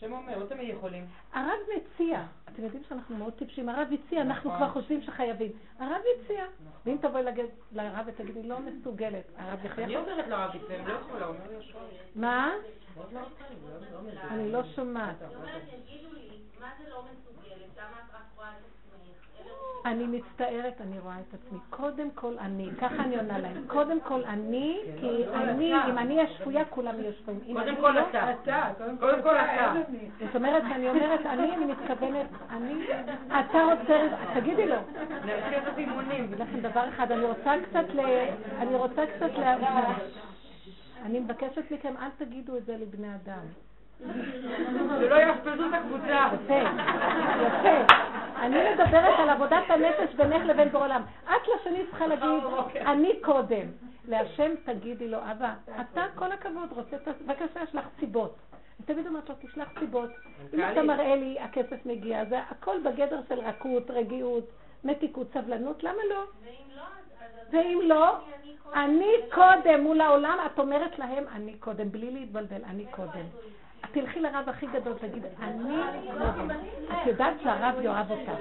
השם אומר, לא תמיד יכולים. הרב מציע, אתם יודעים שאנחנו מאוד טיפשים, הרב הציע, אנחנו כבר חושבים שחייבים. הרב הציע, ואם תבואי לרב ותגידי, לא מסוגלת, הרב יכריח אני אומרת לרב אצלם, לא יכולה, אומר ישר. מה? אני לא שומעת. זאת אומרת, יגידו לי, מה זה לא מסוגלת? למה את רק רואה את עצמך? אני מצטערת, אני רואה את עצמי. קודם כל אני, ככה אני עונה להם. קודם כל אני, כי אני, אם אני אהיה שפויה, כולם יהיו שפויים. קודם כל לא- אתה. קודם כל אתה. זאת אומרת, אני אומרת אני, אני מתכוונת, אני, אתה רוצה, תגידי לו. נרכז את אימונים. אגיד לכם דבר אחד, אני רוצה קצת ל... אני רוצה קצת ל... אני מבקשת מכם, אל תגידו את זה לבני אדם. שלא יאשפזו את הקבוצה. יפה, יפה. אני מדברת על עבודת הנפש בינך לבין בורא עולם. את לשני צריכה להגיד, אני קודם. להשם תגידי לו, אבא, אתה כל הכבוד, רוצה. בבקשה, יש לך סיבות. אני תמיד אומרת לו, תשלח סיבות. אם אתה מראה לי, הכסף מגיע, זה הכל בגדר של רכות, רגיעות. מתיקות, סבלנות, למה לא? ואם לא, אני קודם מול העולם, את אומרת להם, אני קודם, בלי להתבלבל, אני קודם. תלכי לרב הכי גדול, תגיד, אני קודם. את יודעת שהרב יאהב אותך.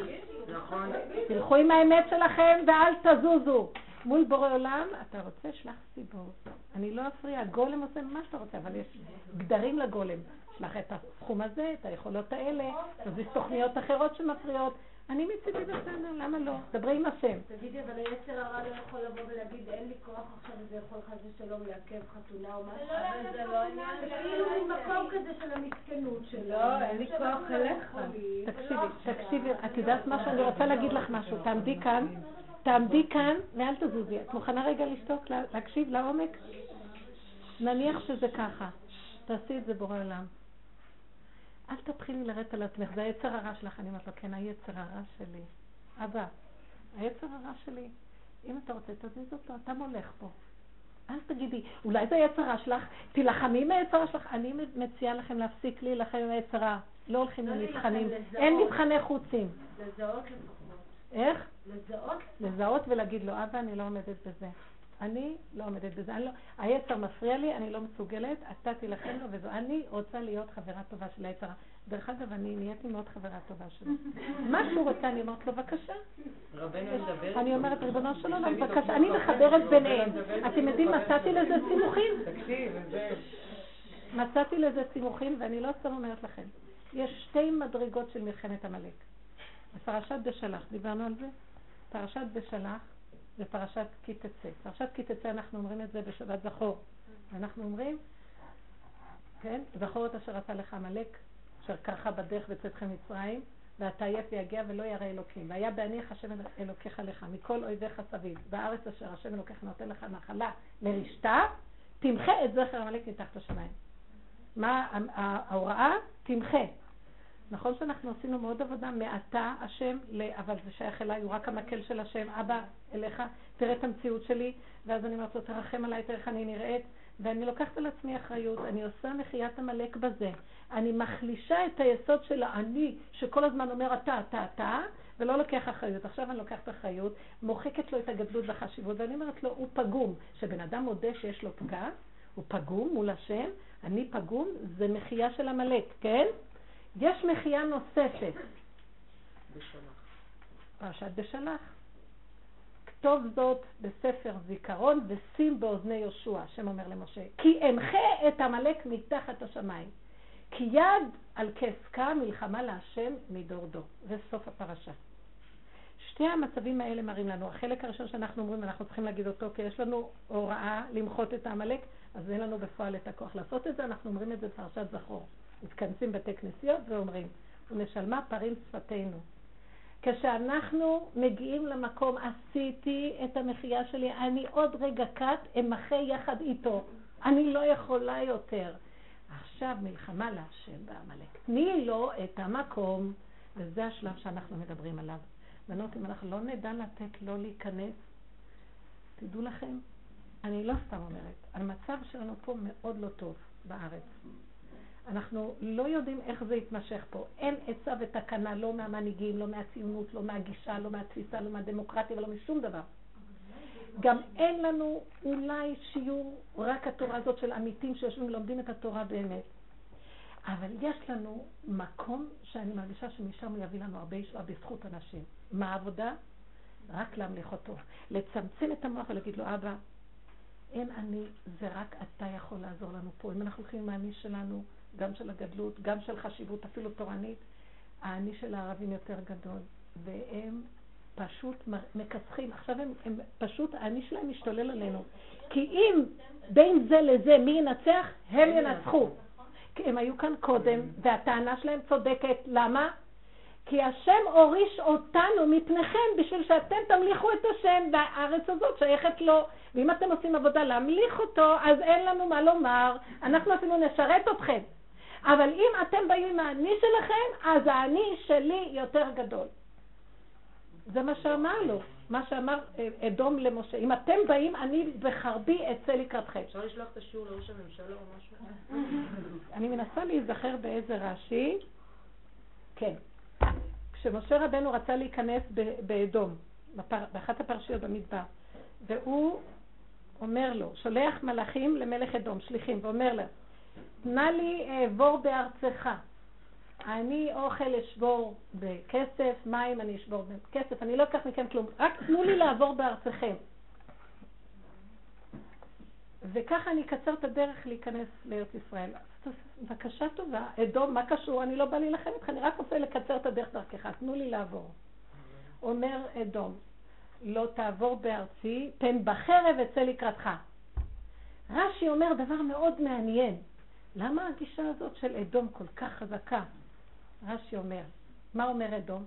נכון. תלכו עם האמת שלכם ואל תזוזו. מול בורא עולם, אתה רוצה, שלח סיבות. אני לא אפריע, גולם עושה מה שאתה רוצה, אבל יש גדרים לגולם. שלח את הסכום הזה, את היכולות האלה, תזיז תוכניות אחרות שמפריעות. אני מצידי בסדר, למה לא? דברי עם השם. תגידי, אבל היצר הרע לא יכול לבוא ולהגיד, אין לי כוח עכשיו, וזה יכול חס ושלום לעכב חתונה או משהו? אבל זה לא עניין זה כאילו מקום כזה של המסכנות שלו. לא, אין לי כוח אליך. תקשיבי, תקשיבי, את יודעת משהו? אני רוצה להגיד לך משהו. תעמדי כאן, תעמדי כאן ואל תזוזי. את מוכנה רגע לשתוק, לה- להקשיב לעומק? נניח שזה ככה. תעשי את זה בורא עולם. אל תתחילי לרדת על עצמך, זה היצר הרע שלך. אני אומרת לו, כן, היצר הרע שלי. אבא, היצר הרע שלי. אם אתה רוצה, תזיז אותו, אתה מולך פה. אל תגידי, אולי זה היצר הרע שלך, תילחמי עם היצר הרע שלך. אני מציעה לכם להפסיק להילחם עם היצר הרע. לא הולכים לא למבחנים. אין מבחני חוצים. לזהות לפחות. איך? לזהות לזהות ולהגיד לו, אבא, אני לא עומדת בזה. אני לא עומדת בזה. אני לא, היצר מפריע לי, אני לא מסוגלת, אתה תילחם לו וזהו. אני רוצה להיות חברה טובה של היצר. דרך אגב, אני נהייתי מאוד חברה טובה שלו. מה שהוא רוצה, אני אומרת לו, בבקשה. אני אומרת, ריבונו של עולם, בבקשה, אני מחברת ביניהם. אתם יודעים, מצאתי לזה סימוכים. תקשיב, זה... מצאתי לזה סימוכים, ואני לא סתם אומרת לכם. יש שתי מדרגות של מלחמת עמלק. בפרשת בשלח, דיברנו על זה? פרשת בשלח ופרשת כי תצא. פרשת כי תצא, אנחנו אומרים את זה בשבת זכור. אנחנו אומרים, כן, זכור את אשר עשה לך עמלק, אשר קרחה בדרך בצאתכם מצרים, ואתה עייף ויגע ולא ירא אלוקים. והיה בהניח השם אלוקיך לך מכל אויביך סביב, בארץ אשר השם אלוקיך נותן לך נחלה לרשתה, תמחה את זכר עמלק מתחת השמיים. מה ההוראה? תמחה. נכון שאנחנו עשינו מאוד עבודה מעתה השם, אבל זה שייך אליי, הוא רק המקל של השם, אבא, אליך, תראה את המציאות שלי, ואז אני אומרת לו, תרחם עליי, תראה איך אני נראית, ואני לוקחת על עצמי אחריות, אני עושה מחיית עמלק בזה. אני מחלישה את היסוד של האני, שכל הזמן אומר אתה, אתה, אתה, ולא לוקח אחריות. עכשיו אני לוקחת אחריות, מוחקת לו את הגדלות והחשיבות, ואני אומרת לו, הוא פגום. כשבן אדם מודה שיש לו פגם, הוא פגום מול השם, אני פגום, זה מחייה של עמלק, כן? יש מחייה נוספת. בשלח. פרשת בשלח. כתוב זאת בספר זיכרון ושים באוזני יהושע, השם אומר למשה, כי אמחה את עמלק מתחת השמיים, כי יד על כסקה מלחמה להשם מדור דור. זה סוף הפרשה. שתי המצבים האלה מראים לנו, החלק הראשון שאנחנו אומרים, אנחנו צריכים להגיד אותו, כי יש לנו הוראה למחות את העמלק, אז אין לנו בפועל את הכוח לעשות את זה, אנחנו אומרים את זה בפרשת זכור. מתכנסים בתי כנסיות ואומרים, ונשלמה פרים שפתנו. כשאנחנו מגיעים למקום, עשיתי את המחייה שלי, אני עוד רגע קט אמחה יחד איתו. אני לא יכולה יותר. עכשיו מלחמה להשם בעמלק. תני לו את המקום, וזה השלב שאנחנו מדברים עליו. בנות, אם אנחנו לא נדע לתת לו להיכנס, תדעו לכם, אני לא סתם אומרת, המצב שלנו פה מאוד לא טוב בארץ. אנחנו לא יודעים איך זה יתמשך פה. אין עצה ותקנה, לא מהמנהיגים, לא מהציונות, לא מהגישה, לא מהתפיסה, לא מהדמוקרטיה ולא משום דבר. גם אין לנו אולי שיעור רק התורה הזאת של עמיתים שיושבים ולומדים את התורה באמת. אבל יש לנו מקום שאני מרגישה שמשם הוא יביא לנו הרבה ישועה בזכות אנשים. מה העבודה? רק להמליך אותו. לצמצם את המוח ולהגיד לו, אבא, אין אני, זה רק אתה יכול לעזור לנו פה. אם אנחנו הולכים עם האני שלנו, גם של הגדלות, גם של חשיבות אפילו תורנית, האני של הערבים יותר גדול, והם פשוט מכסחים. עכשיו הם, הם פשוט, האני שלהם משתולל עלינו. כי אם בין זה לזה מי ינצח, הם ינצחו. כי הם היו כאן קודם, והטענה שלהם צודקת. למה? כי השם הוריש אותנו מפניכם בשביל שאתם תמליכו את השם, והארץ הזאת שייכת לו. ואם אתם עושים עבודה להמליך אותו, אז אין לנו מה לומר. אנחנו אפילו נשרת אתכם. אבל אם אתם באים עם האני שלכם, אז האני שלי יותר גדול. זה מה שאמר לו, מה שאמר אדום למשה. אם אתם באים, אני בחרבי אצא לקראתכם. אפשר לשלוח את השיעור לראש הממשלה או משהו? אני מנסה להיזכר באיזה רש"י. כן. כשמשה רבנו רצה להיכנס באדום, באחת הפרשיות במדבר, והוא אומר לו, שולח מלאכים למלך אדום, שליחים, ואומר לו, תנה לי אעבור בארצך. אני אוכל אשבור בכסף, מים אני אשבור בכסף, אני לא אקח מכם כלום, רק תנו לי לעבור בארצכם. וככה אני אקצר את הדרך להיכנס לארץ ישראל. בקשה טובה, אדום, מה קשור? אני לא בא להילחם איתך, אני רק רוצה לקצר את הדרך דרכך, תנו לי לעבור. אומר אדום, לא תעבור בארצי, פן בחרב אצא לקראתך. רש"י אומר דבר מאוד מעניין. למה הגישה הזאת של אדום כל כך חזקה? רש"י אומר, מה אומר אדום?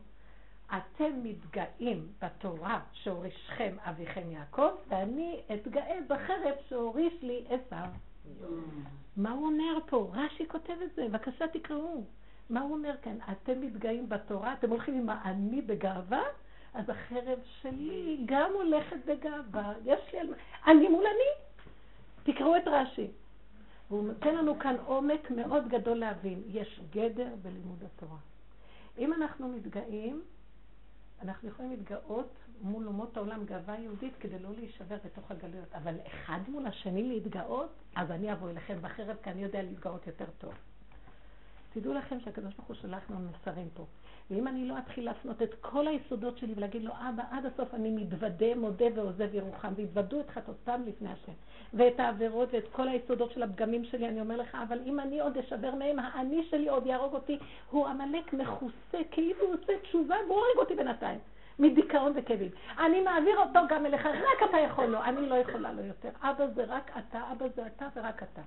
אתם מתגאים בתורה שהורישכם אביכם יעקב, ואני אתגאה בחרב שהוריש לי עשיו. מה הוא אומר פה? רש"י כותב את זה, בבקשה תקראו. מה הוא אומר כאן? אתם מתגאים בתורה, אתם הולכים עם האני בגאווה? אז החרב שלי גם הולכת בגאווה. יש לי... אני מול אני. תקראו את רש"י. והוא נותן לנו כאן עומק מאוד גדול להבין. יש גדר בלימוד התורה. אם אנחנו מתגאים, אנחנו יכולים להתגאות מול אומות העולם גאווה יהודית כדי לא להישבר בתוך הגלויות. אבל אחד מול השני להתגאות, אז אני אבוא אליכם בחרב כי אני יודע להתגאות יותר טוב. תדעו לכם שהקדוש ברוך הוא שלח לנו מסרים פה. ואם אני לא אתחיל להפנות את כל היסודות שלי ולהגיד לו, אבא, עד הסוף אני מתוודה, מודה ועוזב ירוחם, והתוודו את חטאותם לפני השם. ואת העבירות ואת כל היסודות של הפגמים שלי, אני אומר לך, אבל אם אני עוד אשבר מהם, האני שלי עוד יהרוג אותי. הוא עמלק מכוסה, כאילו הוא עושה תשובה, והוא הורג אותי בינתיים. מדיכאון וכאבים. אני מעביר אותו גם אליך, רק אתה יכול לו, אני לא יכולה לו יותר. אבא זה רק אתה, אבא זה אתה ורק אתה.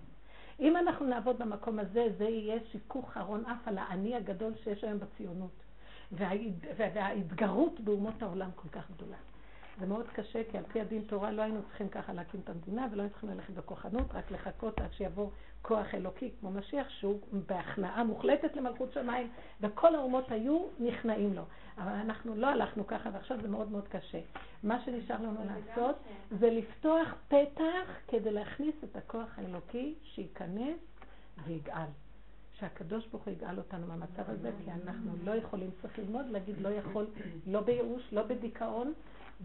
אם אנחנו נעבוד במקום הזה, זה יהיה שיכוך ארון אף על האני הגדול שיש היום בציונות. וההתגרות באומות העולם כל כך גדולה. זה מאוד קשה, כי על פי הדין תורה לא היינו צריכים ככה להקים את המדינה, ולא היינו צריכים ללכת בכוחנות, רק לחכות עד שיבוא כוח אלוקי כמו משיח, שהוא בהכנעה מוחלטת למלכות שמיים, וכל האומות היו נכנעים לו. אבל אנחנו לא הלכנו ככה, ועכשיו זה מאוד מאוד קשה. מה שנשאר לנו לעשות זה לפתוח פתח כדי להכניס את הכוח האלוקי שייכנס ויגאל. שהקדוש ברוך הוא יגאל אותנו מהמצב הזה, כי אנחנו לא יכולים, צריך ללמוד להגיד לא יכול, לא בייאוש, לא בדיכאון,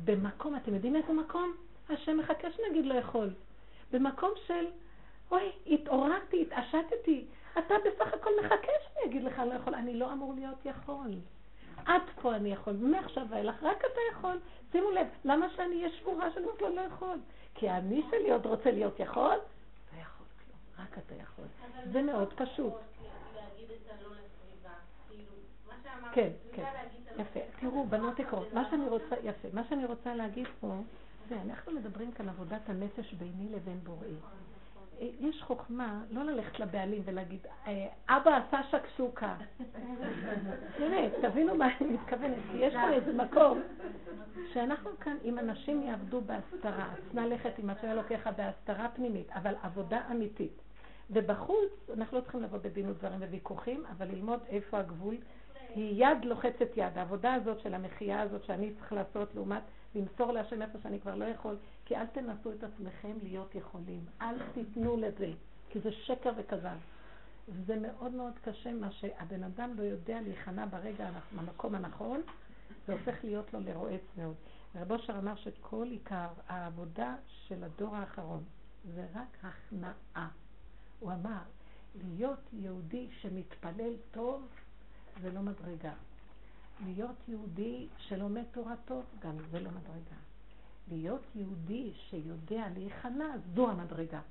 במקום, אתם יודעים איזה מקום? השם מחכה שנגיד לא יכול. במקום של, אוי, התעוררתי, התעשתתי, אתה בסך הכל מחכה שאני אגיד לך לא יכול, אני לא אמור להיות יכול. עד פה אני יכול, מעכשיו ואילך רק אתה יכול. שימו לב, למה שאני אהיה שבורה שאני אומרת לו לא יכול? כי אני שלי עוד רוצה להיות יכול? לא יכול כלום, רק אתה יכול. זה מאוד פשוט. כן, כן, יפה. תראו, בנות יקרות, מה שאני רוצה, יפה, מה שאני רוצה להגיד פה, זה, אנחנו מדברים כאן עבודת הנפש ביני לבין בוראי. יש חוכמה לא ללכת לבעלים ולהגיד, אה, אבא עשה שקשוקה. תראה, תבינו מה אני מתכוונת. יש פה איזה מקום שאנחנו כאן, אם אנשים יעבדו בהסתרה, עצנה לכת עם השם אלוקיך בהסתרה פנימית, אבל עבודה אמיתית. ובחוץ, אנחנו לא צריכים לבוא בדין ודברים וויכוחים, אבל ללמוד איפה הגבול. היא יד לוחצת יד. העבודה הזאת של המחייה הזאת שאני צריך לעשות לעומת למסור להשם איפה שאני כבר לא יכול, כי אל תנסו את עצמכם להיות יכולים. אל תיתנו לזה, כי זה שקר וכזב. זה מאוד מאוד קשה מה שהבן אדם לא יודע להיכנע ברגע, במקום הנכון, זה הופך להיות לו לרועץ מאוד. רב אושר אמר שכל עיקר העבודה של הדור האחרון זה רק הכנעה. הוא אמר, להיות יהודי שמתפלל טוב זה לא מדרגה. להיות יהודי שלומד תורה טוב, גם זה לא מדרגה. להיות יהודי שיודע להיכנע, זו המדרגה.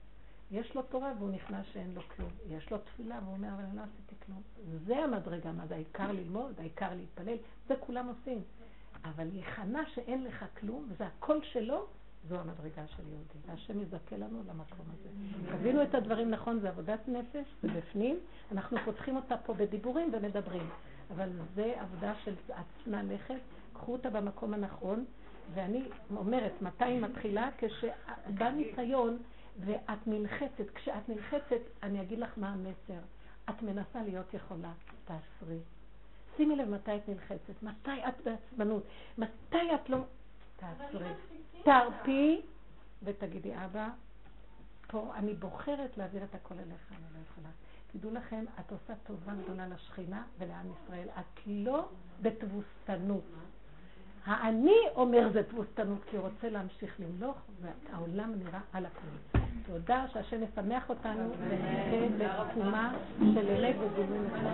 יש לו תורה והוא נכנע שאין לו כלום. יש לו תפילה והוא אומר, אבל אני לא עשיתי כלום. זה המדרגה, מה זה העיקר ללמוד, העיקר להתפלל, זה כולם עושים. אבל להיכנע שאין לך כלום, וזה הכל שלו, זו המדרגה של יהודי. והשם יזכה לנו למקום הזה. תבינו את הדברים נכון, זה עבודת נפש, זה בפנים. אנחנו פותחים אותה פה בדיבורים ומדברים. אבל זה עבודה של עצמה לכת. קחו אותה במקום הנכון. ואני אומרת, מתי היא מתחילה? כשבא ניסיון ואת נלחצת. כשאת נלחצת, אני אגיד לך מה המסר. את מנסה להיות יכולה, תעשרי. שימי לב מתי את נלחצת, מתי את בעצבנות, מתי את לא... תעצרי. תרפי ותגידי, אבא, פה אני בוחרת להעביר את הכל אליך, אני לא יכולה. תדעו לכם, את עושה טובה גדולה לשכינה ולעם ישראל. את לא בתבוסתנות. האני אומר זה תבוסתנות, כי הוא רוצה להמשיך למלוך, והעולם נראה על הכול. תודה שהשם ישמח אותנו ונחכה בתקומה של אמת וגילוי נפלא.